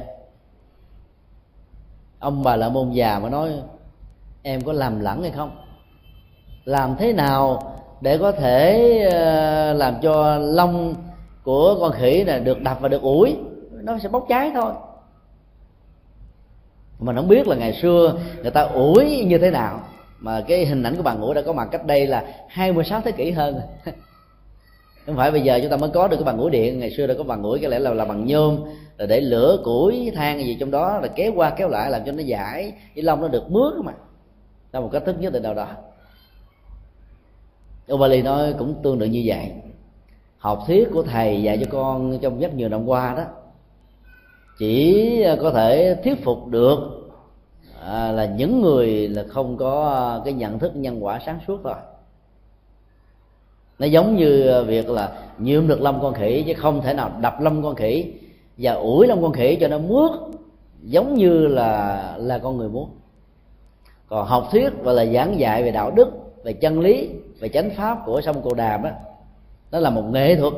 ông bà là môn già mà nói, em có làm lẳng hay không? Làm thế nào để có thể ờ, làm cho lông của con khỉ này được đập và được ủi? Nó sẽ bốc cháy thôi. Mà không biết là ngày xưa người ta ủi như thế nào. Mà cái hình ảnh của bà ngủ đã có mặt cách đây là 26 thế kỷ hơn. không phải bây giờ chúng ta mới có được cái bằng ủi điện, ngày xưa đã có bằng ủi cái lẽ là là bằng nhôm, là để lửa củi, than gì trong đó, là kéo qua kéo lại làm cho nó giải, cái lông nó được mướt mà. Theo một cách thức nhất định nào đó. Ông Bali nói cũng tương tự như vậy. Học thuyết của thầy dạy cho con trong rất nhiều năm qua đó, chỉ có thể thuyết phục được à, là những người là không có cái nhận thức nhân quả sáng suốt thôi nó giống như ờ, việc là nhuộm được lông con khỉ chứ không thể nào đập lông con khỉ và ủi lông con khỉ cho nó mướt, giống như là là con người muốn. Còn học thuyết và là giảng dạy về đạo đức, về chân lý, về chánh pháp của sông cồ đàm đó nó là một nghệ thuật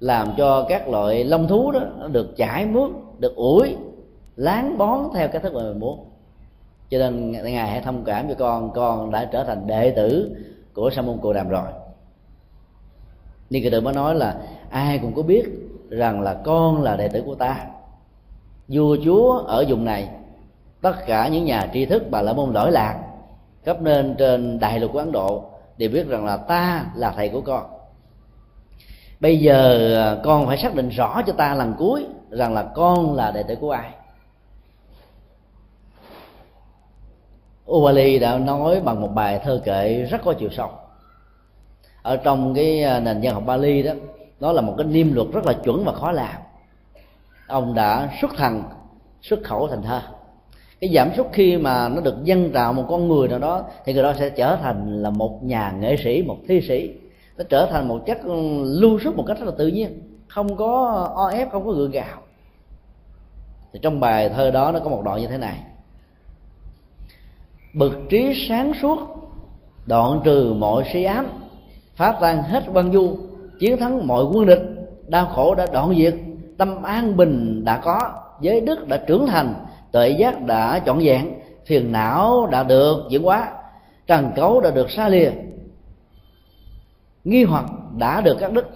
làm cho các loại lông thú đó nó được chảy mướt, được ủi, láng bón theo cái thức mà mình muốn. Cho nên ngài hãy thông cảm cho con con đã trở thành đệ tử của sa môn cồ đàm rồi nên người tự mới nói là ai cũng có biết rằng là con là đệ tử của ta. Vua chúa ở vùng này, tất cả những nhà tri thức bà la môn lỗi lạc cấp nên trên đại lục của ấn độ đều biết rằng là ta là thầy của con. Bây giờ à, con phải xác định rõ cho ta lần cuối rằng là con là đệ tử của ai. Ubali đã nói bằng một bài thơ kệ rất có chiều sâu ở trong cái à, nền văn học Bali đó nó là một cái niêm luật rất là chuẩn và khó làm. Ông đã xuất thần, xuất khẩu thành thơ cái giảm sút khi mà nó được dân tạo một con người nào đó, thì người đó sẽ trở thành là một nhà nghệ sĩ, một thi sĩ. Nó trở thành một chất ừ, lưu xuất một cách rất là tự nhiên, không có o ép, không có gượng gạo. Thì trong bài thơ đó nó có một đoạn như thế này. Bực trí sáng suốt, đoạn trừ mọi si ám phá tan hết quan du, chiến thắng mọi quân địch, đau khổ đã đoạn diệt, tâm an bình đã có, giới đức đã trưởng thành, tuệ giác đã trọn vẹn, phiền não đã được diễn hóa, trần cấu đã được xa lìa. Nghi hoặc đã được các đức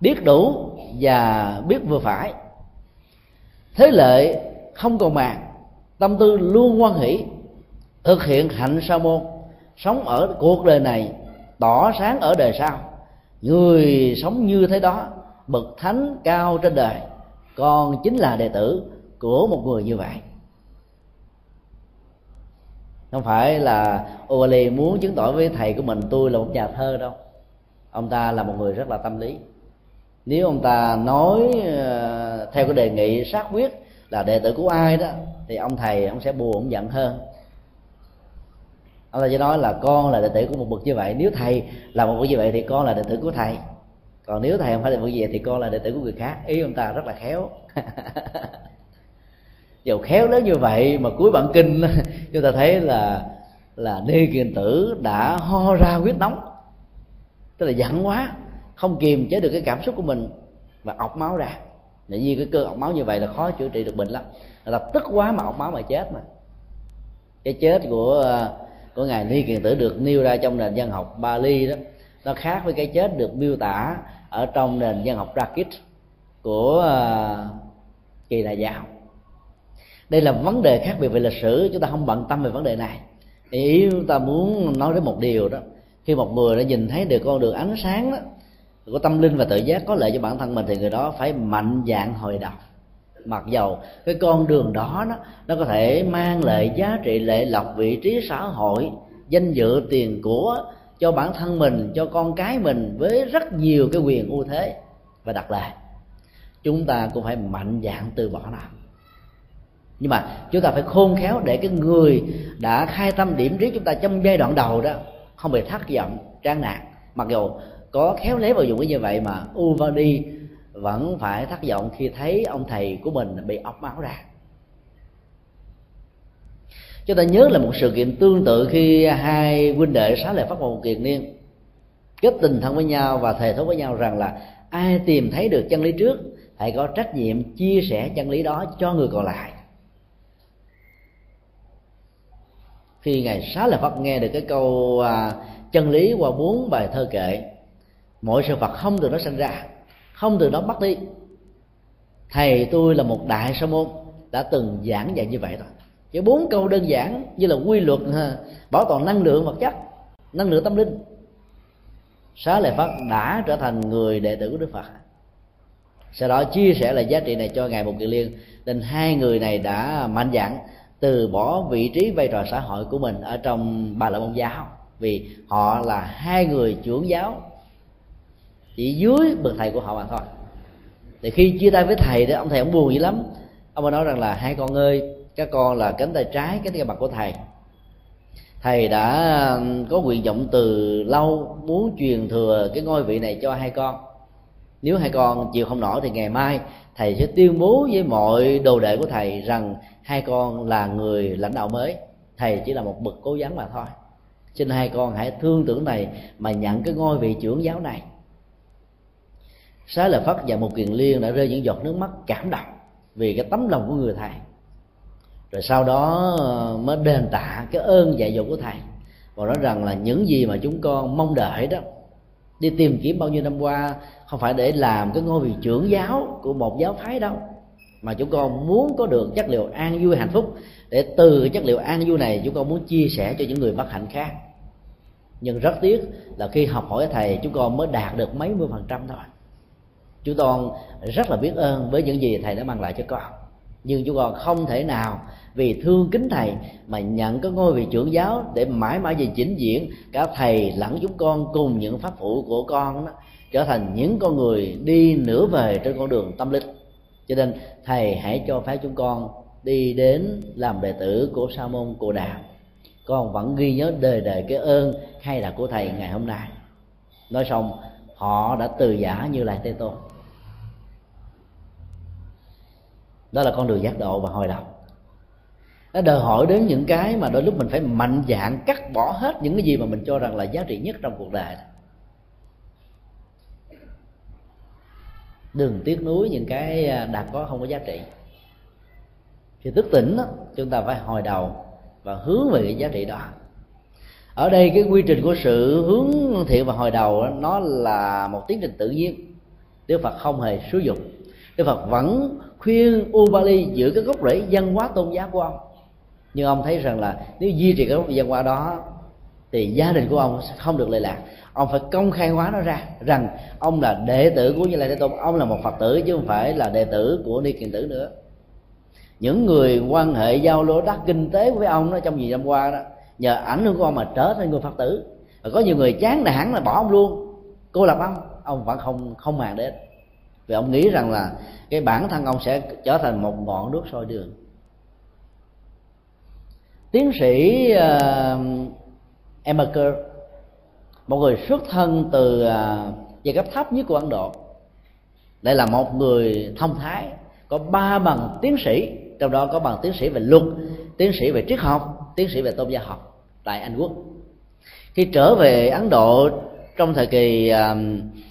biết đủ và biết vừa phải. Thế lệ không còn màng, tâm tư luôn quan hỷ, thực hiện hạnh sa môn, sống ở cuộc đời này tỏ sáng ở đời sau. Người sống như thế đó, bậc thánh cao trên đời, còn chính là đệ tử của một người như vậy. Không phải là Ovali muốn chứng tỏ với thầy của mình tôi là một nhà thơ đâu. Ông ta là một người rất là tâm lý. Nếu ông ta nói ờ, theo cái đề nghị xác quyết là đệ tử của ai đó, thì ông thầy ông sẽ buồn, ông giận hơn ông ta chỉ nói là con là đệ tử của một bậc như vậy. Nếu thầy là một bậc như vậy thì con là đệ tử của thầy. Còn nếu thầy không phải là bậc gì vậy thì con là đệ tử của người khác. Ý ông ta rất là khéo. Dầu khéo đến như vậy mà cuối bản kinh, chúng ta thấy là là ni kiền tử đã ho ra huyết nóng. Tức là giận quá, không kiềm chế được cái cảm xúc của mình và ọc máu ra. Tự nhiên cái cơ ọc máu như vậy là khó chữa trị được bệnh lắm. Là tức quá mà ọc máu mà chết mà. Cái chết của của ngài ni kiền tử được nêu ra trong nền văn học Bali đó, nó khác với cái chết được miêu tả ở trong nền văn học Rakit của à, kỳ đại giáo. Đây là vấn đề khác biệt về lịch sử, chúng ta không bận tâm về vấn đề này. Ý chúng ta muốn nói đến một điều đó. Khi một người đã nhìn thấy được con đường ánh sáng đó của tâm linh và tự giác có lợi cho bản thân mình, thì người đó phải mạnh dạng hồi đầu mặc dầu cái con đường đó nó nó có thể mang lại giá trị lệ lộc vị trí xã hội, danh dự tiền của cho bản thân mình, cho con cái mình với rất nhiều cái quyền ưu thế. Và đặc lại, chúng ta cũng phải mạnh dạng từ bỏ nó. Nhưng mà chúng ta phải khôn khéo để cái người đã khai tâm điểm trí chúng ta trong giai đoạn đầu đó, không bị thất vọng, trang nạn mặc dù có khéo léo vào dụng cái như vậy mà, Uvadi vẫn phải thất vọng khi thấy ông thầy của mình bị óc máu ra. Chúng ta nhớ là một sự kiện tương tự khi hai huynh đệ xá lợi phát một kiền niên kết tình thân với nhau và thề thốt với nhau rằng là ai tìm thấy được chân lý trước hãy có trách nhiệm chia sẻ chân lý đó cho người còn lại. Khi ngài xá lợi phật nghe được cái câu à, chân lý qua bốn bài thơ kệ mọi sự vật không từ nó sinh ra không từ đó bắt đi. Thầy tôi là một đại sa môn, đã từng giảng dạy như vậy rồi. Chỉ bốn câu đơn giản như là quy luật bảo toàn năng lượng vật chất, năng lượng tâm linh. Xá lợi phật đã trở thành người đệ tử của đức phật. Sau đó chia sẻ lại giá trị này cho ngài một kiền liên, nên hai người này đã mạnh dạn từ bỏ vị trí vai trò xã hội của mình ở trong bà la môn giáo, vì họ là hai người trưởng giáo chỉ dưới bậc thầy của họ mà thôi. Thì khi chia tay với thầy đó, ông thầy ông buồn dữ lắm. Ông mới nói rằng là, hai con ơi, các con là cánh tay trái cái tay mặt của thầy. Thầy đã có nguyện vọng từ lâu, muốn truyền thừa cái ngôi vị này cho hai con. Nếu hai con chịu không nổi thì ngày mai thầy sẽ tuyên bố với mọi đồ đệ của thầy rằng hai con là người lãnh đạo mới. Thầy chỉ là một bậc cố gắng mà thôi. Xin hai con hãy thương tưởng này mà nhận cái ngôi vị trưởng giáo này xá lợi phất và một kiền liên đã rơi những giọt nước mắt cảm động vì cái tấm lòng của người thầy. Rồi sau đó ờ, mới đền tạ cái ơn dạy dỗ của thầy và nói rằng là những gì mà chúng con mong đợi đó, đi tìm kiếm bao nhiêu năm qua không phải để làm cái ngôi vị trưởng giáo của một giáo phái đâu, mà chúng con muốn có được chất liệu an vui hạnh phúc. Để từ chất liệu an vui này, chúng con muốn chia sẻ cho những người bất hạnh khác. Nhưng rất tiếc là khi học hỏi thầy, chúng con mới đạt được mấy mươi phần trăm thôi chúng con rất là biết ơn với những gì thầy đã mang lại cho con. Nhưng chúng con không thể nào vì thương kính thầy mà nhận cái ngôi vị trưởng giáo để mãi mãi về chỉnh diễn cả thầy lẫn chúng con cùng những pháp phụ của con đó, trở thành những con người đi nửa về trên con đường tâm linh. Cho nên thầy hãy cho phép chúng con đi đến làm đệ tử của sa môn cồ đàm con vẫn ghi nhớ đời đời cái ơn hay là của thầy ngày hôm nay. Nói xong, họ đã từ giả như lại tê tôn. Đó là con đường giác độ và hồi đầu nó đòi hỏi đến những cái mà đôi lúc mình phải mạnh dạn cắt bỏ hết những cái gì mà mình cho rằng là giá trị nhất trong cuộc đời. Đừng tiếc nuối những cái đạt đã có không có giá trị. Thì thức tỉnh đó, chúng ta phải hồi đầu và hướng về cái giá trị đó. Ở đây cái quy trình của sự hướng thiện và hồi đầu đó, nó là một tiến trình tự nhiên. Đức Phật không hề sử dụng Đức Phật vẫn khuyên Ubali giữ cái gốc rễ văn hóa tôn giáo của ông. Nhưng ông thấy rằng là nếu duy trì cái gốc văn hóa đó, thì gia đình của ông sẽ không được lệ lạc. Ông phải công khai hóa nó ra rằng ông là đệ tử của như lai thế tôn, ông là một phật tử chứ không phải là đệ tử của ni kiền tử nữa. Những người quan hệ giao lưu đắc kinh tế với ông đó trong nhiều năm qua đó, nhờ ảnh hưởng của ông mà trở thành người phật tử. Và có nhiều người chán nản là bỏ ông luôn. Cô lập ông ông vẫn không không màng đến vì ông nghĩ rằng là cái bản thân ông sẽ trở thành một ngọn nước soi đường. Tiến sĩ ờ, uh, Emerker một người xuất thân từ uh, giai cấp thấp nhất của Ấn Độ đây là một người thông thái có ba bằng tiến sĩ trong đó có bằng tiến sĩ về luật tiến sĩ về triết học tiến sĩ về tôn giáo học tại Anh Quốc. Khi trở về Ấn Độ trong thời kỳ uh,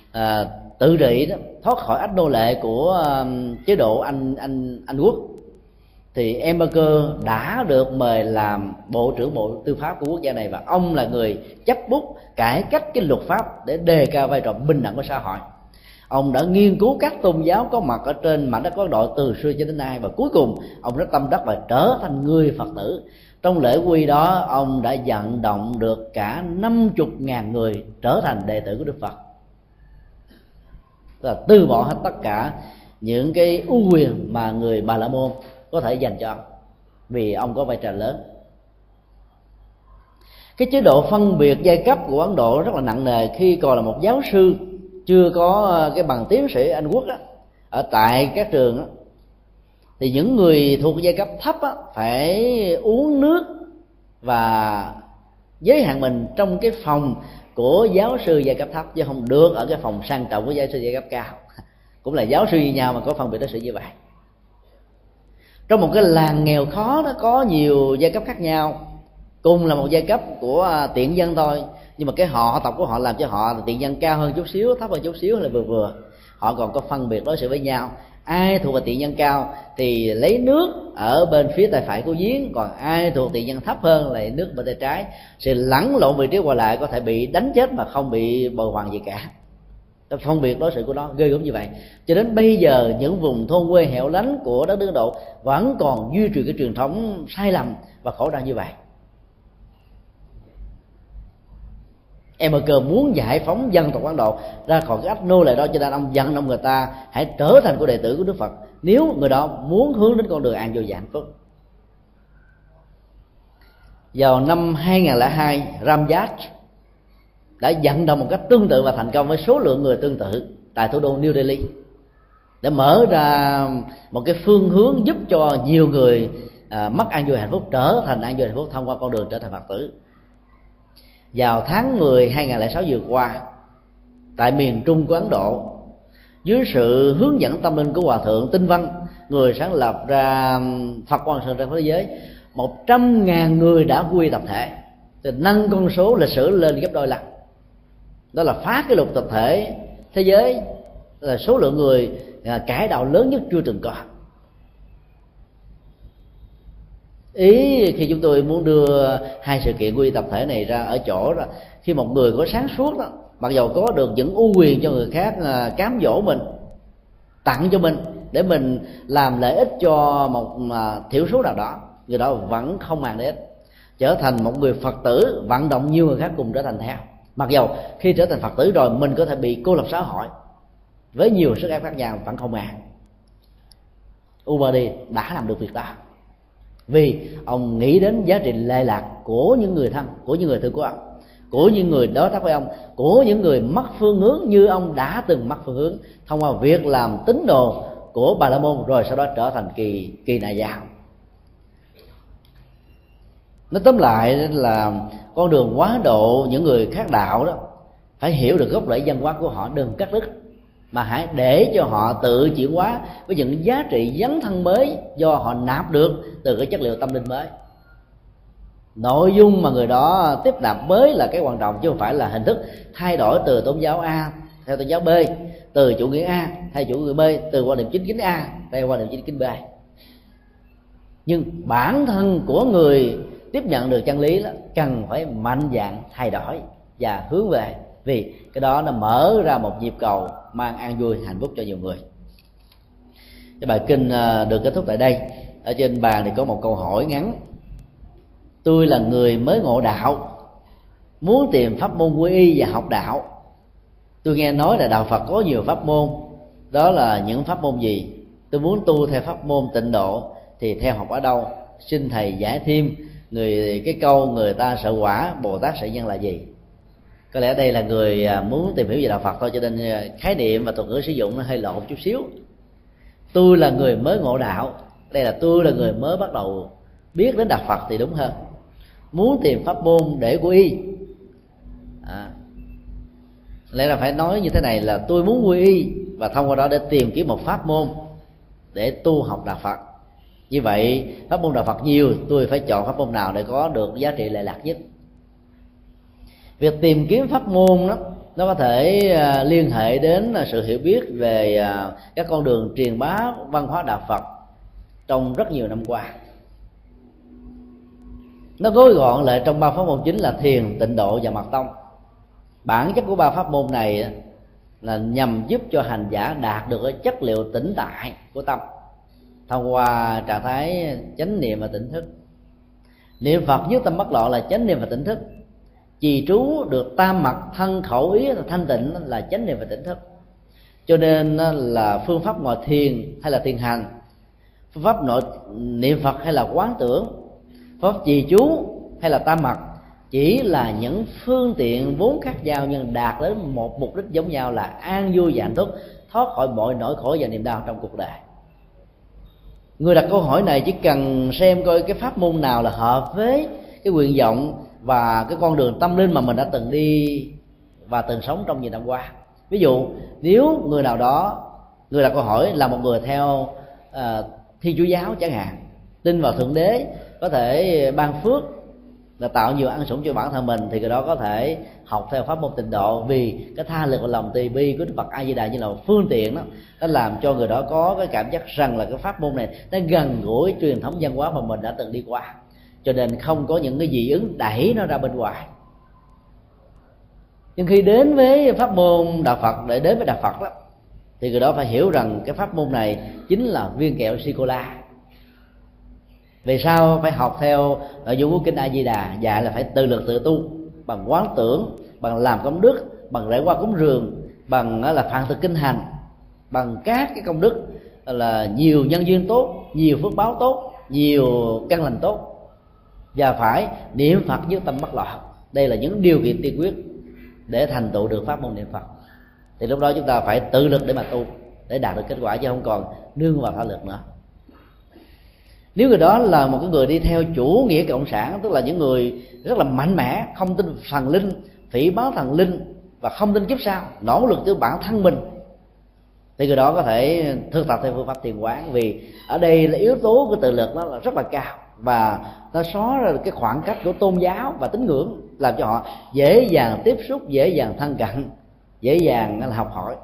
uh, tự trị đó, thoát khỏi ách nô lệ của um, chế độ anh anh anh quốc. Thì Emmerker đã được mời làm bộ trưởng bộ tư pháp của quốc gia này và ông là người chấp bút cải cách cái luật pháp để đề cao vai trò bình đẳng của xã hội. Ông đã nghiên cứu các tôn giáo có mặt ở trên mảnh đất có Độ từ xưa cho đến nay và cuối cùng ông rất tâm đắc và trở thành người Phật tử. Trong lễ quy đó, ông đã vận động được cả năm chục ngàn người trở thành đệ tử của Đức Phật là từ bỏ hết tất cả những cái ưu quyền mà người bà la môn có thể dành cho ông vì ông có vai trò lớn. Cái chế độ phân biệt giai cấp của ấn độ rất là nặng nề khi còn là một giáo sư chưa có ờ, cái bằng tiến sĩ anh quốc đó, ở tại các trường đó, thì những người thuộc giai cấp thấp đó, phải uống nước và giới hạn mình trong cái phòng của giáo sư giai cấp thấp, chứ không được ở cái phòng sang trọng của giáo sư giai cấp cao. Cũng là giáo sư như nhau mà có phân biệt đối xử như vậy trong một cái làng nghèo khó nó có nhiều giai cấp khác nhau. Cùng là một giai cấp của à, tiện dân thôi. Nhưng mà cái họ tộc của họ làm cho họ tiện dân cao hơn chút xíu, thấp hơn chút xíu là vừa vừa. Họ còn có phân biệt đối xử với nhau ai thuộc về tiện nhân cao thì lấy nước ở bên phía tay phải của giếng, còn ai thuộc tiện nhân thấp hơn lại nước bên tay trái. Sự lẫn lộn vị trí qua lại có thể bị đánh chết mà không bị bồi hoàn gì cả. Phân biệt đối xử của nó, ghê gớm như vậy. Cho đến bây giờ, những vùng thôn quê hẻo lánh của đất nước Ấn Độ vẫn còn duy trì cái truyền thống sai lầm và khổ đau như vậy. MK muốn giải phóng dân tộc Ấn Độ ra khỏi cái ách nô lệ đó cho nên ông dẫn ông người ta hãy trở thành của đệ tử của Đức Phật. Nếu người đó muốn hướng đến con đường an vui và hạnh phúc. Vào năm 2002 Ramjat đã dẫn động một cách tương tự và thành công với số lượng người tương tự tại thủ đô New Delhi để mở ra một cái phương hướng giúp cho nhiều người à, mất an vui hạnh phúc trở thành an vui hạnh phúc thông qua con đường trở thành Phật tử vào tháng 10 2006 vừa qua, tại miền Trung của Ấn Độ, dưới sự hướng dẫn tâm linh của hòa thượng Tinh Văn, người sáng lập ra Phật quan Sơn trên thế giới, một trăm ngàn người đã quy tập thể, thì nâng con số lịch sử lên gấp đôi lần. Đó là phá cái lục tập thể thế giới là số lượng người à, cải đạo lớn nhất chưa từng có. Ý, khi chúng tôi muốn đưa hai sự kiện quy tập thể này ra ở chỗ đó, khi một người có sáng suốt đó, mặc dầu có được những ưu quyền cho người khác à, cám dỗ mình, tặng cho mình, để mình làm lợi ích cho một à, thiểu số nào đó, người đó vẫn không màng đến. Trở thành một người phật tử, vận động nhiều người khác cùng trở thành theo. Mặc dầu khi trở thành phật tử rồi, mình có thể bị cô lập xã hội, với nhiều sức ép khác nhau, vẫn không màng. Uber đi, đã làm được việc đó vì ông nghĩ đến giá trị lệ lạc của những người thân, của những người thân của ông, của những người đối tác với ông, của những người mất phương hướng như ông đã từng mất phương hướng, thông qua việc làm tín đồ của bà la môn rồi sau đó trở thành kỳ kỳ nà giáo nó tóm lại là con đường quá độ những người khác đạo đó, phải hiểu được gốc rễ văn hóa của họ đừng cắt đứt mà hãy để cho họ tự chuyển hóa với những giá trị dấn thân mới do họ nạp được từ cái chất liệu tâm linh mới. Nội dung mà người đó tiếp nạp mới là cái quan trọng chứ không phải là hình thức thay đổi từ tôn giáo a theo tôn giáo b, từ chủ nghĩa a theo chủ nghĩa b, từ quan điểm chính kính a theo quan điểm chính kính b. Nhưng bản thân của người tiếp nhận được chân lý đó cần phải mạnh dạng thay đổi và hướng về vì cái đó nó mở ra một nhịp cầu mang an vui, hạnh phúc cho nhiều người. Cái bài kinh ờ, được kết thúc tại đây. Ở trên bàn thì có một câu hỏi ngắn. Tôi là người mới ngộ đạo, muốn tìm pháp môn quy y và học đạo. Tôi nghe nói là đạo phật có nhiều pháp môn. Đó là những pháp môn gì? Tôi muốn tu theo pháp môn tịnh độ, thì theo học ở đâu? Xin thầy giải thêm, người, cái câu người ta sợ quả, bồ tát sợ nhân là gì? Có lẽ đây là người à, muốn tìm hiểu về đạo phật thôi cho nên à, khái niệm và thuật ngữ sử dụng nó hơi lộn chút xíu. Tôi là người mới ngộ đạo. Đây là tôi là người mới bắt đầu biết đến đạo phật thì đúng hơn. Muốn tìm pháp môn để quy y. À, lẽ là phải nói như thế này là tôi muốn quy y và thông qua đó để tìm kiếm một pháp môn để tu học đạo phật. Như vậy pháp môn đạo phật nhiều tôi phải chọn pháp môn nào để có được giá trị lệ lạc nhất việc tìm kiếm pháp môn đó, nó có thể à, liên hệ đến à, sự hiểu biết về à, các con đường truyền bá văn hóa đạo phật trong rất nhiều năm qua. Nó gói gọn lại trong ba pháp môn chính là thiền, tịnh độ và mật tông. Bản chất của ba pháp môn này là nhằm giúp cho hành giả đạt được cái chất liệu tĩnh tại của tâm thông qua trạng thái chánh niệm và tỉnh thức. Niệm phật với tâm bất loạn là chánh niệm và tỉnh thức trì trú được tam mặt thân khẩu ý là thanh tịnh là chánh niệm và tỉnh thức. Cho nên là phương pháp ngồi thiền hay là thiền hành, phương pháp nội niệm phật hay là quán tưởng pháp trì chú hay là tam mặt chỉ là những phương tiện vốn khác nhau nhưng đạt đến một mục đích giống nhau là an vui và hạnh phúc, thoát khỏi mọi nỗi khổ và niềm đau trong cuộc đời. Người đặt câu hỏi này chỉ cần xem coi cái pháp môn nào là hợp với cái nguyện vọng và cái con đường tâm linh mà mình đã từng đi và từng sống trong nhiều năm qua. Ví dụ nếu người nào đó người đặt câu hỏi là một người theo uh, thiên chúa giáo chẳng hạn tin vào thượng đế có thể ban phước là tạo nhiều ăn sủng cho bản thân mình thì người đó có thể học theo pháp môn tịnh độ. Vì cái tha lực và lòng từ bi của đức phật a di đà như là một phương tiện đó nó làm cho người đó có cái cảm giác rằng là cái pháp môn này nó gần gũi truyền thống văn hóa mà mình đã từng đi qua cho nên không có những cái dị ứng đẩy nó ra bên ngoài. Nhưng khi đến với pháp môn đạo phật, để đến với đạo phật đó, thì người đó phải hiểu rằng cái pháp môn này chính là viên kẹo sô cô la vì sao phải học theo nội dung của kinh a di đà Dạ là phải tự lực tự tu, bằng quán tưởng, bằng làm công đức, bằng lễ qua cúng dường, bằng là phản thực kinh hành, bằng các cái công đức, là nhiều nhân duyên tốt, nhiều phước báo tốt, nhiều căn lành tốt và phải niệm phật với tâm bất loạn đây là những điều kiện tiên quyết để thành tựu được pháp môn niệm phật. Thì lúc đó chúng ta phải tự lực để mà tu, để đạt được kết quả, chứ không còn nương vào pháp lực nữa. Nếu người đó là một cái người đi theo chủ nghĩa cộng sản, tức là những người rất là mạnh mẽ, không tin thần linh, phỉ báo thần linh và không tin kiếp sau, nỗ lực từ bản thân mình, thì người đó có thể thực tập theo phương pháp thiền quán. Vì ở đây là yếu tố của tự lực nó là rất là cao và nó xóa ra cái khoảng cách của tôn giáo và tín ngưỡng, làm cho họ dễ dàng tiếp xúc, dễ dàng thân cận, dễ dàng là học hỏi.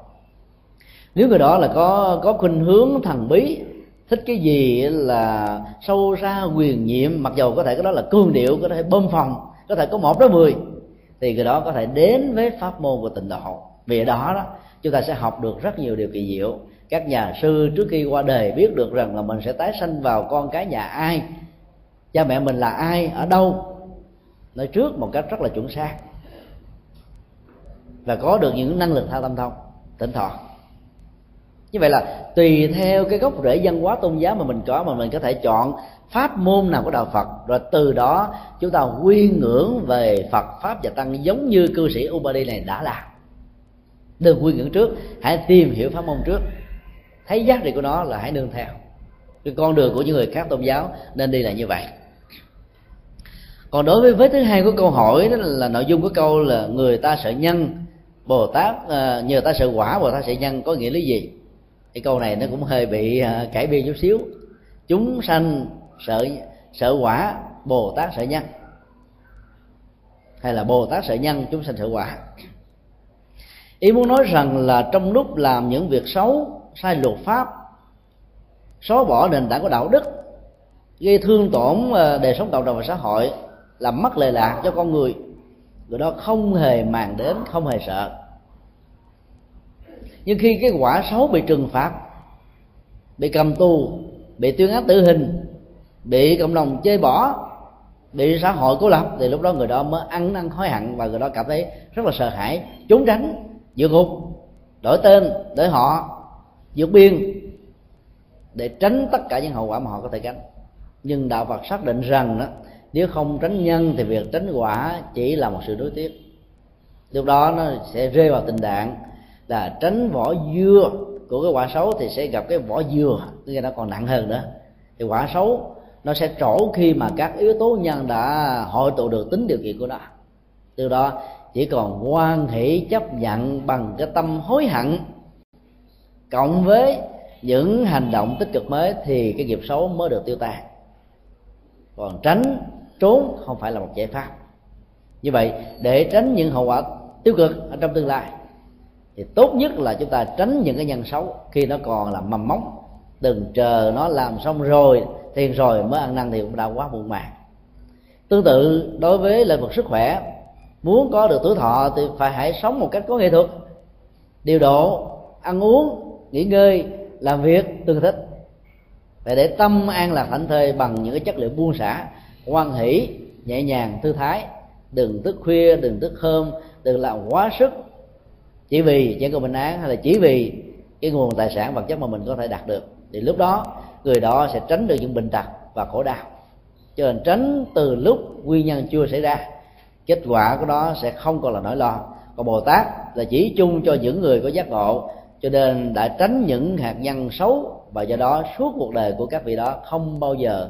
Nếu người đó là có có khuynh hướng thần bí, thích cái gì là sâu xa quyền nhiệm, mặc dầu có thể cái đó là cương điệu, có thể bơm phòng, có thể có một đó mười, thì người đó có thể đến với pháp môn của tịnh độ. Vì ở đó đó, chúng ta sẽ học được rất nhiều điều kỳ diệu. Các nhà sư trước khi qua đời biết được rằng là mình sẽ tái sanh vào con cái nhà ai cha mẹ mình là ai, ở đâu? Nói trước một cách rất là chuẩn xác. Và có được những năng lực thao tâm thông, tỉnh thọ. Như vậy là tùy theo cái gốc rễ văn hóa tôn giáo mà mình có mà mình có thể chọn pháp môn nào của đạo Phật. Rồi từ đó chúng ta quy ngưỡng về Phật pháp và tăng giống như cư sĩ Ubadi này đã làm đừng quy ngưỡng trước, hãy tìm hiểu pháp môn trước. Thấy giá trị của nó là hãy nương theo. Cái con đường của những người khác tôn giáo nên đi là như vậy còn đối với vế thứ hai của câu hỏi, đó là nội dung của câu là người ta sợ nhân, bồ tát à, nhờ ta sợ quả, bồ tát sợ nhân, có nghĩa lý gì? Cái câu này nó cũng hơi bị à, cải biên chút xíu. Chúng sanh sợ sợ quả, bồ tát sợ nhân. Hay là bồ tát sợ nhân, chúng sanh sợ quả. Ý muốn nói rằng là trong lúc làm những việc xấu, sai luật pháp, xóa bỏ nền tảng của đạo đức, gây thương tổn à, đời sống cộng đồng và xã hội làm mất lệ lạc cho con người. Người đó không hề màng đến, không hề sợ. Nhưng khi cái quả xấu bị trừng phạt, bị cầm tù, bị tuyên án tử hình, bị cộng đồng chê bỏ, bị xã hội cố lập, thì lúc đó người đó mới ăn năn hối hận và người đó cảm thấy rất là sợ hãi, trốn tránh, vượt ngục, đổi tên, đổi họ, vượt biên, để tránh tất cả những hậu quả mà họ có thể gánh. Nhưng đạo Phật xác định rằng đó nếu không tránh nhân thì việc tránh quả chỉ là một sự đối tiếc lúc đó nó sẽ rơi vào tình trạng là tránh vỏ dưa của cái quả xấu thì sẽ gặp cái vỏ dừa cái nó còn nặng hơn nữa. Thì quả xấu nó sẽ trổ khi mà các yếu tố nhân đã hội tụ được tính điều kiện của nó. Từ đó chỉ còn quan hỷ chấp nhận bằng cái tâm hối hận. Cộng với những hành động tích cực mới thì cái nghiệp xấu mới được tiêu tan. Còn tránh trốn không phải là một giải pháp. Như vậy, để tránh những hậu quả tiêu cực ở trong tương lai, thì tốt nhất là chúng ta tránh những cái nhân xấu khi nó còn là mầm móng đừng chờ nó làm xong rồi tiền rồi mới ăn năn thì cũng đã quá muộn màng. Tương tự, đối với lĩnh vực sức khỏe, muốn có được tuổi thọ thì phải hãy sống một cách có nghệ thuật. Điều độ, ăn uống, nghỉ ngơi, làm việc tương thích. Để để tâm an lạc thảnh thơi bằng những cái chất liệu buông xả quan hỷ, nhẹ nhàng thư thái. Đừng thức khuya, đừng thức hôm, đừng làm quá sức. Chỉ vì chỉ cầu bình án hay là chỉ vì cái nguồn tài sản vật chất mà mình có thể đạt được. Thì lúc đó, người đó sẽ tránh được những bệnh tật và khổ đau. Cho nên tránh từ lúc nguyên nhân chưa xảy ra, kết quả của đó sẽ không còn là nỗi lo. Còn bồ tát là chỉ chung cho những người có giác ngộ, cho nên đã tránh những hạt nhân xấu và do đó suốt cuộc đời của các vị đó không bao giờ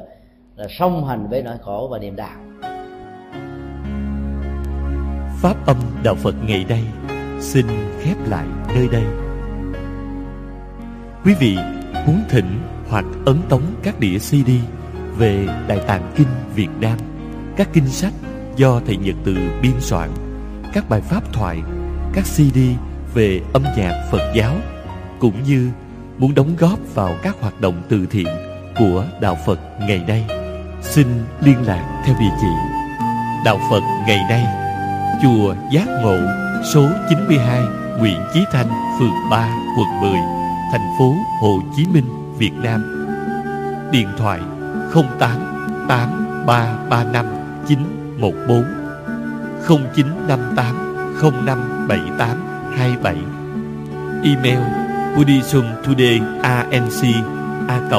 là song hành với nỗi khổ và niềm đau. Pháp âm đạo phật ngày đây xin khép lại nơi đây. Quý vị muốn thỉnh hoặc ấn tống các đĩa cd về đại tạng kinh việt nam, các kinh sách do thầy nhật từ biên soạn, các bài pháp thoại, các cd về âm nhạc phật giáo, cũng như muốn đóng góp vào các hoạt động từ thiện của đạo phật ngày nay xin liên lạc theo địa chỉ đạo phật ngày nay chùa giác ngộ số 92 Nguyễn Chí Thanh, phường 3, quận 10, thành phố Hồ Chí Minh, Việt Nam. Điện thoại 08 8335 914 0958 0578 27 Email buddhismtodayanc a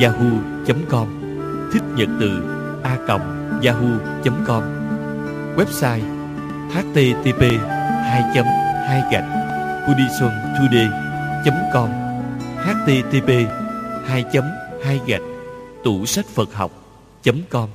yahoo.com thích nhật từ a yahoo.com website http 2 2 gạch buddhismtoday.com http 2 2 gạch, tủ sách Phật học.com